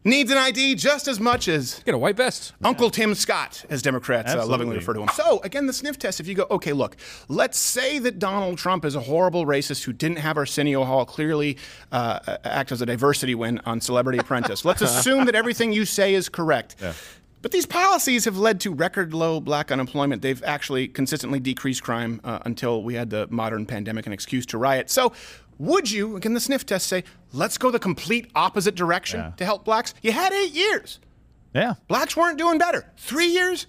needs an ID just as much as get a white vest. Uncle Tim Scott, as Democrats uh, lovingly refer to him. So again, the sniff test. If you go, okay, look, let's say that Donald Trump is a horrible racist who didn't have Arsenio Hall clearly uh, act as a diversity win on Celebrity Apprentice. let's (laughs) assume that everything you say is correct. Yeah. But these policies have led to record low black unemployment. They've actually consistently decreased crime uh, until we had the modern pandemic an excuse to riot. So, would you, again, the sniff test say, let's go the complete opposite direction yeah. to help blacks? You had eight years. Yeah. Blacks weren't doing better. Three years,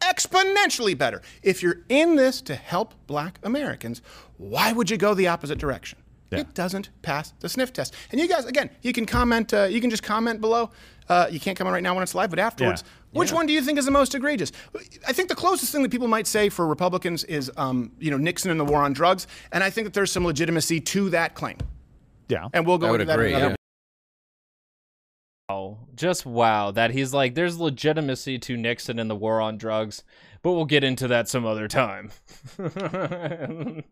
exponentially better. If you're in this to help black Americans, why would you go the opposite direction? It doesn't pass the sniff test. And you guys, again, you can comment. Uh, you can just comment below. Uh, you can't comment right now when it's live, but afterwards, which one do you think is the most egregious? I think the closest thing that people might say for Republicans is, um, you know, Nixon and the war on drugs, and I think that there's some legitimacy to that claim. Yeah, and we'll go I would into that. agree, in another Wow. Just wow that he's like, there's legitimacy to Nixon and the war on drugs, but we'll get into that some other time. (laughs)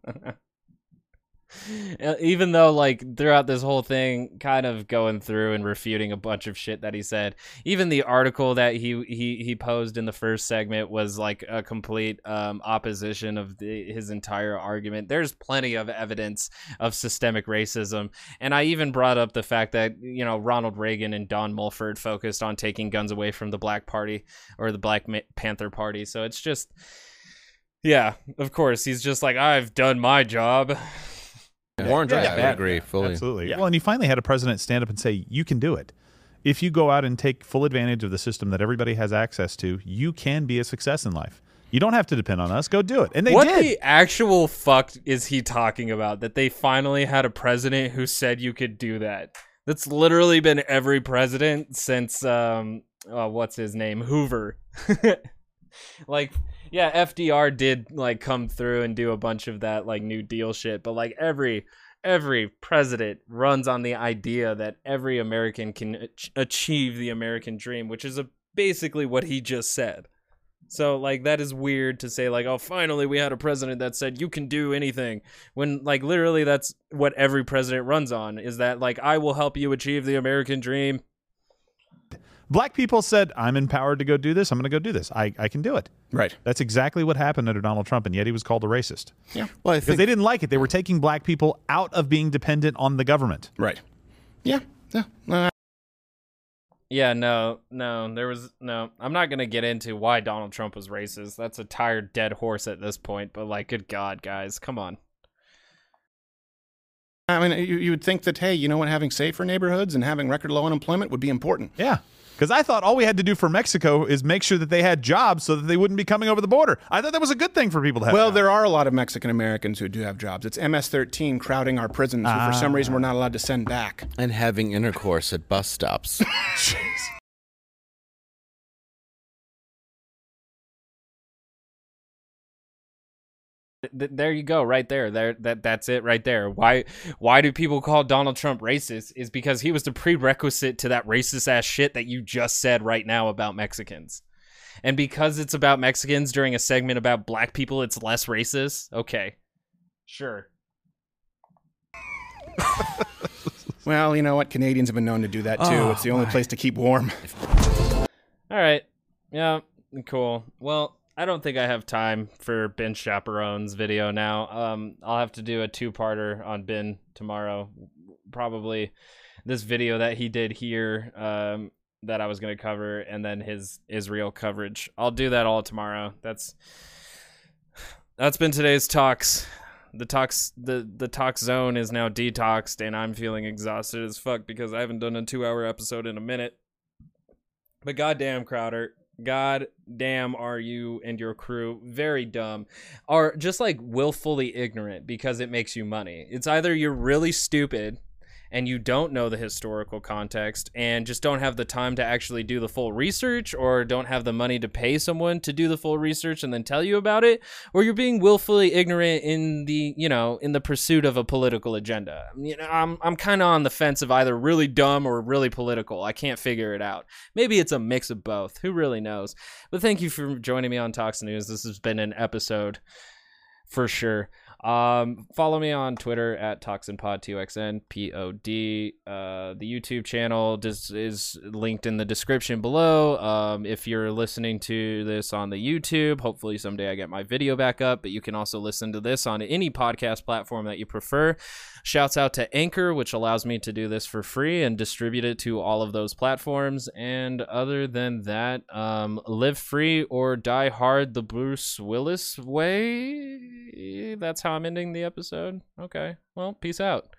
Even though, like, throughout this whole thing, kind of going through and refuting a bunch of shit that he said. Even the article that he he he posed in the first segment was like a complete um, opposition of the, his entire argument. There's plenty of evidence of systemic racism, and I even brought up the fact that you know Ronald Reagan and Don Mulford focused on taking guns away from the Black Party or the Black Panther Party. So it's just, yeah, of course, he's just like I've done my job. War on drugs, Yeah, I would agree fully. Absolutely. Well, and you finally had a president stand up and say, "You can do it." If you go out and take full advantage of the system that everybody has access to, you can be a success in life. You don't have to depend on us. Go do it. And they what did. the actual fuck is he talking about? That they finally had a president who said you could do that. That's literally been every president since um uh, what's his name Hoover. (laughs) like yeah, FDR did like come through and do a bunch of that like New Deal shit, but like every every president runs on the idea that every American can ach- achieve the American dream, which is a, basically what he just said. So like that is weird to say like oh finally we had a president that said you can do anything when like literally that's what every president runs on is that like I will help you achieve the American dream. Black people said, I'm empowered to go do this. I'm going to go do this. I, I can do it. Right. That's exactly what happened under Donald Trump, and yet he was called a racist. Yeah. Well, Because they didn't like it. They were taking black people out of being dependent on the government. Right. Yeah. Yeah. Uh, Yeah, no, no, there was no. I'm not gonna get into why Donald Trump was racist. That's a tired dead horse at this point. But like, good God, guys, come on. I mean, you, you would think that, hey, you know what, having safer neighborhoods and having record low unemployment would be important. Yeah. Because I thought all we had to do for Mexico is make sure that they had jobs so that they wouldn't be coming over the border. I thought that was a good thing for people to have. Well, jobs. there are a lot of Mexican Americans who do have jobs. It's MS-13 crowding our prisons, who for some reason we're not allowed to send back. and having intercourse at bus stops. (laughs) (laughs) Th- there you go, right there. There, that that's it, right there. Why, why do people call Donald Trump racist? Is because he was the prerequisite to that racist ass shit that you just said right now about Mexicans, and because it's about Mexicans during a segment about black people, it's less racist. Okay, sure. (laughs) Well, you know what? Canadians have been known to do that too. Oh, it's the only my. place to keep warm. All right. Yeah, cool. Well, I don't think I have time for Ben Shapiro's video now. Um, I'll have to do a two-parter on Ben tomorrow. Probably this video that he did here um, that I was going to cover, and then his Israel coverage. I'll do that all tomorrow. That's that's been today's talks. The talks the the talk zone is now detoxed, and I'm feeling exhausted as fuck because I haven't done a two-hour episode in a minute. But goddamn, Crowder, god damn, are you and your crew very dumb? Are just like willfully ignorant because it makes you money. It's either you're really stupid and you don't know the historical context and just don't have the time to actually do the full research or don't have the money to pay someone to do the full research and then tell you about it or you're being willfully ignorant in the you know in the pursuit of a political agenda. You know i'm, I'm kind of on the fence of either really dumb or really political. I can't figure it out. Maybe it's a mix of both. Who really knows? But thank you for joining me on talks news. This has been an episode for sure. Um, follow me on Twitter at ToxinPod2XN, P-O-D. Uh, the YouTube channel just is linked in the description below. Um, if you're listening to this on the YouTube, hopefully someday I get my video back up, but you can also listen to this on any podcast platform that you prefer. Shouts out to Anchor, which allows me to do this for free and distribute it to all of those platforms. And other than that, um, live free or die hard the Bruce Willis way. That's how I'm ending the episode. Okay. Well, peace out.